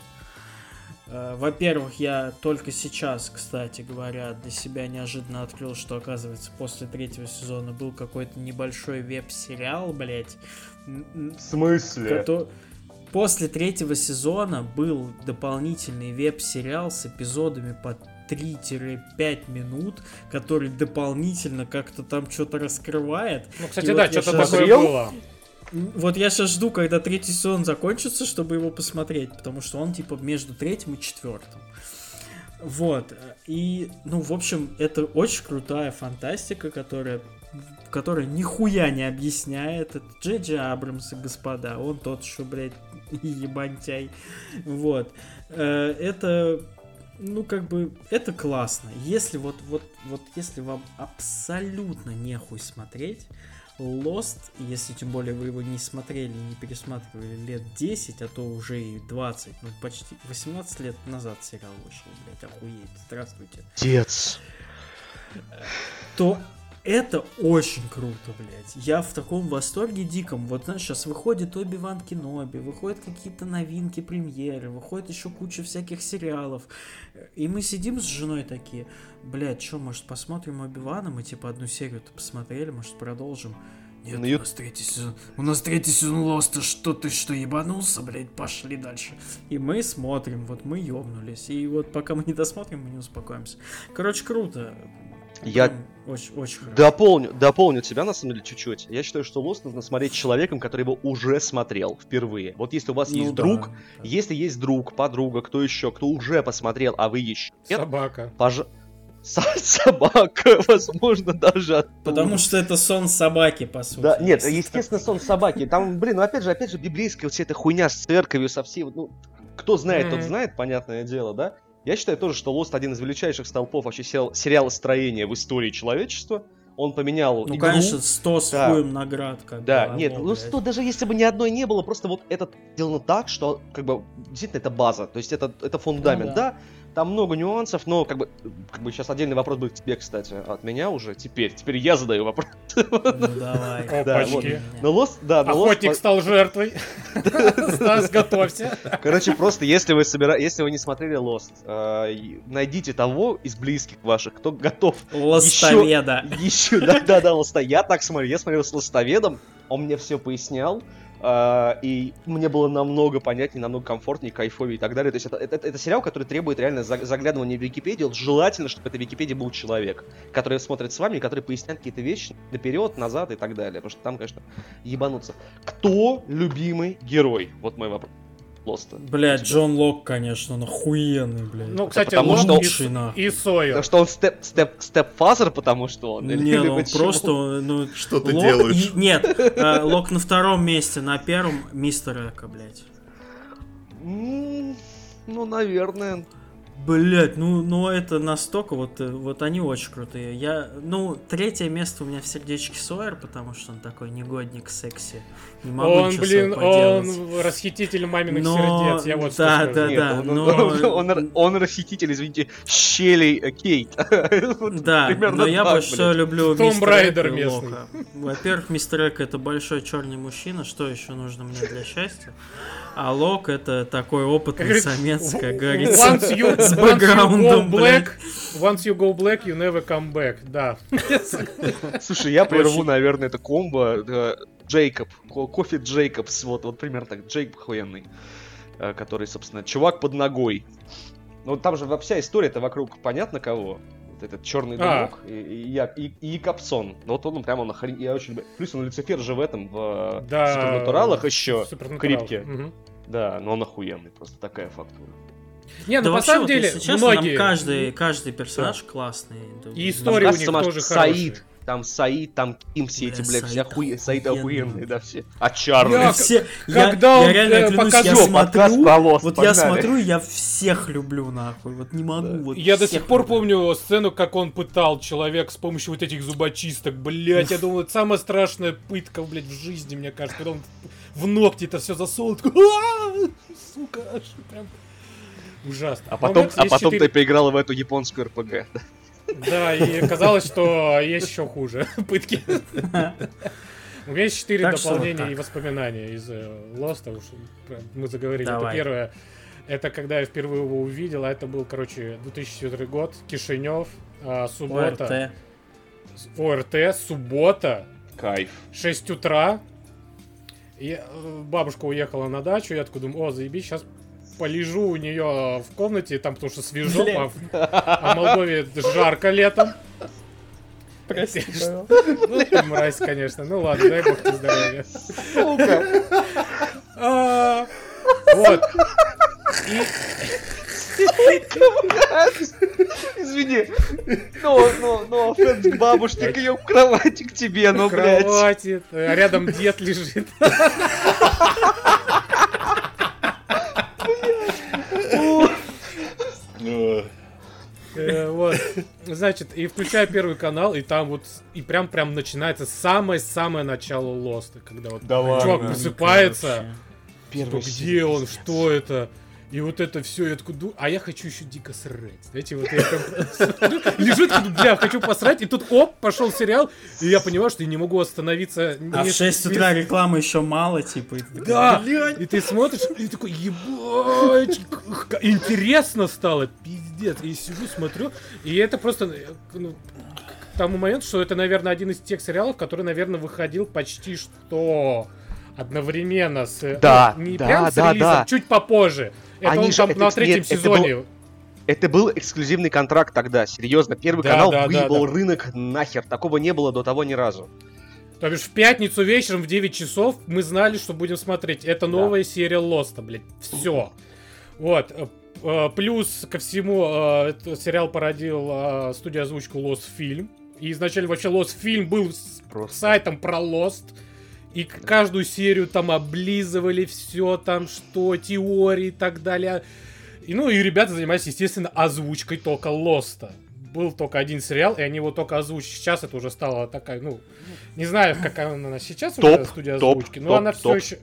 Speaker 1: э, во-первых, я только сейчас, кстати говоря, для себя неожиданно открыл, что, оказывается, после третьего сезона был какой-то небольшой веб-сериал, блядь,
Speaker 4: В смысле?
Speaker 1: После третьего сезона был дополнительный веб-сериал с эпизодами по 3-5 минут, который дополнительно как-то там что-то раскрывает.
Speaker 2: Ну, кстати,
Speaker 1: И
Speaker 2: да,
Speaker 1: вот
Speaker 2: что-то такое
Speaker 4: Смотрел?
Speaker 2: было.
Speaker 1: Вот я сейчас жду, когда третий сезон закончится, чтобы его посмотреть, потому что он типа между третьим и четвертым. Вот. И, ну, в общем, это очень крутая фантастика, которая которая нихуя не объясняет. Это Джей Джей Абрамс, господа. Он тот, что, блядь, ебантяй. Вот. Э, Это, ну, как бы, это классно. Если вот, вот, вот, если вам абсолютно нехуй смотреть, Lost, если тем более вы его не смотрели, не пересматривали лет 10, а то уже и 20, ну почти 18 лет назад сериал вышел, блядь, охуеть, здравствуйте.
Speaker 4: Отец.
Speaker 1: То это очень круто, блядь. Я в таком восторге диком. Вот, знаешь, сейчас выходит Оби-Ван Кеноби, выходят какие-то новинки, премьеры, выходит еще куча всяких сериалов. И мы сидим с женой такие, блядь, что, может, посмотрим Оби-Вана? Мы, типа, одну серию-то посмотрели, может, продолжим? Нет,
Speaker 4: Ну,
Speaker 1: у нас третий сезон. У нас третий сезон Лоста. Что ты что, ебанулся, блядь? Пошли дальше. И мы смотрим, вот мы ёбнулись. И вот пока мы не досмотрим, мы не успокоимся. Короче, круто.
Speaker 4: Я
Speaker 1: Очень, очень хорошо.
Speaker 4: дополню, дополню тебя на самом деле чуть-чуть. Я считаю, что Lost нужно смотреть человеком, который его уже смотрел впервые. Вот если у вас
Speaker 1: Ну
Speaker 4: есть
Speaker 1: да,
Speaker 4: друг,
Speaker 1: да.
Speaker 4: если есть друг, подруга, кто еще, кто уже посмотрел, а вы еще
Speaker 2: Собака.
Speaker 4: пож... Со- собака, возможно, даже оттуда.
Speaker 1: Потому что это сон собаки, по сути.
Speaker 4: Да, нет, естественно, сон собаки. Там, блин, ну опять же, опять же, библейская вот вся эта хуйня с церковью, со всей, ну, кто знает, тот знает, понятное дело, да? Я считаю тоже, что Lost один из величайших столпов вообще сериал, сериала строения в истории человечества. Он поменял
Speaker 1: Ну,
Speaker 4: игру.
Speaker 1: конечно, 100 с
Speaker 4: Да.
Speaker 1: наград, как
Speaker 4: Да,
Speaker 1: бы,
Speaker 4: нет, ну
Speaker 1: блядь.
Speaker 4: что, даже если бы ни одной не было, просто вот это сделано так, что, как бы, действительно, это база, то есть это, это фундамент,
Speaker 1: Ну
Speaker 4: да. Там много нюансов, но, как бы, как бы сейчас отдельный вопрос будет к тебе, кстати, от меня уже, теперь, теперь я задаю вопрос.
Speaker 1: Ну, давай.
Speaker 4: Да, вот. Но Lost, да, но
Speaker 2: Охотник стал жертвой. Стас, готовься.
Speaker 4: Короче, просто если вы собира... если вы не смотрели Lost, э, найдите того из близких ваших, кто готов
Speaker 1: Ластоведа.
Speaker 4: еще, да, да, да, лоста. Я так смотрю, я смотрел с лостоведом, он мне все пояснял, и мне было намного понятнее, намного комфортнее, кайфовее и так далее. То есть это, это, это сериал, который требует реально за- заглядывания в Википедию. Желательно, чтобы это в Википедии был человек, который смотрит с вами, который поясняет какие-то вещи наперед, назад и так далее. Потому что там, конечно, ебануться. Кто любимый герой? Вот мой вопрос. Лоста.
Speaker 1: Блядь, Джон Лок, конечно, он охуенный, блядь.
Speaker 2: Ну, кстати,
Speaker 4: потому
Speaker 2: Лок
Speaker 4: что
Speaker 2: и
Speaker 1: лучший,
Speaker 2: С-
Speaker 1: нахуй.
Speaker 2: и Сойер.
Speaker 4: Потому что он step, step, stepfather, потому что он...
Speaker 1: Не,
Speaker 4: или
Speaker 1: ну он
Speaker 4: почему?
Speaker 1: просто, ну...
Speaker 3: Что ты
Speaker 1: Лок
Speaker 3: делаешь?
Speaker 1: и- Нет, э, Лок на втором месте, на первом Мистер Эко, блядь.
Speaker 4: Ну, наверное.
Speaker 1: Блять, ну, ну это настолько, вот, э, вот они очень крутые. Я, ну, третье место у меня в сердечке Сойер, потому что он такой негодник, секси. Не могу
Speaker 2: Он,
Speaker 1: ничего
Speaker 2: блин, он расхититель маминых
Speaker 1: Но-
Speaker 2: сердец, я вот
Speaker 1: да,
Speaker 2: что скажу.
Speaker 1: да,
Speaker 4: Нет,
Speaker 1: да,
Speaker 4: он,
Speaker 1: но-
Speaker 4: он, он, он расхититель, извините, щелей э, Кейт.
Speaker 1: Да, но я больше всего люблю
Speaker 2: Том
Speaker 1: и
Speaker 2: местный.
Speaker 1: Во-первых, Мистер Эк это большой черный мужчина, что еще нужно мне для счастья? А Лок это такой опытный
Speaker 2: говорится,
Speaker 1: самец, как говорится,
Speaker 2: Once you,
Speaker 1: с бэкграундом,
Speaker 2: black, once you go black, you never come back. Да.
Speaker 4: Слушай, я прерву, наверное, это комбо. э, Джейкоб, ко- кофе Джейкобс, вот, вот примерно так, Джейкоб охуенный, э, который, собственно, чувак под ногой. Ну, там же во- вся история-то вокруг понятно кого. Этот черный
Speaker 2: А.
Speaker 4: дымок и, и, Я- и- и Якобсон. Ну, вот он прямо нахрен... Я очень... люблю. Плюс он Люцифер же в этом, в э,
Speaker 2: Да.
Speaker 4: Супернатуралах еще.
Speaker 2: Супернатурал.
Speaker 4: Крипке.
Speaker 2: Мгм.
Speaker 4: Да, но он охуенный, просто такая фактура.
Speaker 2: Не, ну
Speaker 1: Да
Speaker 2: на
Speaker 1: вообще,
Speaker 2: самом
Speaker 1: вот,
Speaker 2: деле,
Speaker 1: если честно,
Speaker 2: многие...
Speaker 1: каждый, каждый персонаж классный. Да,
Speaker 2: И
Speaker 1: ну,
Speaker 2: история у них тоже
Speaker 4: Саид,
Speaker 2: хорошая.
Speaker 4: Там Саид, там Ким, все
Speaker 1: Бля,
Speaker 4: эти, блядь, все
Speaker 1: Саид
Speaker 4: охуе... Саид
Speaker 1: охуенный.
Speaker 4: охуенные, да, все. А Чарли?
Speaker 2: Я-
Speaker 1: все, я,
Speaker 2: когда он,
Speaker 1: я реально
Speaker 2: э,
Speaker 1: клянусь, я смотрю,
Speaker 4: Lost,
Speaker 1: вот я
Speaker 4: погнали.
Speaker 1: смотрю, я всех люблю нахуй, вот не могу. Вот
Speaker 2: Я до сих пор
Speaker 1: люблю.
Speaker 2: помню сцену, как он пытал человека с помощью вот этих зубочисток. Блять, я думал, это самая страшная пытка, блядь, в жизни, мне кажется, когда он в ногти это все засунул. такой, «А, Сука, аж прям ужасно.
Speaker 4: А потом, а потом
Speaker 2: 34
Speaker 4: ты поиграл в эту японскую РПГ.
Speaker 2: Да, и оказалось, что есть еще хуже пытки. У меня есть четыре
Speaker 1: вот
Speaker 2: дополнения
Speaker 1: так.
Speaker 2: и воспоминания из э, Lost, уж мы заговорили. Это
Speaker 1: Давай.
Speaker 2: первое. Это когда я впервые его увидел, а это был, короче, 2004 год, Кишинев, а, суббота.
Speaker 1: ОРТ.
Speaker 2: ОРТ, суббота,
Speaker 4: Кайф.
Speaker 2: 6 утра. И э, бабушка уехала на дачу, я такой думаю, о, заебись, сейчас полежу у нее в комнате, там потому что свежо, а в, а в Молдове жарко летом.
Speaker 1: Прости,
Speaker 2: Ну, ты мразь, конечно. Ну ладно, дай бог тебе здоровья.
Speaker 4: Сука.
Speaker 2: А, Вот. И
Speaker 4: Извини. Ну, no, no offense к бабушке, к ее кровати к тебе, ну,
Speaker 2: в
Speaker 4: блядь.
Speaker 2: кровати, а рядом дед лежит. Э, Вот. Значит, и включаю первый канал, и там вот, и прям прям начинается самое-самое начало Лоста, когда вот
Speaker 4: Да ладно.
Speaker 2: чувак просыпается, что,
Speaker 4: серия.
Speaker 2: где он, что это? И вот это все, я такой, ду- а я хочу еще дико срать. Знаете, вот я смотрю, лежу, бля, хочу посрать, и тут оп, пошел сериал, и я понимаю, что я не могу остановиться.
Speaker 1: А в
Speaker 2: не-
Speaker 1: 6
Speaker 2: не-
Speaker 1: утра рекламы еще мало, типа.
Speaker 2: Да,
Speaker 1: «Блядь».
Speaker 2: и ты смотришь, и такой, ебать, интересно стало, пиздец. И сижу, смотрю, и это просто, э, ну, к тому моменту, что это, наверное, один из тех сериалов, который, наверное, выходил почти что одновременно с... э,
Speaker 4: Да,
Speaker 2: ну, не
Speaker 4: да,
Speaker 2: прям с
Speaker 4: да,
Speaker 2: релизом,
Speaker 4: да.
Speaker 2: чуть попозже. Это
Speaker 4: Они
Speaker 2: он
Speaker 4: же-
Speaker 2: там
Speaker 4: это-
Speaker 2: на третьем
Speaker 4: нет, это
Speaker 2: сезоне.
Speaker 4: Это был эксклюзивный контракт тогда, серьезно. Первый
Speaker 2: Да,
Speaker 4: канал
Speaker 2: да, да,
Speaker 4: выебал
Speaker 2: да.
Speaker 4: рынок нахер. Такого не было до того ни разу.
Speaker 2: То бишь в пятницу вечером в 9 часов мы знали, что будем смотреть. Это новая серия Лоста, блядь. Все. Вот. Э, э, Плюс ко всему, э, этот сериал породил студия озвучку Lost Film. И изначально вообще Lost Film был
Speaker 4: Просто.
Speaker 2: сайтом про Lost. И каждую серию там облизывали все там, что, теории и так далее. И, ну, и ребята занимались, естественно, озвучкой только Лоста. Был только один сериал, и они его только озвучили. Сейчас это уже стало такая, ну, не знаю, какая она сейчас
Speaker 4: Топ,
Speaker 2: уже студия
Speaker 4: топ,
Speaker 2: озвучки, но
Speaker 4: топ,
Speaker 2: она все
Speaker 4: топ.
Speaker 2: еще...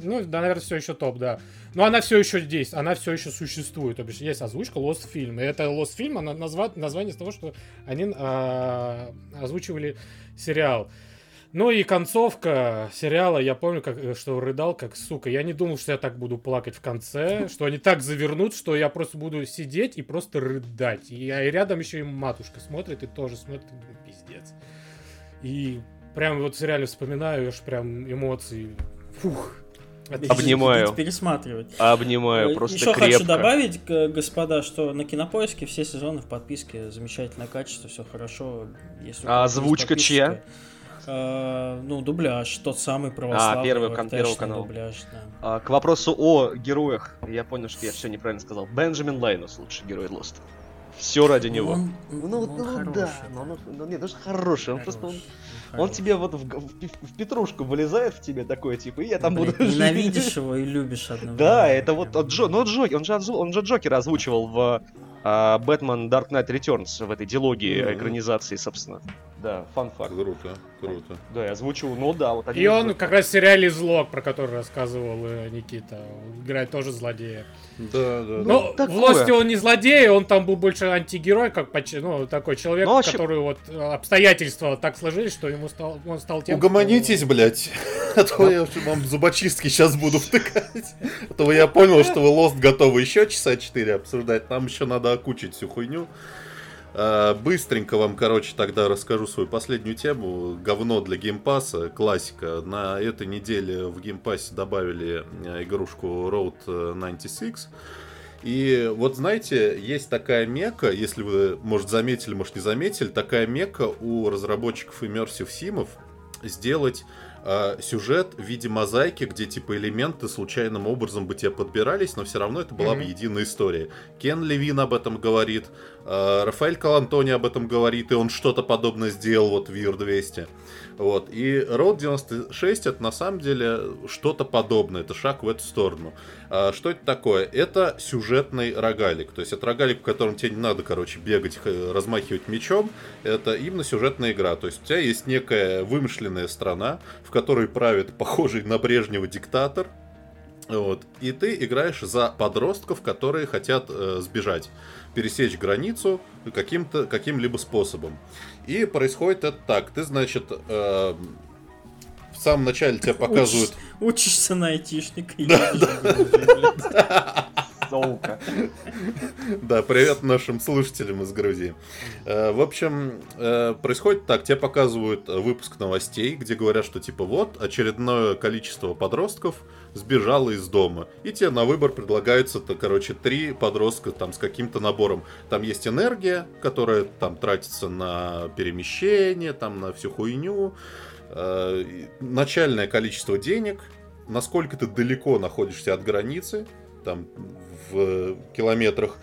Speaker 2: Ну, да, наверное, все еще топ, да. Но она все еще здесь, она все еще существует. То бишь, есть озвучка Lost Film. И это Lost Film, она назва... название с того, что они а, озвучивали сериал. Ну и концовка сериала, я помню, как, э, что рыдал, как сука. Я не думал, что я так буду плакать в конце, что они так завернут, что я просто буду сидеть и просто рыдать. И, а и рядом еще и матушка смотрит, и тоже смотрит, и думаю, пиздец. И прям вот реально вспоминаю, аж прям эмоции. Фух. Отлично.
Speaker 4: Обнимаю.
Speaker 1: Пересматривать.
Speaker 4: Обнимаю,
Speaker 1: Э,
Speaker 4: просто
Speaker 1: Еще
Speaker 4: крепко.
Speaker 1: хочу добавить, господа, что на кинопоиске все сезоны в подписке, замечательное качество, все хорошо. Если у
Speaker 4: А озвучка чья?
Speaker 1: Э, ну, дубляж, тот самый православный.
Speaker 4: А, первый
Speaker 1: ОРТшный
Speaker 4: первого канала.
Speaker 1: Дубляж, да.
Speaker 4: А, к вопросу о героях. Я понял, что я все неправильно сказал. Бенджамин Лайнус лучший герой Lost. Все ради него.
Speaker 1: Он-
Speaker 4: Ну,
Speaker 1: он
Speaker 4: ну
Speaker 1: хороший,
Speaker 4: да, но он, ну, нет, даже хороший, он просто, он,
Speaker 1: Хороший,
Speaker 4: он
Speaker 1: хороший.
Speaker 4: тебе вот в, в в петрушку вылезает в тебе такой, типа, и я там
Speaker 1: Блин,
Speaker 4: буду жить.
Speaker 1: Ненавидишь его и любишь одновременно.
Speaker 4: Да, это вот
Speaker 1: Прям.
Speaker 4: от Джо, ну Джокер, он же, он же Джокера озвучивал в а, Бэтмен Dark Knight Returns в этой дилогии
Speaker 3: Мгм.
Speaker 4: экранизации, собственно. Да, фан факт.
Speaker 3: Круто, круто.
Speaker 4: Да, я озвучил, ну да, вот один
Speaker 2: И он как раз в сериале «Злок», про который рассказывал э, Никита, он играет тоже злодея.
Speaker 3: Да, да, да.
Speaker 2: Ну, в. «Лосте» он не злодей, он там был больше антигерой, как почти, ну, такой человек,
Speaker 4: Ну, вообще-
Speaker 2: который вот э, обстоятельства так сложились, что ему стал, он стал тем,
Speaker 3: Угомонитесь, блядь. А то я вам зубочистки сейчас буду втыкать. А то я понял, что вы Lost готовы еще часа 4 обсуждать. Нам еще надо окучить всю хуйню. А, Быстренько вам, короче, тогда расскажу свою последнюю тему. Говно для Game Pass а, классика. На этой неделе в Game Pass е добавили э, игрушку Road э, 96. И вот знаете, есть такая мета, если вы, может, заметили, может, не заметили, такая мета у разработчиков immersive sim ов сделать э, сюжет в виде мозаики, где типа элементы случайным образом бы тебе подбирались, но все равно это была бы
Speaker 2: Мгм.
Speaker 3: единая история. Кен Левин об этом говорит, э, Рафаэль Калантони об этом говорит, и он что-то подобное сделал вот в Вир 200. Вот. И Road 96 это на самом деле что-то подобное, это шаг в эту сторону. А, что это такое? Это сюжетный рогалик. То есть это рогалик, в котором тебе не надо, короче, бегать, размахивать мечом. Это именно сюжетная игра. То есть у тебя есть некая вымышленная страна, в которой правит похожий на Брежнева диктатор. Вот. И ты играешь за подростков, которые хотят э, сбежать, пересечь границу каким-то, каким-либо способом. И происходит это так. Ты, значит, э, в самом начале тебе показывают...
Speaker 1: Учишься на айтишника. и едешь
Speaker 4: Сука.
Speaker 3: Да, привет нашим слушателям из Грузии. Э, В общем, э, происходит так, тебе показывают э, выпуск новостей, где говорят, что типа вот очередное количество подростков сбежало из дома. И тебе на выбор предлагаются, то, короче, три подростка там с каким-то набором. Там есть энергия, которая там тратится на перемещение, там на всю хуйню. Начальное количество денег, насколько ты далеко находишься от границы, там в километрах.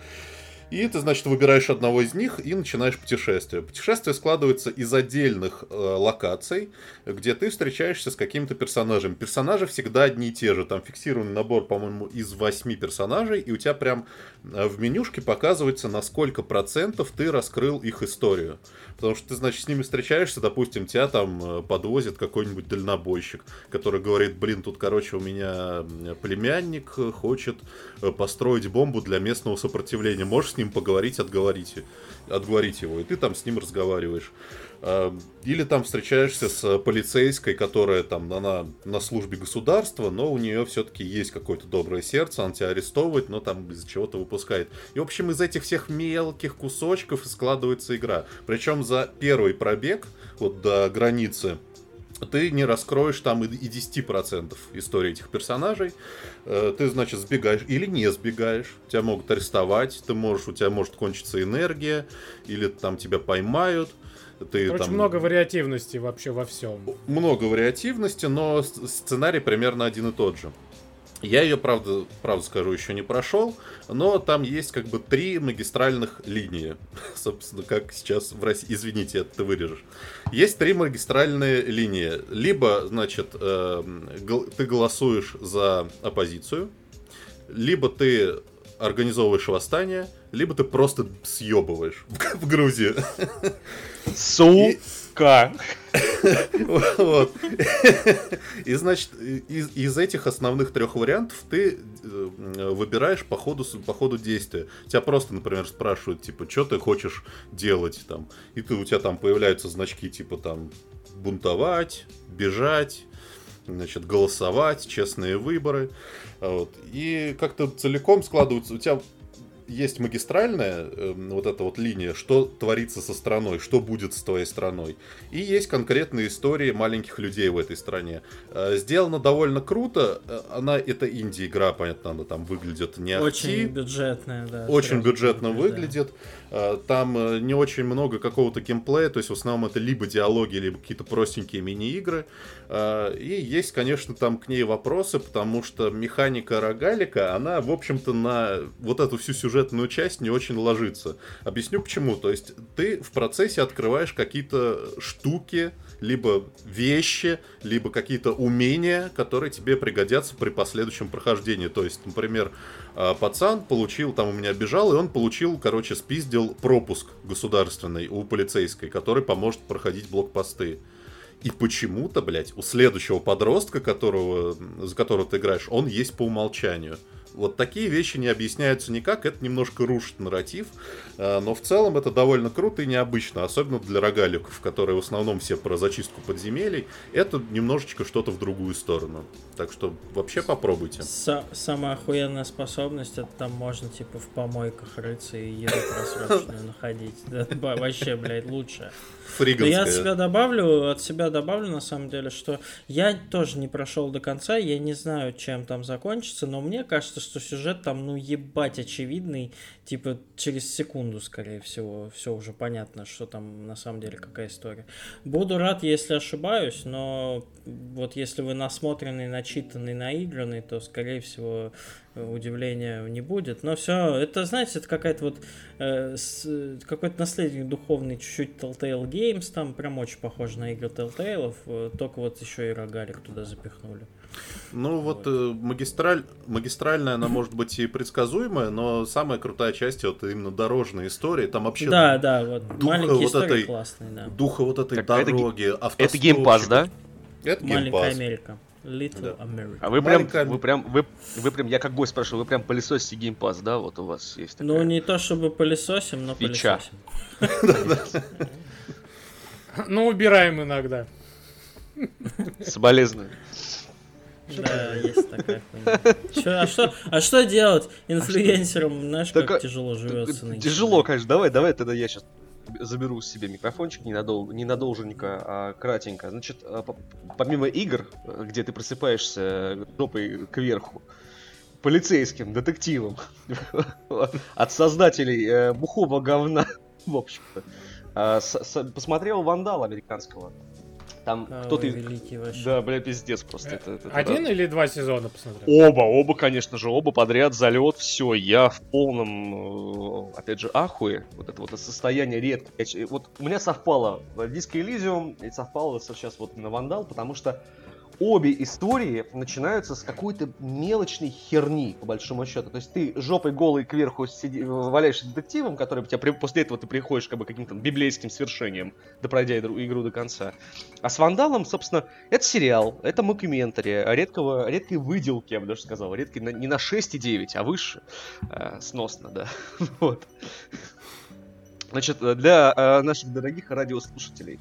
Speaker 3: И ты, значит, выбираешь одного из них и начинаешь путешествие. Путешествие складывается из отдельных э, локаций, где ты встречаешься с каким-то персонажем. Персонажи всегда одни и те же. Там фиксированный набор, по-моему, из восьми персонажей, и у тебя прям э, в менюшке показывается, на сколько процентов ты раскрыл их историю. Потому что ты, значит, с ними встречаешься, допустим, тебя там э, подвозит какой-нибудь дальнобойщик, который говорит, блин, тут, короче, у меня племянник э, хочет построить бомбу для местного сопротивления. Можешь ним поговорить, отговорить, отговорить его. И ты там с ним разговариваешь. А, Или там встречаешься с полицейской, которая там она на службе государства, но у нее все-таки есть какое-то доброе сердце, она тебя арестовывает, но там из чего-то выпускает. И, в общем, из этих всех мелких кусочков складывается игра. Причем за первый пробег, вот до границы, ты не раскроешь там и и 10% истории этих персонажей. Э, Ты, значит, сбегаешь или не сбегаешь. Тебя могут арестовать, ты можешь, у тебя может кончиться энергия, или там тебя поймают. Ты
Speaker 2: Короче,
Speaker 3: там...
Speaker 2: много вариативности вообще во всем.
Speaker 3: много вариативности, но сценарий примерно один и тот же. Я ее, правда, правда скажу, еще не прошел, но там есть как бы три магистральных линии. Собственно, как сейчас в России. Извините, это ты вырежешь. Есть три магистральные линии. Либо, значит, эм, ты голосуешь за оппозицию, либо ты организовываешь восстание, либо ты просто съебываешь в Грузию.
Speaker 4: Сука.
Speaker 3: Вот. И значит, из, этих основных трех вариантов ты э, выбираешь по ходу, по ходу действия. Тебя просто, например, спрашивают, типа, что ты хочешь делать там. И ты, у тебя там появляются значки, типа, там, бунтовать, бежать, значит, голосовать, честные выборы. И как-то целиком складываются, у тебя есть магистральная эм, вот эта вот линия, что творится со страной, что будет с твоей страной. И есть конкретные истории маленьких людей в этой стране. Э, Сделано довольно круто. Э, Она, это инди-игра, понятно, она там выглядит не.
Speaker 1: Очень бюджетная, да.
Speaker 3: Очень бюджетно выглядит. Э, Там э, не очень много какого-то геймплея, то есть в основном это либо диалоги, либо какие-то простенькие мини-игры. Э, И есть, конечно, там к ней вопросы, потому что механика рогалика, она, в общем-то, на вот эту всю сюжетную часть не очень ложится. Объясню почему. То есть ты в процессе открываешь какие-то штуки, либо вещи, либо какие-то умения, которые тебе пригодятся при последующем прохождении. То есть, например, а, пацан получил, там у меня бежал, и он получил, короче, спиздил пропуск государственный у полицейской, который поможет проходить блокпосты. И почему-то, блядь, у следующего подростка, которого, за которого ты играешь, он есть по умолчанию. Вот такие вещи не объясняются никак, это немножко рушит нарратив, э, но в целом это довольно круто и необычно, особенно для рогаликов, которые в основном все про зачистку подземелий, это немножечко что-то в другую сторону. Так что вообще попробуйте.
Speaker 1: С самая охуенная способность, это там можно типа в помойках рыться и еду просроченную находить. Вообще, блядь, лучше.
Speaker 3: Фриганская.
Speaker 1: я от себя добавлю, от себя добавлю на самом деле, что я тоже не прошел до конца, я не знаю, чем там закончится, но мне кажется, что сюжет там, ну, ебать очевидный, типа через секунду, скорее всего, все уже понятно, что там на самом деле какая история. Буду рад, если ошибаюсь, но вот если вы насмотренный, начитанный, наигранный, то, скорее всего, удивления не будет. Но все, это, знаете, это какая-то вот э, какой-то наследник духовный, чуть-чуть Telltale Games, там прям очень похоже на игры Telltale, э, только вот еще и рогалик туда запихнули.
Speaker 3: Ну вот, вот э, магистраль, магистральная, она может быть и предсказуемая, но самая крутая часть вот именно дорожная история, там вообще
Speaker 1: да, да, вот духа вот этой классный, да.
Speaker 3: духа вот этой так дороги,
Speaker 4: это, это Game Pass, да?
Speaker 1: Это Маленькая Америка. Little да. America.
Speaker 4: А вы прям, Маленькая... вы прям, вы, вы прям, я как гость спрашиваю, вы прям пылесосите Game Pass, да? Вот у вас есть
Speaker 1: такая... Ну, не то чтобы пылесосим, но Фича.
Speaker 2: пылесосим. Ну, убираем иногда.
Speaker 4: Соболезную.
Speaker 1: Да, есть такая хуйня. а, что, а что делать инфлюенсерам, знаешь, как тяжело живется
Speaker 4: на Тяжело, конечно. Давай, давай тогда я сейчас заберу себе микрофончик ненадолго, ненадолженько, а кратенько. Значит, а, помимо игр, где ты просыпаешься жопой кверху, полицейским, детективом, от создателей э, бухого говна, в общем-то, а, посмотрел «Вандал» американского. Там а, кто-то...
Speaker 1: великий вообще.
Speaker 4: Да, бля, пиздец просто. Это, это,
Speaker 2: Один да. или два сезона посмотрел?
Speaker 4: Оба, оба, конечно же, оба подряд, залет, все. Я в полном, э, опять же, ахуе. Вот это вот состояние редко. Вот у меня совпало Disco Elysium и совпало сейчас вот на Vandal, потому что обе истории начинаются с какой-то мелочной херни, по большому счету. То есть ты жопой голой кверху сиди, валяешься детективом, который тебя после этого ты приходишь как бы каким-то библейским свершением, да пройдя игру до конца. А с Vandal ом, собственно, это сериал, это мокюментари, редкого, редкой выделки, я бы даже сказал, редкой не на 6,9, а выше. Э, сносно, да. вот. Значит, для э, наших дорогих радиослушателей.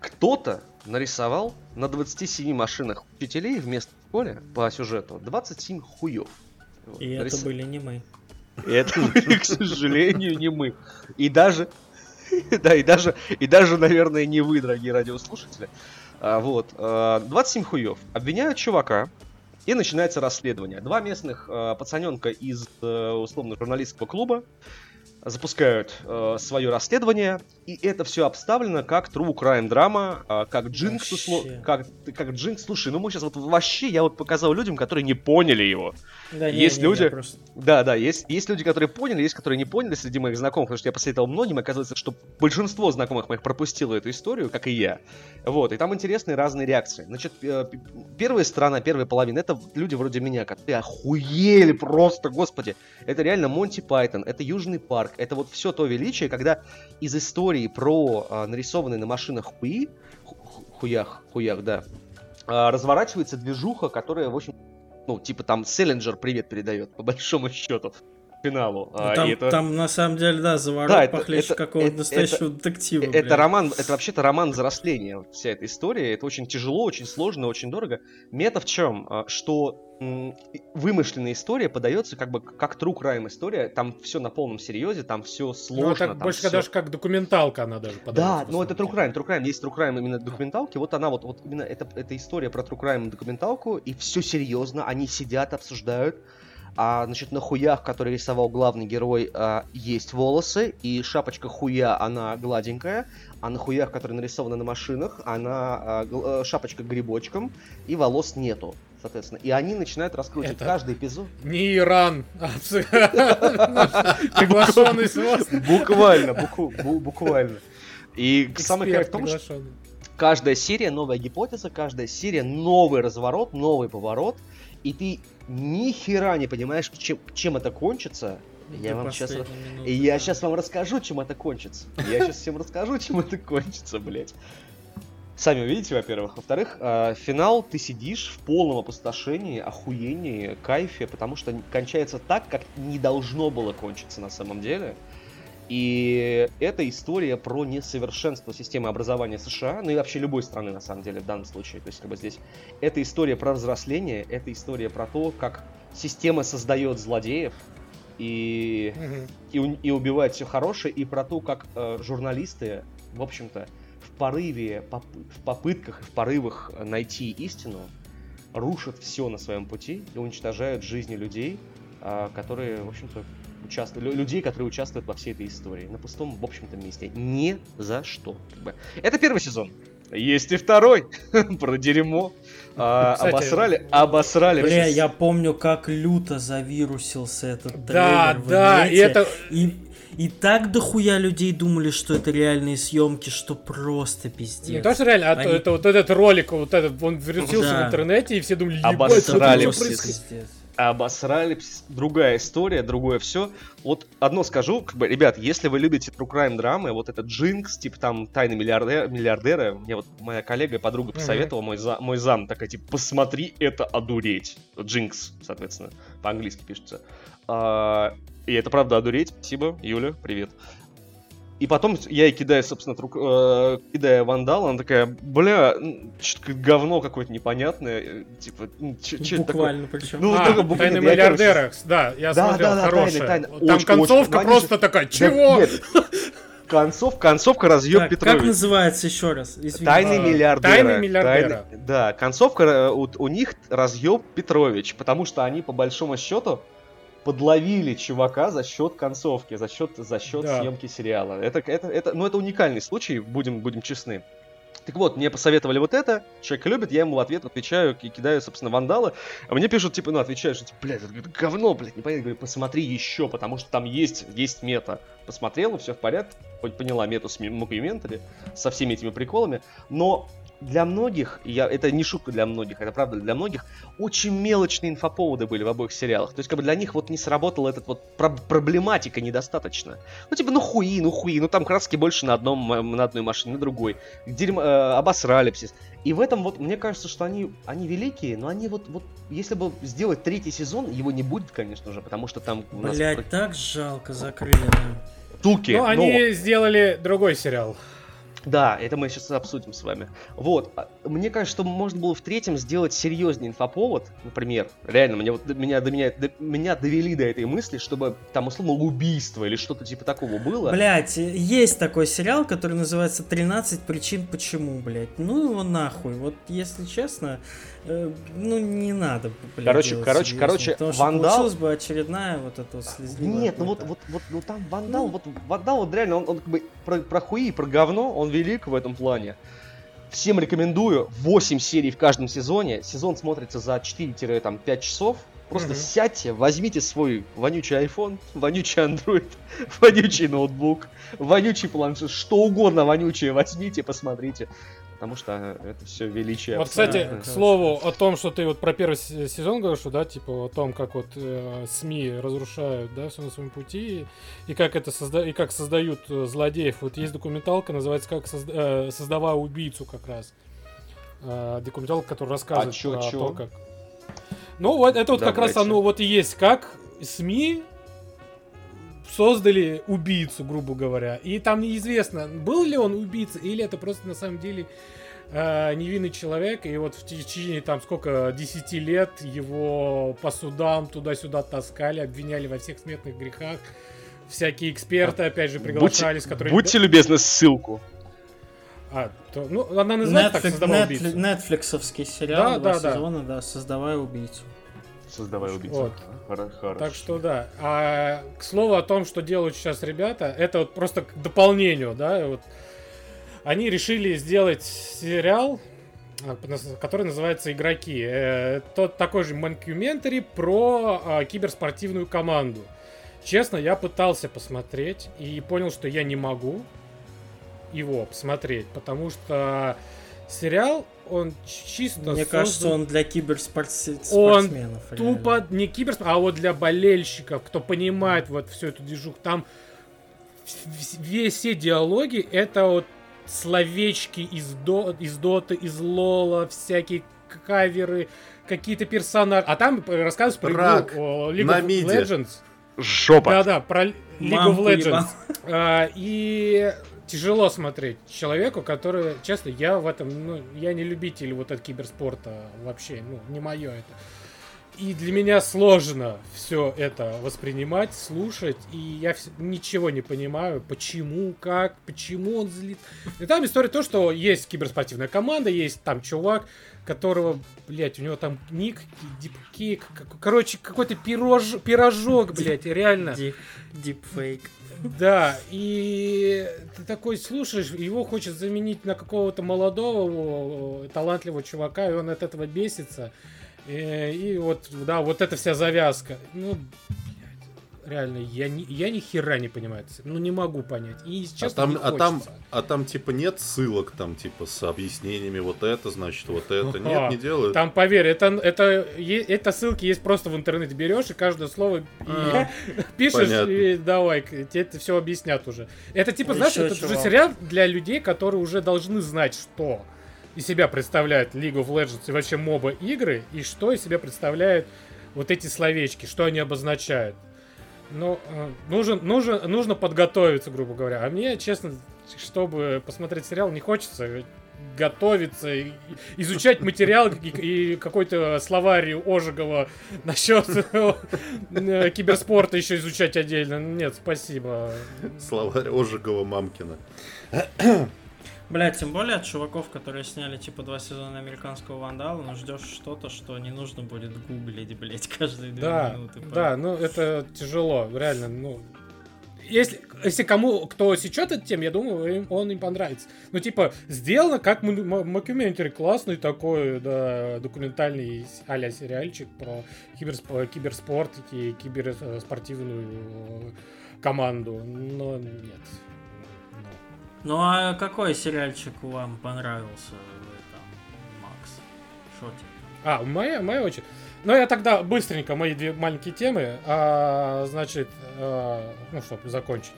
Speaker 4: Кто-то нарисовал на 27 машинах учителей вместо школе по сюжету 27 хуев.
Speaker 1: И Нарис... это были не мы.
Speaker 4: И это были, к сожалению, не мы. И даже, да, и даже, и даже, наверное, не вы, дорогие радиослушатели. А, вот, 27 а, хуев. Обвиняют чувака, и начинается расследование. Два местных э, пацаненка из э, условно журналистского клуба запускают э, свое расследование, и это все обставлено как true crime драма, э, как Джинкс, услов... как, как Джинкс. Слушай, ну мы сейчас вот вообще, я вот показал людям, которые не поняли его. Да, есть не, люди, не, просто... да, да, есть, есть люди, которые поняли, есть, которые не поняли среди моих знакомых, потому что я посоветовал многим, оказывается, что большинство знакомых моих пропустило эту историю, как и я. Вот, и там интересные разные реакции. Значит, э, первая сторона, первая половина, это люди вроде меня, которые охуели просто, господи. Это реально Монти Пайтон, это Южный парк. Это вот все то величие, когда из истории про а, нарисованные на машинах хуи, хуях, хуях, да, а, разворачивается движуха, которая, в общем, ну, типа там Селлинджер привет передает, по большому счету финалу.
Speaker 1: Ну, а, там, это... там на самом деле, да, заворот да, похлеще какого-то настоящего это, детектива.
Speaker 4: Это, это роман, это вообще-то роман взросления, вся эта история. Это очень тяжело, очень сложно, очень дорого. Мета в чем? А, что вымышленная история подается как бы как true crime история, там все на полном серьезе, там все ну, сложно. Ну, так
Speaker 2: больше
Speaker 4: все...
Speaker 2: даже как документалка она даже подается.
Speaker 4: Да, но это true crime, true crime, есть true crime именно документалки, вот она вот, вот именно это, это история про true crime документалку, и все серьезно, они сидят, обсуждают, А, значит, на хуях, который рисовал главный герой, а, есть волосы, и шапочка хуя, она гладенькая, а на хуях, которые нарисованы на машинах, она а, гл- э, шапочка грибочком, и волос нету, соответственно. И они начинают раскручивать
Speaker 2: Это-
Speaker 4: каждый эпизод.
Speaker 2: Не Иран, приглашенный с вас.
Speaker 4: Буквально, буквально. И кайф в том, что каждая серия новая гипотеза, каждая серия новый разворот, новый поворот, и ты ни хера не понимаешь, чем, чем это кончится. Я вам сейчас,
Speaker 1: минуты,
Speaker 4: я
Speaker 1: да.
Speaker 4: сейчас вам расскажу, чем это кончится. Я сейчас всем расскажу, чем это кончится, блять. Сами увидите, во-первых. Во-вторых, э, финал ты сидишь в полном опустошении, охуении, кайфе, потому что кончается так, как не должно было кончиться на самом деле. И это история про несовершенство системы образования США, ну и вообще любой страны, на самом деле, в данном случае. То есть, как бы здесь это история про взросление, это история про то, как система создает злодеев и, и, и убивает все хорошее, и про то, как э, журналисты, в общем-то, в порыве, поп- в попытках и в порывах найти истину, рушат все на своем пути и уничтожают жизни людей, а, которые, в общем-то, лю- людей, которые участвуют во всей этой истории. На пустом, в общем-то, месте. Ни за что. как бы. Это первый сезон. Есть и второй. Про дерьмо. А,
Speaker 2: Кстати,
Speaker 4: обосрали, обосрали.
Speaker 1: Бля, я помню, как люто завирусился этот
Speaker 2: Да,
Speaker 1: трейлер в
Speaker 2: да, и это...
Speaker 1: И, и так дохуя людей думали, что это реальные съемки, что просто пиздец.
Speaker 2: Не то, что реально, а то
Speaker 1: Они-
Speaker 2: это вот этот ролик, вот этот, он вирусился
Speaker 1: Да.
Speaker 2: в интернете, и все думали, ебать,
Speaker 4: Обосрали
Speaker 2: что происходит?
Speaker 1: Пиздец.
Speaker 4: Обосрали, другая история, другое все. Вот одно скажу, как бы, ребят, если вы любите true crime драмы, вот этот Джинкс, типа там Тайны миллиардера, миллиардера, мне вот моя коллега и подруга посоветовала, мой, за, мой зам такая, типа, посмотри, это одуреть. Джинкс, соответственно, по-английски пишется. А, и это правда одуреть. Спасибо, Юля, привет. И потом я ей кидаю, собственно, трук, э, кидая вандал, она такая, бля, что-то говно какое-то непонятное, э, типа, что это такое?
Speaker 1: Буквально причем.
Speaker 4: Ну,
Speaker 2: А,
Speaker 4: только буквы
Speaker 2: Тайны
Speaker 4: короче,
Speaker 2: миллиардера, да, я
Speaker 4: Да,
Speaker 2: смотрел,
Speaker 4: да, да,
Speaker 2: хорошая.
Speaker 4: тайны, тайны.
Speaker 2: Там
Speaker 4: Очень,
Speaker 2: концовка
Speaker 4: очень.
Speaker 2: просто такая,
Speaker 4: Да
Speaker 2: чего?
Speaker 4: нет. Концов, концовка разъеб
Speaker 1: Так, как
Speaker 4: Петрович.
Speaker 1: называется еще раз? Извини.
Speaker 4: Тайны
Speaker 2: А,
Speaker 4: миллиардера.
Speaker 2: «Тайны миллиардера».
Speaker 4: Тайны- Да, концовка э, у, у них разъеб Петрович, потому что они по большому счету подловили чувака за счет концовки, за счет, за счет
Speaker 2: Да.
Speaker 4: съемки сериала. Это, это, это, ну, это уникальный случай, будем, будем честны. Так вот, мне посоветовали вот это, человек любит, я ему в ответ отвечаю и кидаю, собственно, Vandal ы. А мне пишут, типа, ну, отвечают, что, типа, блядь, это говно, блядь, не понятно. Говорю, посмотри еще, потому что там есть, есть мета. Посмотрела, все в порядке, хоть поняла мету с мокюментари, со всеми этими приколами, но для многих, я, это не шутка для многих, это правда для многих, очень мелочные инфоповоды были в обоих сериалах. То есть, как бы для них вот не сработала эта вот про- проблематика недостаточно. Ну, типа, ну хуи, ну хуи, ну там краски больше на одном, на одной машине, на другой. Дерьмо, э, обосрали все. И в этом вот, мне кажется, что они, они великие, но они вот, вот, если бы сделать третий сезон, его не будет, конечно же, потому что там у нас
Speaker 1: Блять, так жалко закрыли.
Speaker 4: туки.
Speaker 2: Ну,
Speaker 4: но-
Speaker 2: они сделали другой сериал.
Speaker 4: Да, это мы сейчас обсудим с вами. Вот, а, мне кажется, что можно было в третьем сделать серьезнее инфоповод, например. Реально, мне вот меня до меня, до- меня довели до этой мысли, чтобы там условно убийство или что-то типа такого было.
Speaker 1: Блять, есть такой сериал, который называется «13 причин почему», блять. Ну его нахуй. Вот если честно, э, ну не надо, блядь,
Speaker 4: Короче, короче, короче,
Speaker 1: потому что
Speaker 4: «Вандал»
Speaker 1: получилась бы очередная вот эта вот слезливая
Speaker 4: Нет, ну вот, вот, вот, ну там Вандал,
Speaker 1: Ну.
Speaker 4: вот Вандал, вот реально, он, он как бы про, про хуи и про говно, он велик в этом плане. Всем рекомендую, 8 серий в каждом сезоне, сезон смотрится за 4-5 часов. Просто
Speaker 2: Мгм.
Speaker 4: сядьте, возьмите свой вонючий iPhone, вонючий Android, вонючий ноутбук, вонючий планшет, что угодно вонючее возьмите, посмотрите. Потому что это все величие.
Speaker 2: Вот, кстати, к слову о том, что ты вот про первый се- сезон говоришь, да, типа о том, как вот э, СМИ разрушают, да, все на своем пути, и как это созда... и как создают э, злодеев. Вот есть документалка, называется как созда... э, создавая убийцу как раз. Э, документалка, которая рассказывает
Speaker 4: А чё,
Speaker 2: про
Speaker 4: чё?
Speaker 2: то, как. Ну вот это вот как раз
Speaker 4: Давайте.
Speaker 2: оно вот и есть, как СМИ создали убийцу, грубо говоря. И там неизвестно, был ли он убийцей, или это просто на самом деле э, невинный человек. И вот в течение там сколько, 10 лет его по судам туда-сюда таскали, обвиняли во всех смертных грехах. Всякие эксперты, опять же, приглашались,
Speaker 4: будьте,
Speaker 2: которые...
Speaker 4: будьте любезны, ссылку.
Speaker 2: А, то- ну, она называется так,
Speaker 1: Netflix,
Speaker 2: создавая
Speaker 1: Netflix,
Speaker 2: убийцу.
Speaker 1: нетфликсовский сериал,
Speaker 2: Да,
Speaker 1: два
Speaker 2: да, да.
Speaker 1: сезона, да, создавая убийцу.
Speaker 4: Создавай убийцу.
Speaker 2: Вот.
Speaker 4: Хорошо.
Speaker 2: Так что да. А к слову о том, что делают сейчас ребята, это вот просто к дополнению, да, вот они решили сделать сериал, а, который называется «Игроки». Э, Тот такой же манкюментари про а, киберспортивную команду. Честно, я пытался посмотреть и понял, что я не могу его посмотреть, потому что сериал, он чисто
Speaker 1: Мне
Speaker 2: создан-
Speaker 1: кажется, он для киберспортсменов.
Speaker 2: Тупо не киберспорт, а вот для болельщиков, кто понимает вот всю эту движуху, там в- в- весь все диалоги это вот словечки из, до, из Доты, из Лола, всякие каверы, какие-то персонажи. А там рассказывают про
Speaker 3: Рак
Speaker 2: игру о, League
Speaker 3: на
Speaker 2: of
Speaker 3: миде.
Speaker 2: Legends.
Speaker 4: Жопа.
Speaker 2: Да-да, про League of
Speaker 1: Мамку
Speaker 2: Legends.
Speaker 1: ебал.
Speaker 2: А, и тяжело смотреть человеку, который, честно, я в этом, ну, я не любитель вот этого киберспорта вообще, ну, не мое это. И для меня сложно все это воспринимать, слушать, и я вс- ничего не понимаю, почему, как, почему он злит. И там история то, что есть киберспортивная команда, есть там чувак, которого, блядь, у него там ник, дипкейк, короче, какой-то пирож, пирожок, блядь, реально.
Speaker 1: Дип, дипфейк.
Speaker 2: Да, и ты такой слушаешь, его хочет заменить на какого-то молодого, талантливого чувака, и он от этого бесится. Э, И, вот, да, вот эта вся завязка. Ну, реально, я ни, я ни хера не понимаю. Ну, не могу понять. И,
Speaker 3: А
Speaker 2: честно,
Speaker 3: там,
Speaker 2: не
Speaker 3: а, там, а там типа нет ссылок там типа с объяснениями вот это значит вот это нет не делают
Speaker 2: Там, поверь, это, это, это ссылки есть просто в интернете. Берешь и каждое слово
Speaker 1: А.
Speaker 2: пишешь,
Speaker 3: Понятно.
Speaker 2: и давай, тебе это все объяснят уже. Это типа,
Speaker 1: А
Speaker 2: знаешь, это уже сериал для людей, которые уже должны знать, что из себя представляет League of Legends и вообще моба игры, и что из себя представляют вот эти словечки, что они обозначают. Ну, э, нужен, нужен, нужно подготовиться, грубо говоря. А мне, честно, чтобы посмотреть сериал, не хочется готовиться, изучать материал и, и какой-то словарь Ожегова насчет э, киберспорта еще изучать отдельно. Нет, спасибо.
Speaker 3: словарь Ожегова Мамкина
Speaker 1: Бля, тем более от чуваков, которые сняли типа два сезона американского вандала, ну ждешь что-то, что не нужно будет гуглить, блять, каждые две
Speaker 2: Да,
Speaker 1: минуты.
Speaker 2: да, ну это тяжело, реально, ну. Если, если кому, кто сечет эту тему, я думаю, им- он им понравится. Ну, типа, сделано как мокюментари, классный такой, да, документальный а сериальчик про киберсп- киберспорт и киберспортивную э, команду. Но нет. Ну.
Speaker 1: А какой сериальчик вам понравился Макс? Тебе?
Speaker 2: А, моя, моя очередь. Ну, я тогда быстренько мои две маленькие темы. А, значит, а, ну, чтобы закончить.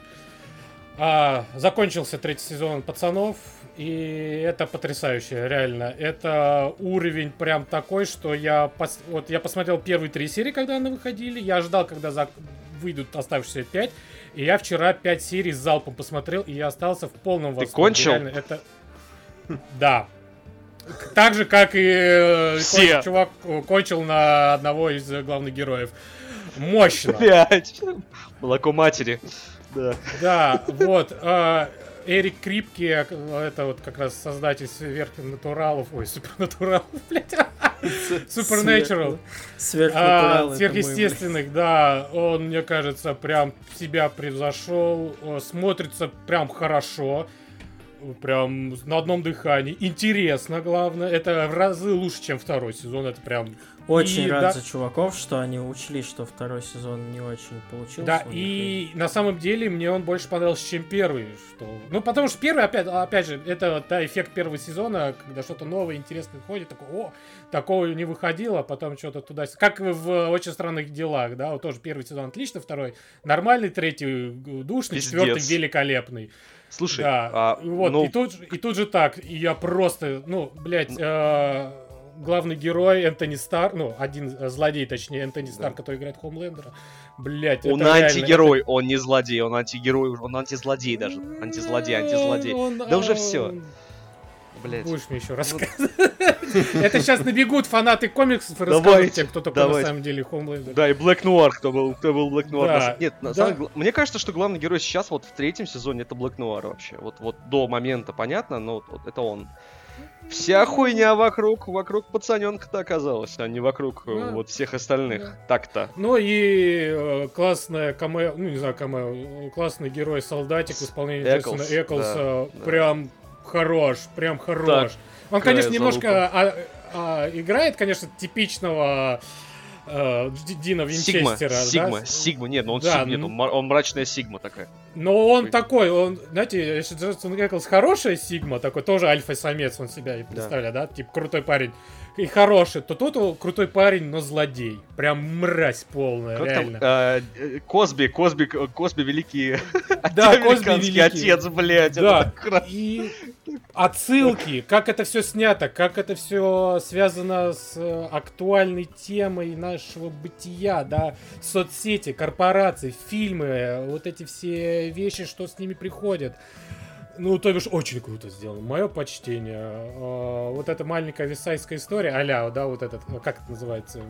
Speaker 2: А, закончился третий сезон пацанов. И это потрясающе, реально. Это уровень прям такой, что я... пос- Вот я посмотрел первые три серии, когда они выходили. Я ждал, когда зак- выйдут оставшиеся пять. И я вчера пять серий с залпом посмотрел, и я остался в полном восторге.
Speaker 4: кончил?
Speaker 2: Реально, это... Да. Так же, как и э,
Speaker 4: Все.
Speaker 2: чувак кончил на одного из э, главных героев. Мощно.
Speaker 4: Блять. Молоко матери. Да.
Speaker 2: Да, вот. э, Эрик Крипки, э, это вот как раз создатель сверхнатуралов, ой, супернатуралов, блядь, Supernatural.
Speaker 1: Сверхнатурал.
Speaker 2: А, сверхъестественных, да, он, мне кажется, прям себя превзошел, смотрится прям хорошо, прям на одном дыхании, интересно, главное, это в разы лучше, чем второй сезон, это прям...
Speaker 1: Очень
Speaker 2: и
Speaker 1: рад
Speaker 2: да-
Speaker 1: за чуваков, что они учли, что второй сезон не очень получился.
Speaker 2: Да, и на самом деле мне он больше понравился, чем первый, что... Ну, потому что первый, опять, опять же, это да, эффект первого сезона, когда что-то новое, интересное выходит, такой, о, такого не выходило, а потом что-то туда... Как в «Очень странных делах», да, вот тоже первый сезон отлично, второй нормальный, третий душный,
Speaker 4: Пиздец.
Speaker 2: четвертый великолепный.
Speaker 4: Слушай,
Speaker 2: да,
Speaker 4: а,
Speaker 2: вот,
Speaker 4: ну,
Speaker 2: и, тут, же- и тут же так, и я просто, ну, блядь, э, главный герой Энтони Стар, ну, один э, злодей, точнее, Энтони Стар, который играет Хомлендера, блядь,
Speaker 4: он
Speaker 2: это реально-
Speaker 4: антигерой, он не злодей, он антигерой, он антизлодей даже. Антизлодей, антизлодей.
Speaker 2: Он-
Speaker 4: Да уже
Speaker 2: он-
Speaker 4: всё. Блять.
Speaker 2: Будешь мне еще рассказывать. Это сейчас набегут фанаты комиксов и расскажут тебе, кто такой на самом деле Хомлендер.
Speaker 4: Да, и Black Noir, кто был, кто был.
Speaker 2: Да,
Speaker 4: на самом- Нет,
Speaker 2: да.
Speaker 4: мне кажется, что главный герой сейчас, вот в третьем сезоне, это Black Noir вообще. Вот, вот до момента понятно, но это он. Вся хуйня вокруг, вокруг пацаненка-то оказалась, а не вокруг э,
Speaker 2: Да.
Speaker 4: вот всех остальных.
Speaker 2: Да.
Speaker 4: Так-то.
Speaker 2: Ну и э, классная камео, ну не знаю, камео, классный герой-солдатик в исполнении
Speaker 4: Эклс,
Speaker 2: Джейсона Эклса.
Speaker 4: да, да.
Speaker 2: Прям хорош, прям хорош. Он,
Speaker 4: какая
Speaker 2: конечно, немножко а, а, играет, конечно, типичного э, Ди- Дина
Speaker 4: Сигма,
Speaker 2: Винчестера. да?
Speaker 4: Сигма, Сигма, нет, ну он
Speaker 2: Да,
Speaker 4: Сигма, нет,
Speaker 2: ну-
Speaker 4: он, ма- он мрачная Сигма такая.
Speaker 2: Но он
Speaker 4: Ой.
Speaker 2: такой, он, знаете, если Джейсон Эклс хорошая Сигма, такой тоже альфа-самец он себя представляет, да, типа крутой парень, и хороший, то тут крутой парень, но злодей. Прям мразь полная,
Speaker 4: Как
Speaker 2: реально.
Speaker 4: там, э, Косби, Косби, Косби великий
Speaker 2: Да, Косби великий.
Speaker 4: отец, блядь.
Speaker 2: Да, и отсылки, как это все снято, как это все связано с э, актуальной темой нашего бытия, да, соцсети, корпорации, фильмы, э, вот эти все вещи, что с ними приходят. Ну, то бишь, очень круто сделано. Мое почтение. Э, Вот эта маленькая висайская история, аля, да, вот этот, э, как это называется?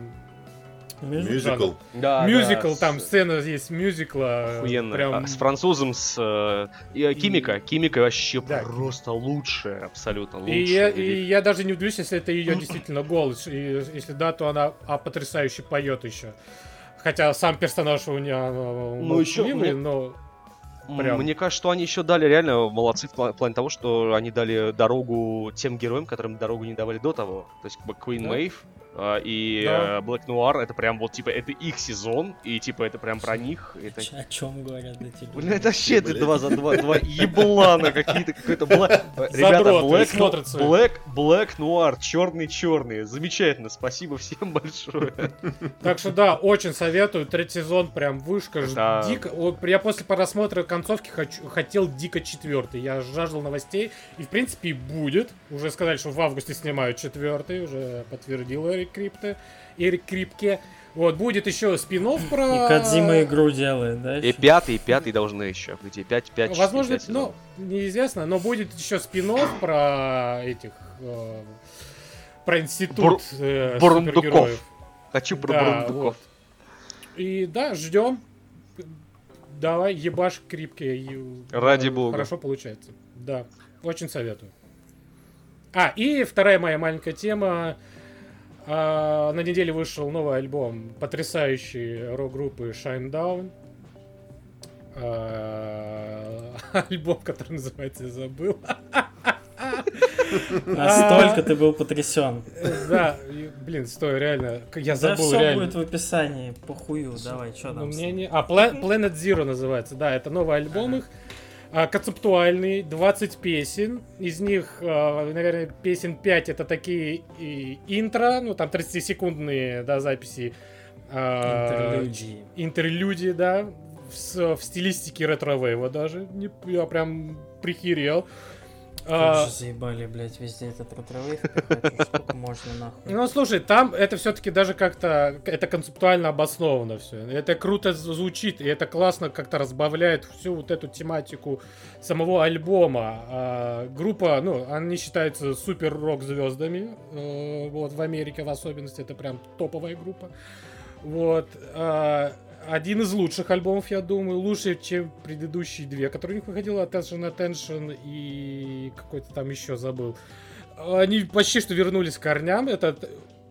Speaker 3: Мюзикл.
Speaker 4: Да,
Speaker 2: мюзикл,
Speaker 4: да,
Speaker 2: там
Speaker 4: с-
Speaker 2: сцена есть мюзикла.
Speaker 4: Охуенно.
Speaker 2: Прям...
Speaker 4: А, С французом, с э, и, э, Кимика. Кимика вообще
Speaker 2: Да.
Speaker 4: просто лучшая, абсолютно лучшая.
Speaker 2: И я, и я даже не удивлюсь, если это ее действительно голос. И если да, то она а, потрясающе поет еще. Хотя сам персонаж у нее
Speaker 4: Ну, ещё мне-
Speaker 2: но прям.
Speaker 4: Мне кажется, что они еще дали реально молодцы в пла- плане того, что они дали дорогу тем героям, которым дорогу не давали до того. То есть, как бы Queen
Speaker 2: Да.
Speaker 4: Maeve и
Speaker 2: Да.
Speaker 4: э, Black Noir, это прям вот, типа, это их сезон, и, типа, это прям про них. Это...
Speaker 1: О чем говорят эти люди?
Speaker 4: Бля, это вообще это
Speaker 3: Блядь.
Speaker 4: два за два, два еблана какие-то, какой-то Black... Ребята, Black. Black, Black Noir, черный-черный, замечательно, спасибо всем большое.
Speaker 2: Так что да, очень советую. Третий сезон прям вышка. ж-
Speaker 4: Да.
Speaker 2: Дико. Я после просмотра концовки хочу, хотел дико четвертый. Я жаждал новостей. И в принципе будет. Уже сказали, что в августе снимают четвертый. Уже подтвердил Эрик Крипте. Эрик Крипке. Вот, будет еще спин про...
Speaker 1: И Кадзима игру делает, да?
Speaker 4: И
Speaker 1: ещё?
Speaker 4: пятый, и пятый должны еще быть, и пять, пять,
Speaker 2: Возможно,
Speaker 4: пять
Speaker 2: ну, неизвестно, но будет еще спин про этих... э, про институт
Speaker 4: Бур-
Speaker 2: э,
Speaker 4: бурундуков.
Speaker 2: супергероев.
Speaker 4: Хочу про
Speaker 2: Да,
Speaker 4: бурундуков.
Speaker 2: вот. И да, ждем. Давай, ебашь крипкие. и-
Speaker 4: Ради
Speaker 2: э,
Speaker 4: бога.
Speaker 2: Хорошо получается. Да, очень советую. А, и вторая моя маленькая тема. А, на неделе вышел новый альбом потрясающей рок-группы Shinedown. А, альбом, который называется, я забыл.
Speaker 1: Настолько ты был потрясен.
Speaker 2: Да, блин, стой, реально, я
Speaker 1: Да
Speaker 2: забыл
Speaker 1: все
Speaker 2: реально.
Speaker 1: будет в описании, похую, давай, что
Speaker 2: Ну,
Speaker 1: там?
Speaker 2: А, Pla- Planet Zero называется, да, это новый альбом их. а, концептуальный, 20 песен. Из них, а, наверное, песен 5 это такие и интро, ну там 30-секундные да, записи. а,
Speaker 1: Интерлюдии.
Speaker 2: интерлюдии, да, в, в стилистике ретро-вейва даже. Не- я прям прихерел. А,
Speaker 1: Как же заебали, блядь, везде этот ретровейв пихать, сколько можно нахуй.
Speaker 2: Ну, слушай, там это все-таки даже как-то это концептуально обосновано все. Это круто звучит, и это классно как-то разбавляет всю вот эту тематику самого альбома. А, группа, ну, они считаются супер рок звездами, э, вот в Америке в особенности, это прям топовая группа. Вот. а, один из лучших альбомов, я думаю, лучше, чем предыдущие две, которые у них выходило, Attention Attention и какой-то там еще забыл. Они почти что вернулись к корням. Это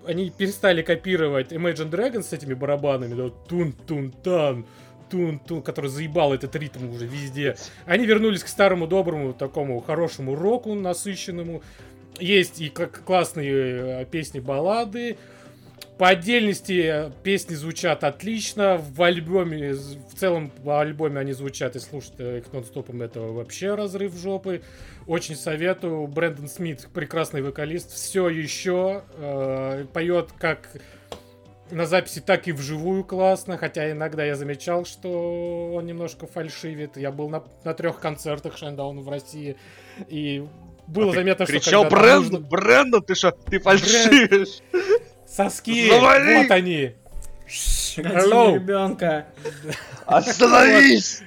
Speaker 2: они перестали копировать Imagine Dragons с этими барабанами, да, тун-тун-тан, тун-тун, который заебал этот ритм уже везде. Они вернулись к старому доброму такому хорошему року насыщенному. Есть и как классные э, песни баллады. По отдельности э, песни звучат отлично. В альбоме, в целом по альбоме они звучат, и слушать э, их нон-стопом это вообще разрыв жопы. Очень советую. Брэндон Смит, прекрасный вокалист, все еще э, поет как на записи, так и вживую классно. Хотя иногда я замечал, что он немножко фальшивит. Я был на, на трех концертах Шайндауна в России. И было
Speaker 4: А ты
Speaker 2: заметно, что
Speaker 4: Кричал Брэндон,
Speaker 2: нужно-
Speaker 4: Брэндон, ты что, ты фальшивишь?
Speaker 2: Соски!
Speaker 4: Завали!
Speaker 2: Вот они! Hello.
Speaker 1: ребенка.
Speaker 4: Остановись!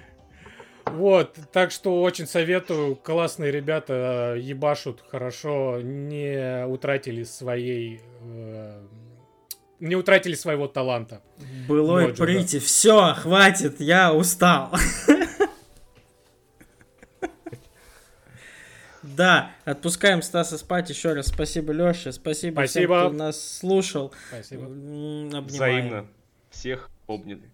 Speaker 2: Вот, так что очень советую. Классные ребята э, ебашут хорошо, не утратили своей... э, не утратили своего таланта. Вот же, да.
Speaker 1: прити. Все, хватит, я устал. Да, отпускаем Стаса спать. Еще раз спасибо, Леша. Спасибо,
Speaker 2: Спасибо.
Speaker 1: всем, кто нас слушал.
Speaker 2: Спасибо.
Speaker 1: Обнимаем.
Speaker 4: Взаимно. Всех обняли.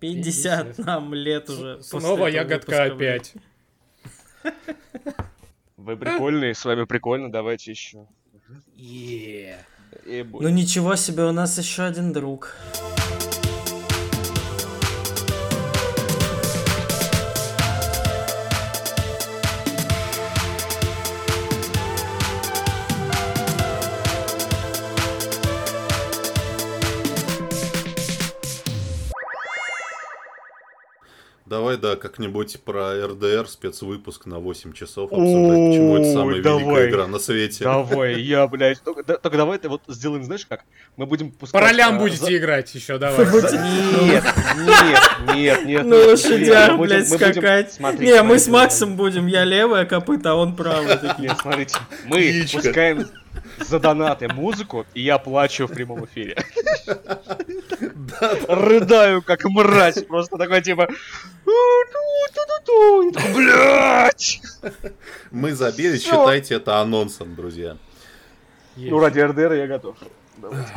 Speaker 1: 50
Speaker 2: 50.
Speaker 1: нам лет уже.
Speaker 2: Снова ягодка опять.
Speaker 4: Вы прикольные, с вами прикольно, давайте еще.
Speaker 2: Е.
Speaker 4: Бой.
Speaker 1: Ну ничего себе, у нас еще один друг.
Speaker 3: Давай, да, как-нибудь про РДР спецвыпуск на 8 часов обсуждать, почему это
Speaker 4: Ой,
Speaker 3: самая
Speaker 4: давай.
Speaker 3: великая игра на свете.
Speaker 4: Давай, я, блядь. Только, да- только давай это вот сделаем, знаешь как? Мы будем пускать...
Speaker 2: По ролям
Speaker 4: а,
Speaker 2: будете
Speaker 4: за-
Speaker 2: играть еще, давай.
Speaker 4: Нет, нет, нет, нет.
Speaker 1: На
Speaker 4: нет,
Speaker 1: лошадях, блядь, скакать. Не, мы с Максом будем. Я левая копыта, а он правая.
Speaker 4: Нет, смотрите, мы пускаем за донаты музыку, и я плачу в прямом эфире. Рыдаю, как мразь, просто такой типа... Я такой, Блядь!
Speaker 3: Мы забили, считайте это анонсом, друзья.
Speaker 4: Ну, ради RDR я готов.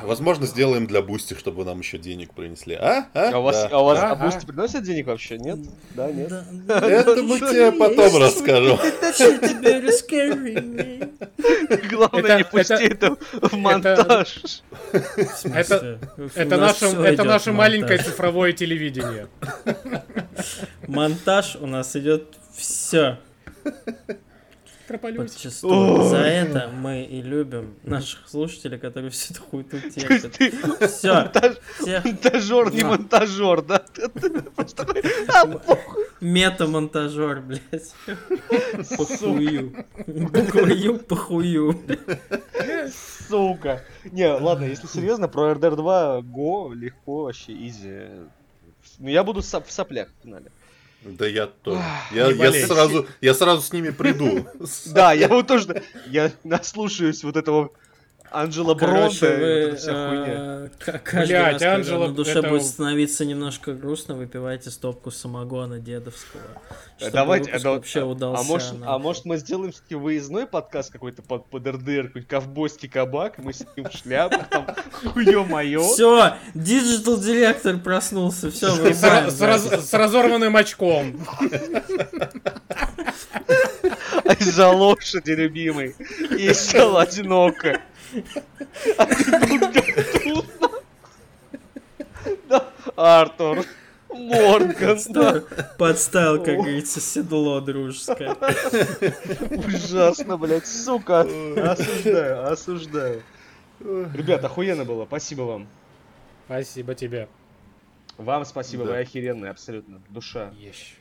Speaker 3: Возможно, сделаем для Boosty, чтобы нам еще денег принесли. А? А?
Speaker 4: А у вас,
Speaker 3: Да.
Speaker 4: а у вас
Speaker 2: Да,
Speaker 4: а
Speaker 2: Boosty
Speaker 4: приносят денег вообще? Нет? Да, нет.
Speaker 3: Это мы тебе потом расскажем.
Speaker 4: Главное, не пусти
Speaker 2: это-
Speaker 4: в монтаж.
Speaker 2: Это, наше, маленькое цифровое телевидение.
Speaker 1: Монтаж у нас идет все Подчастую.
Speaker 4: Ой.
Speaker 1: За это мы и любим наших слушателей, которые всю эту хуйту терпят. Все,
Speaker 4: монтажер, не монтажер, да? «А, похуй».
Speaker 1: мета-монтажер, блядь. Похую. Буква Ю похую.
Speaker 4: Сука. Не, ладно, если серьезно, про RDR 2 го легко, вообще, изи. Ну, я буду в соплях в финале.
Speaker 3: Да я тоже. Я, я сразу, я сразу с ними приду.
Speaker 4: Да, я вот тоже, я наслушаюсь вот этого Анджела Бронта, и вот вся хуйня.
Speaker 1: э, к- каждый
Speaker 2: Блядь,
Speaker 1: раз, когда
Speaker 2: Анджела,
Speaker 1: на душе
Speaker 2: это-
Speaker 1: будет становиться немножко грустно, выпивайте стопку самогона дедовского. чтобы
Speaker 4: Давайте,
Speaker 1: выпуск
Speaker 4: а,
Speaker 1: вообще
Speaker 4: а-
Speaker 1: удался.
Speaker 4: а может, а может мы сделаем все-таки выездной подкаст какой-то под, под РДР, какой-нибудь ковбойский кабак, мы сидим в шляпах, там, ё-моё.
Speaker 1: Все, digital директор проснулся, все,
Speaker 2: с, ра- с раз- с разорванным очком.
Speaker 4: Из-за лошади, любимый. И стало одиноко. Артур. Морган, да.
Speaker 1: Подставил, как говорится, седло дружеское.
Speaker 4: Ужасно, блядь, сука. Осуждаю, осуждаю. Ребят, охуенно было, спасибо вам.
Speaker 2: Спасибо тебе.
Speaker 4: Вам спасибо,
Speaker 3: Да.
Speaker 4: вы охеренные, абсолютно. Душа.
Speaker 2: Ещё.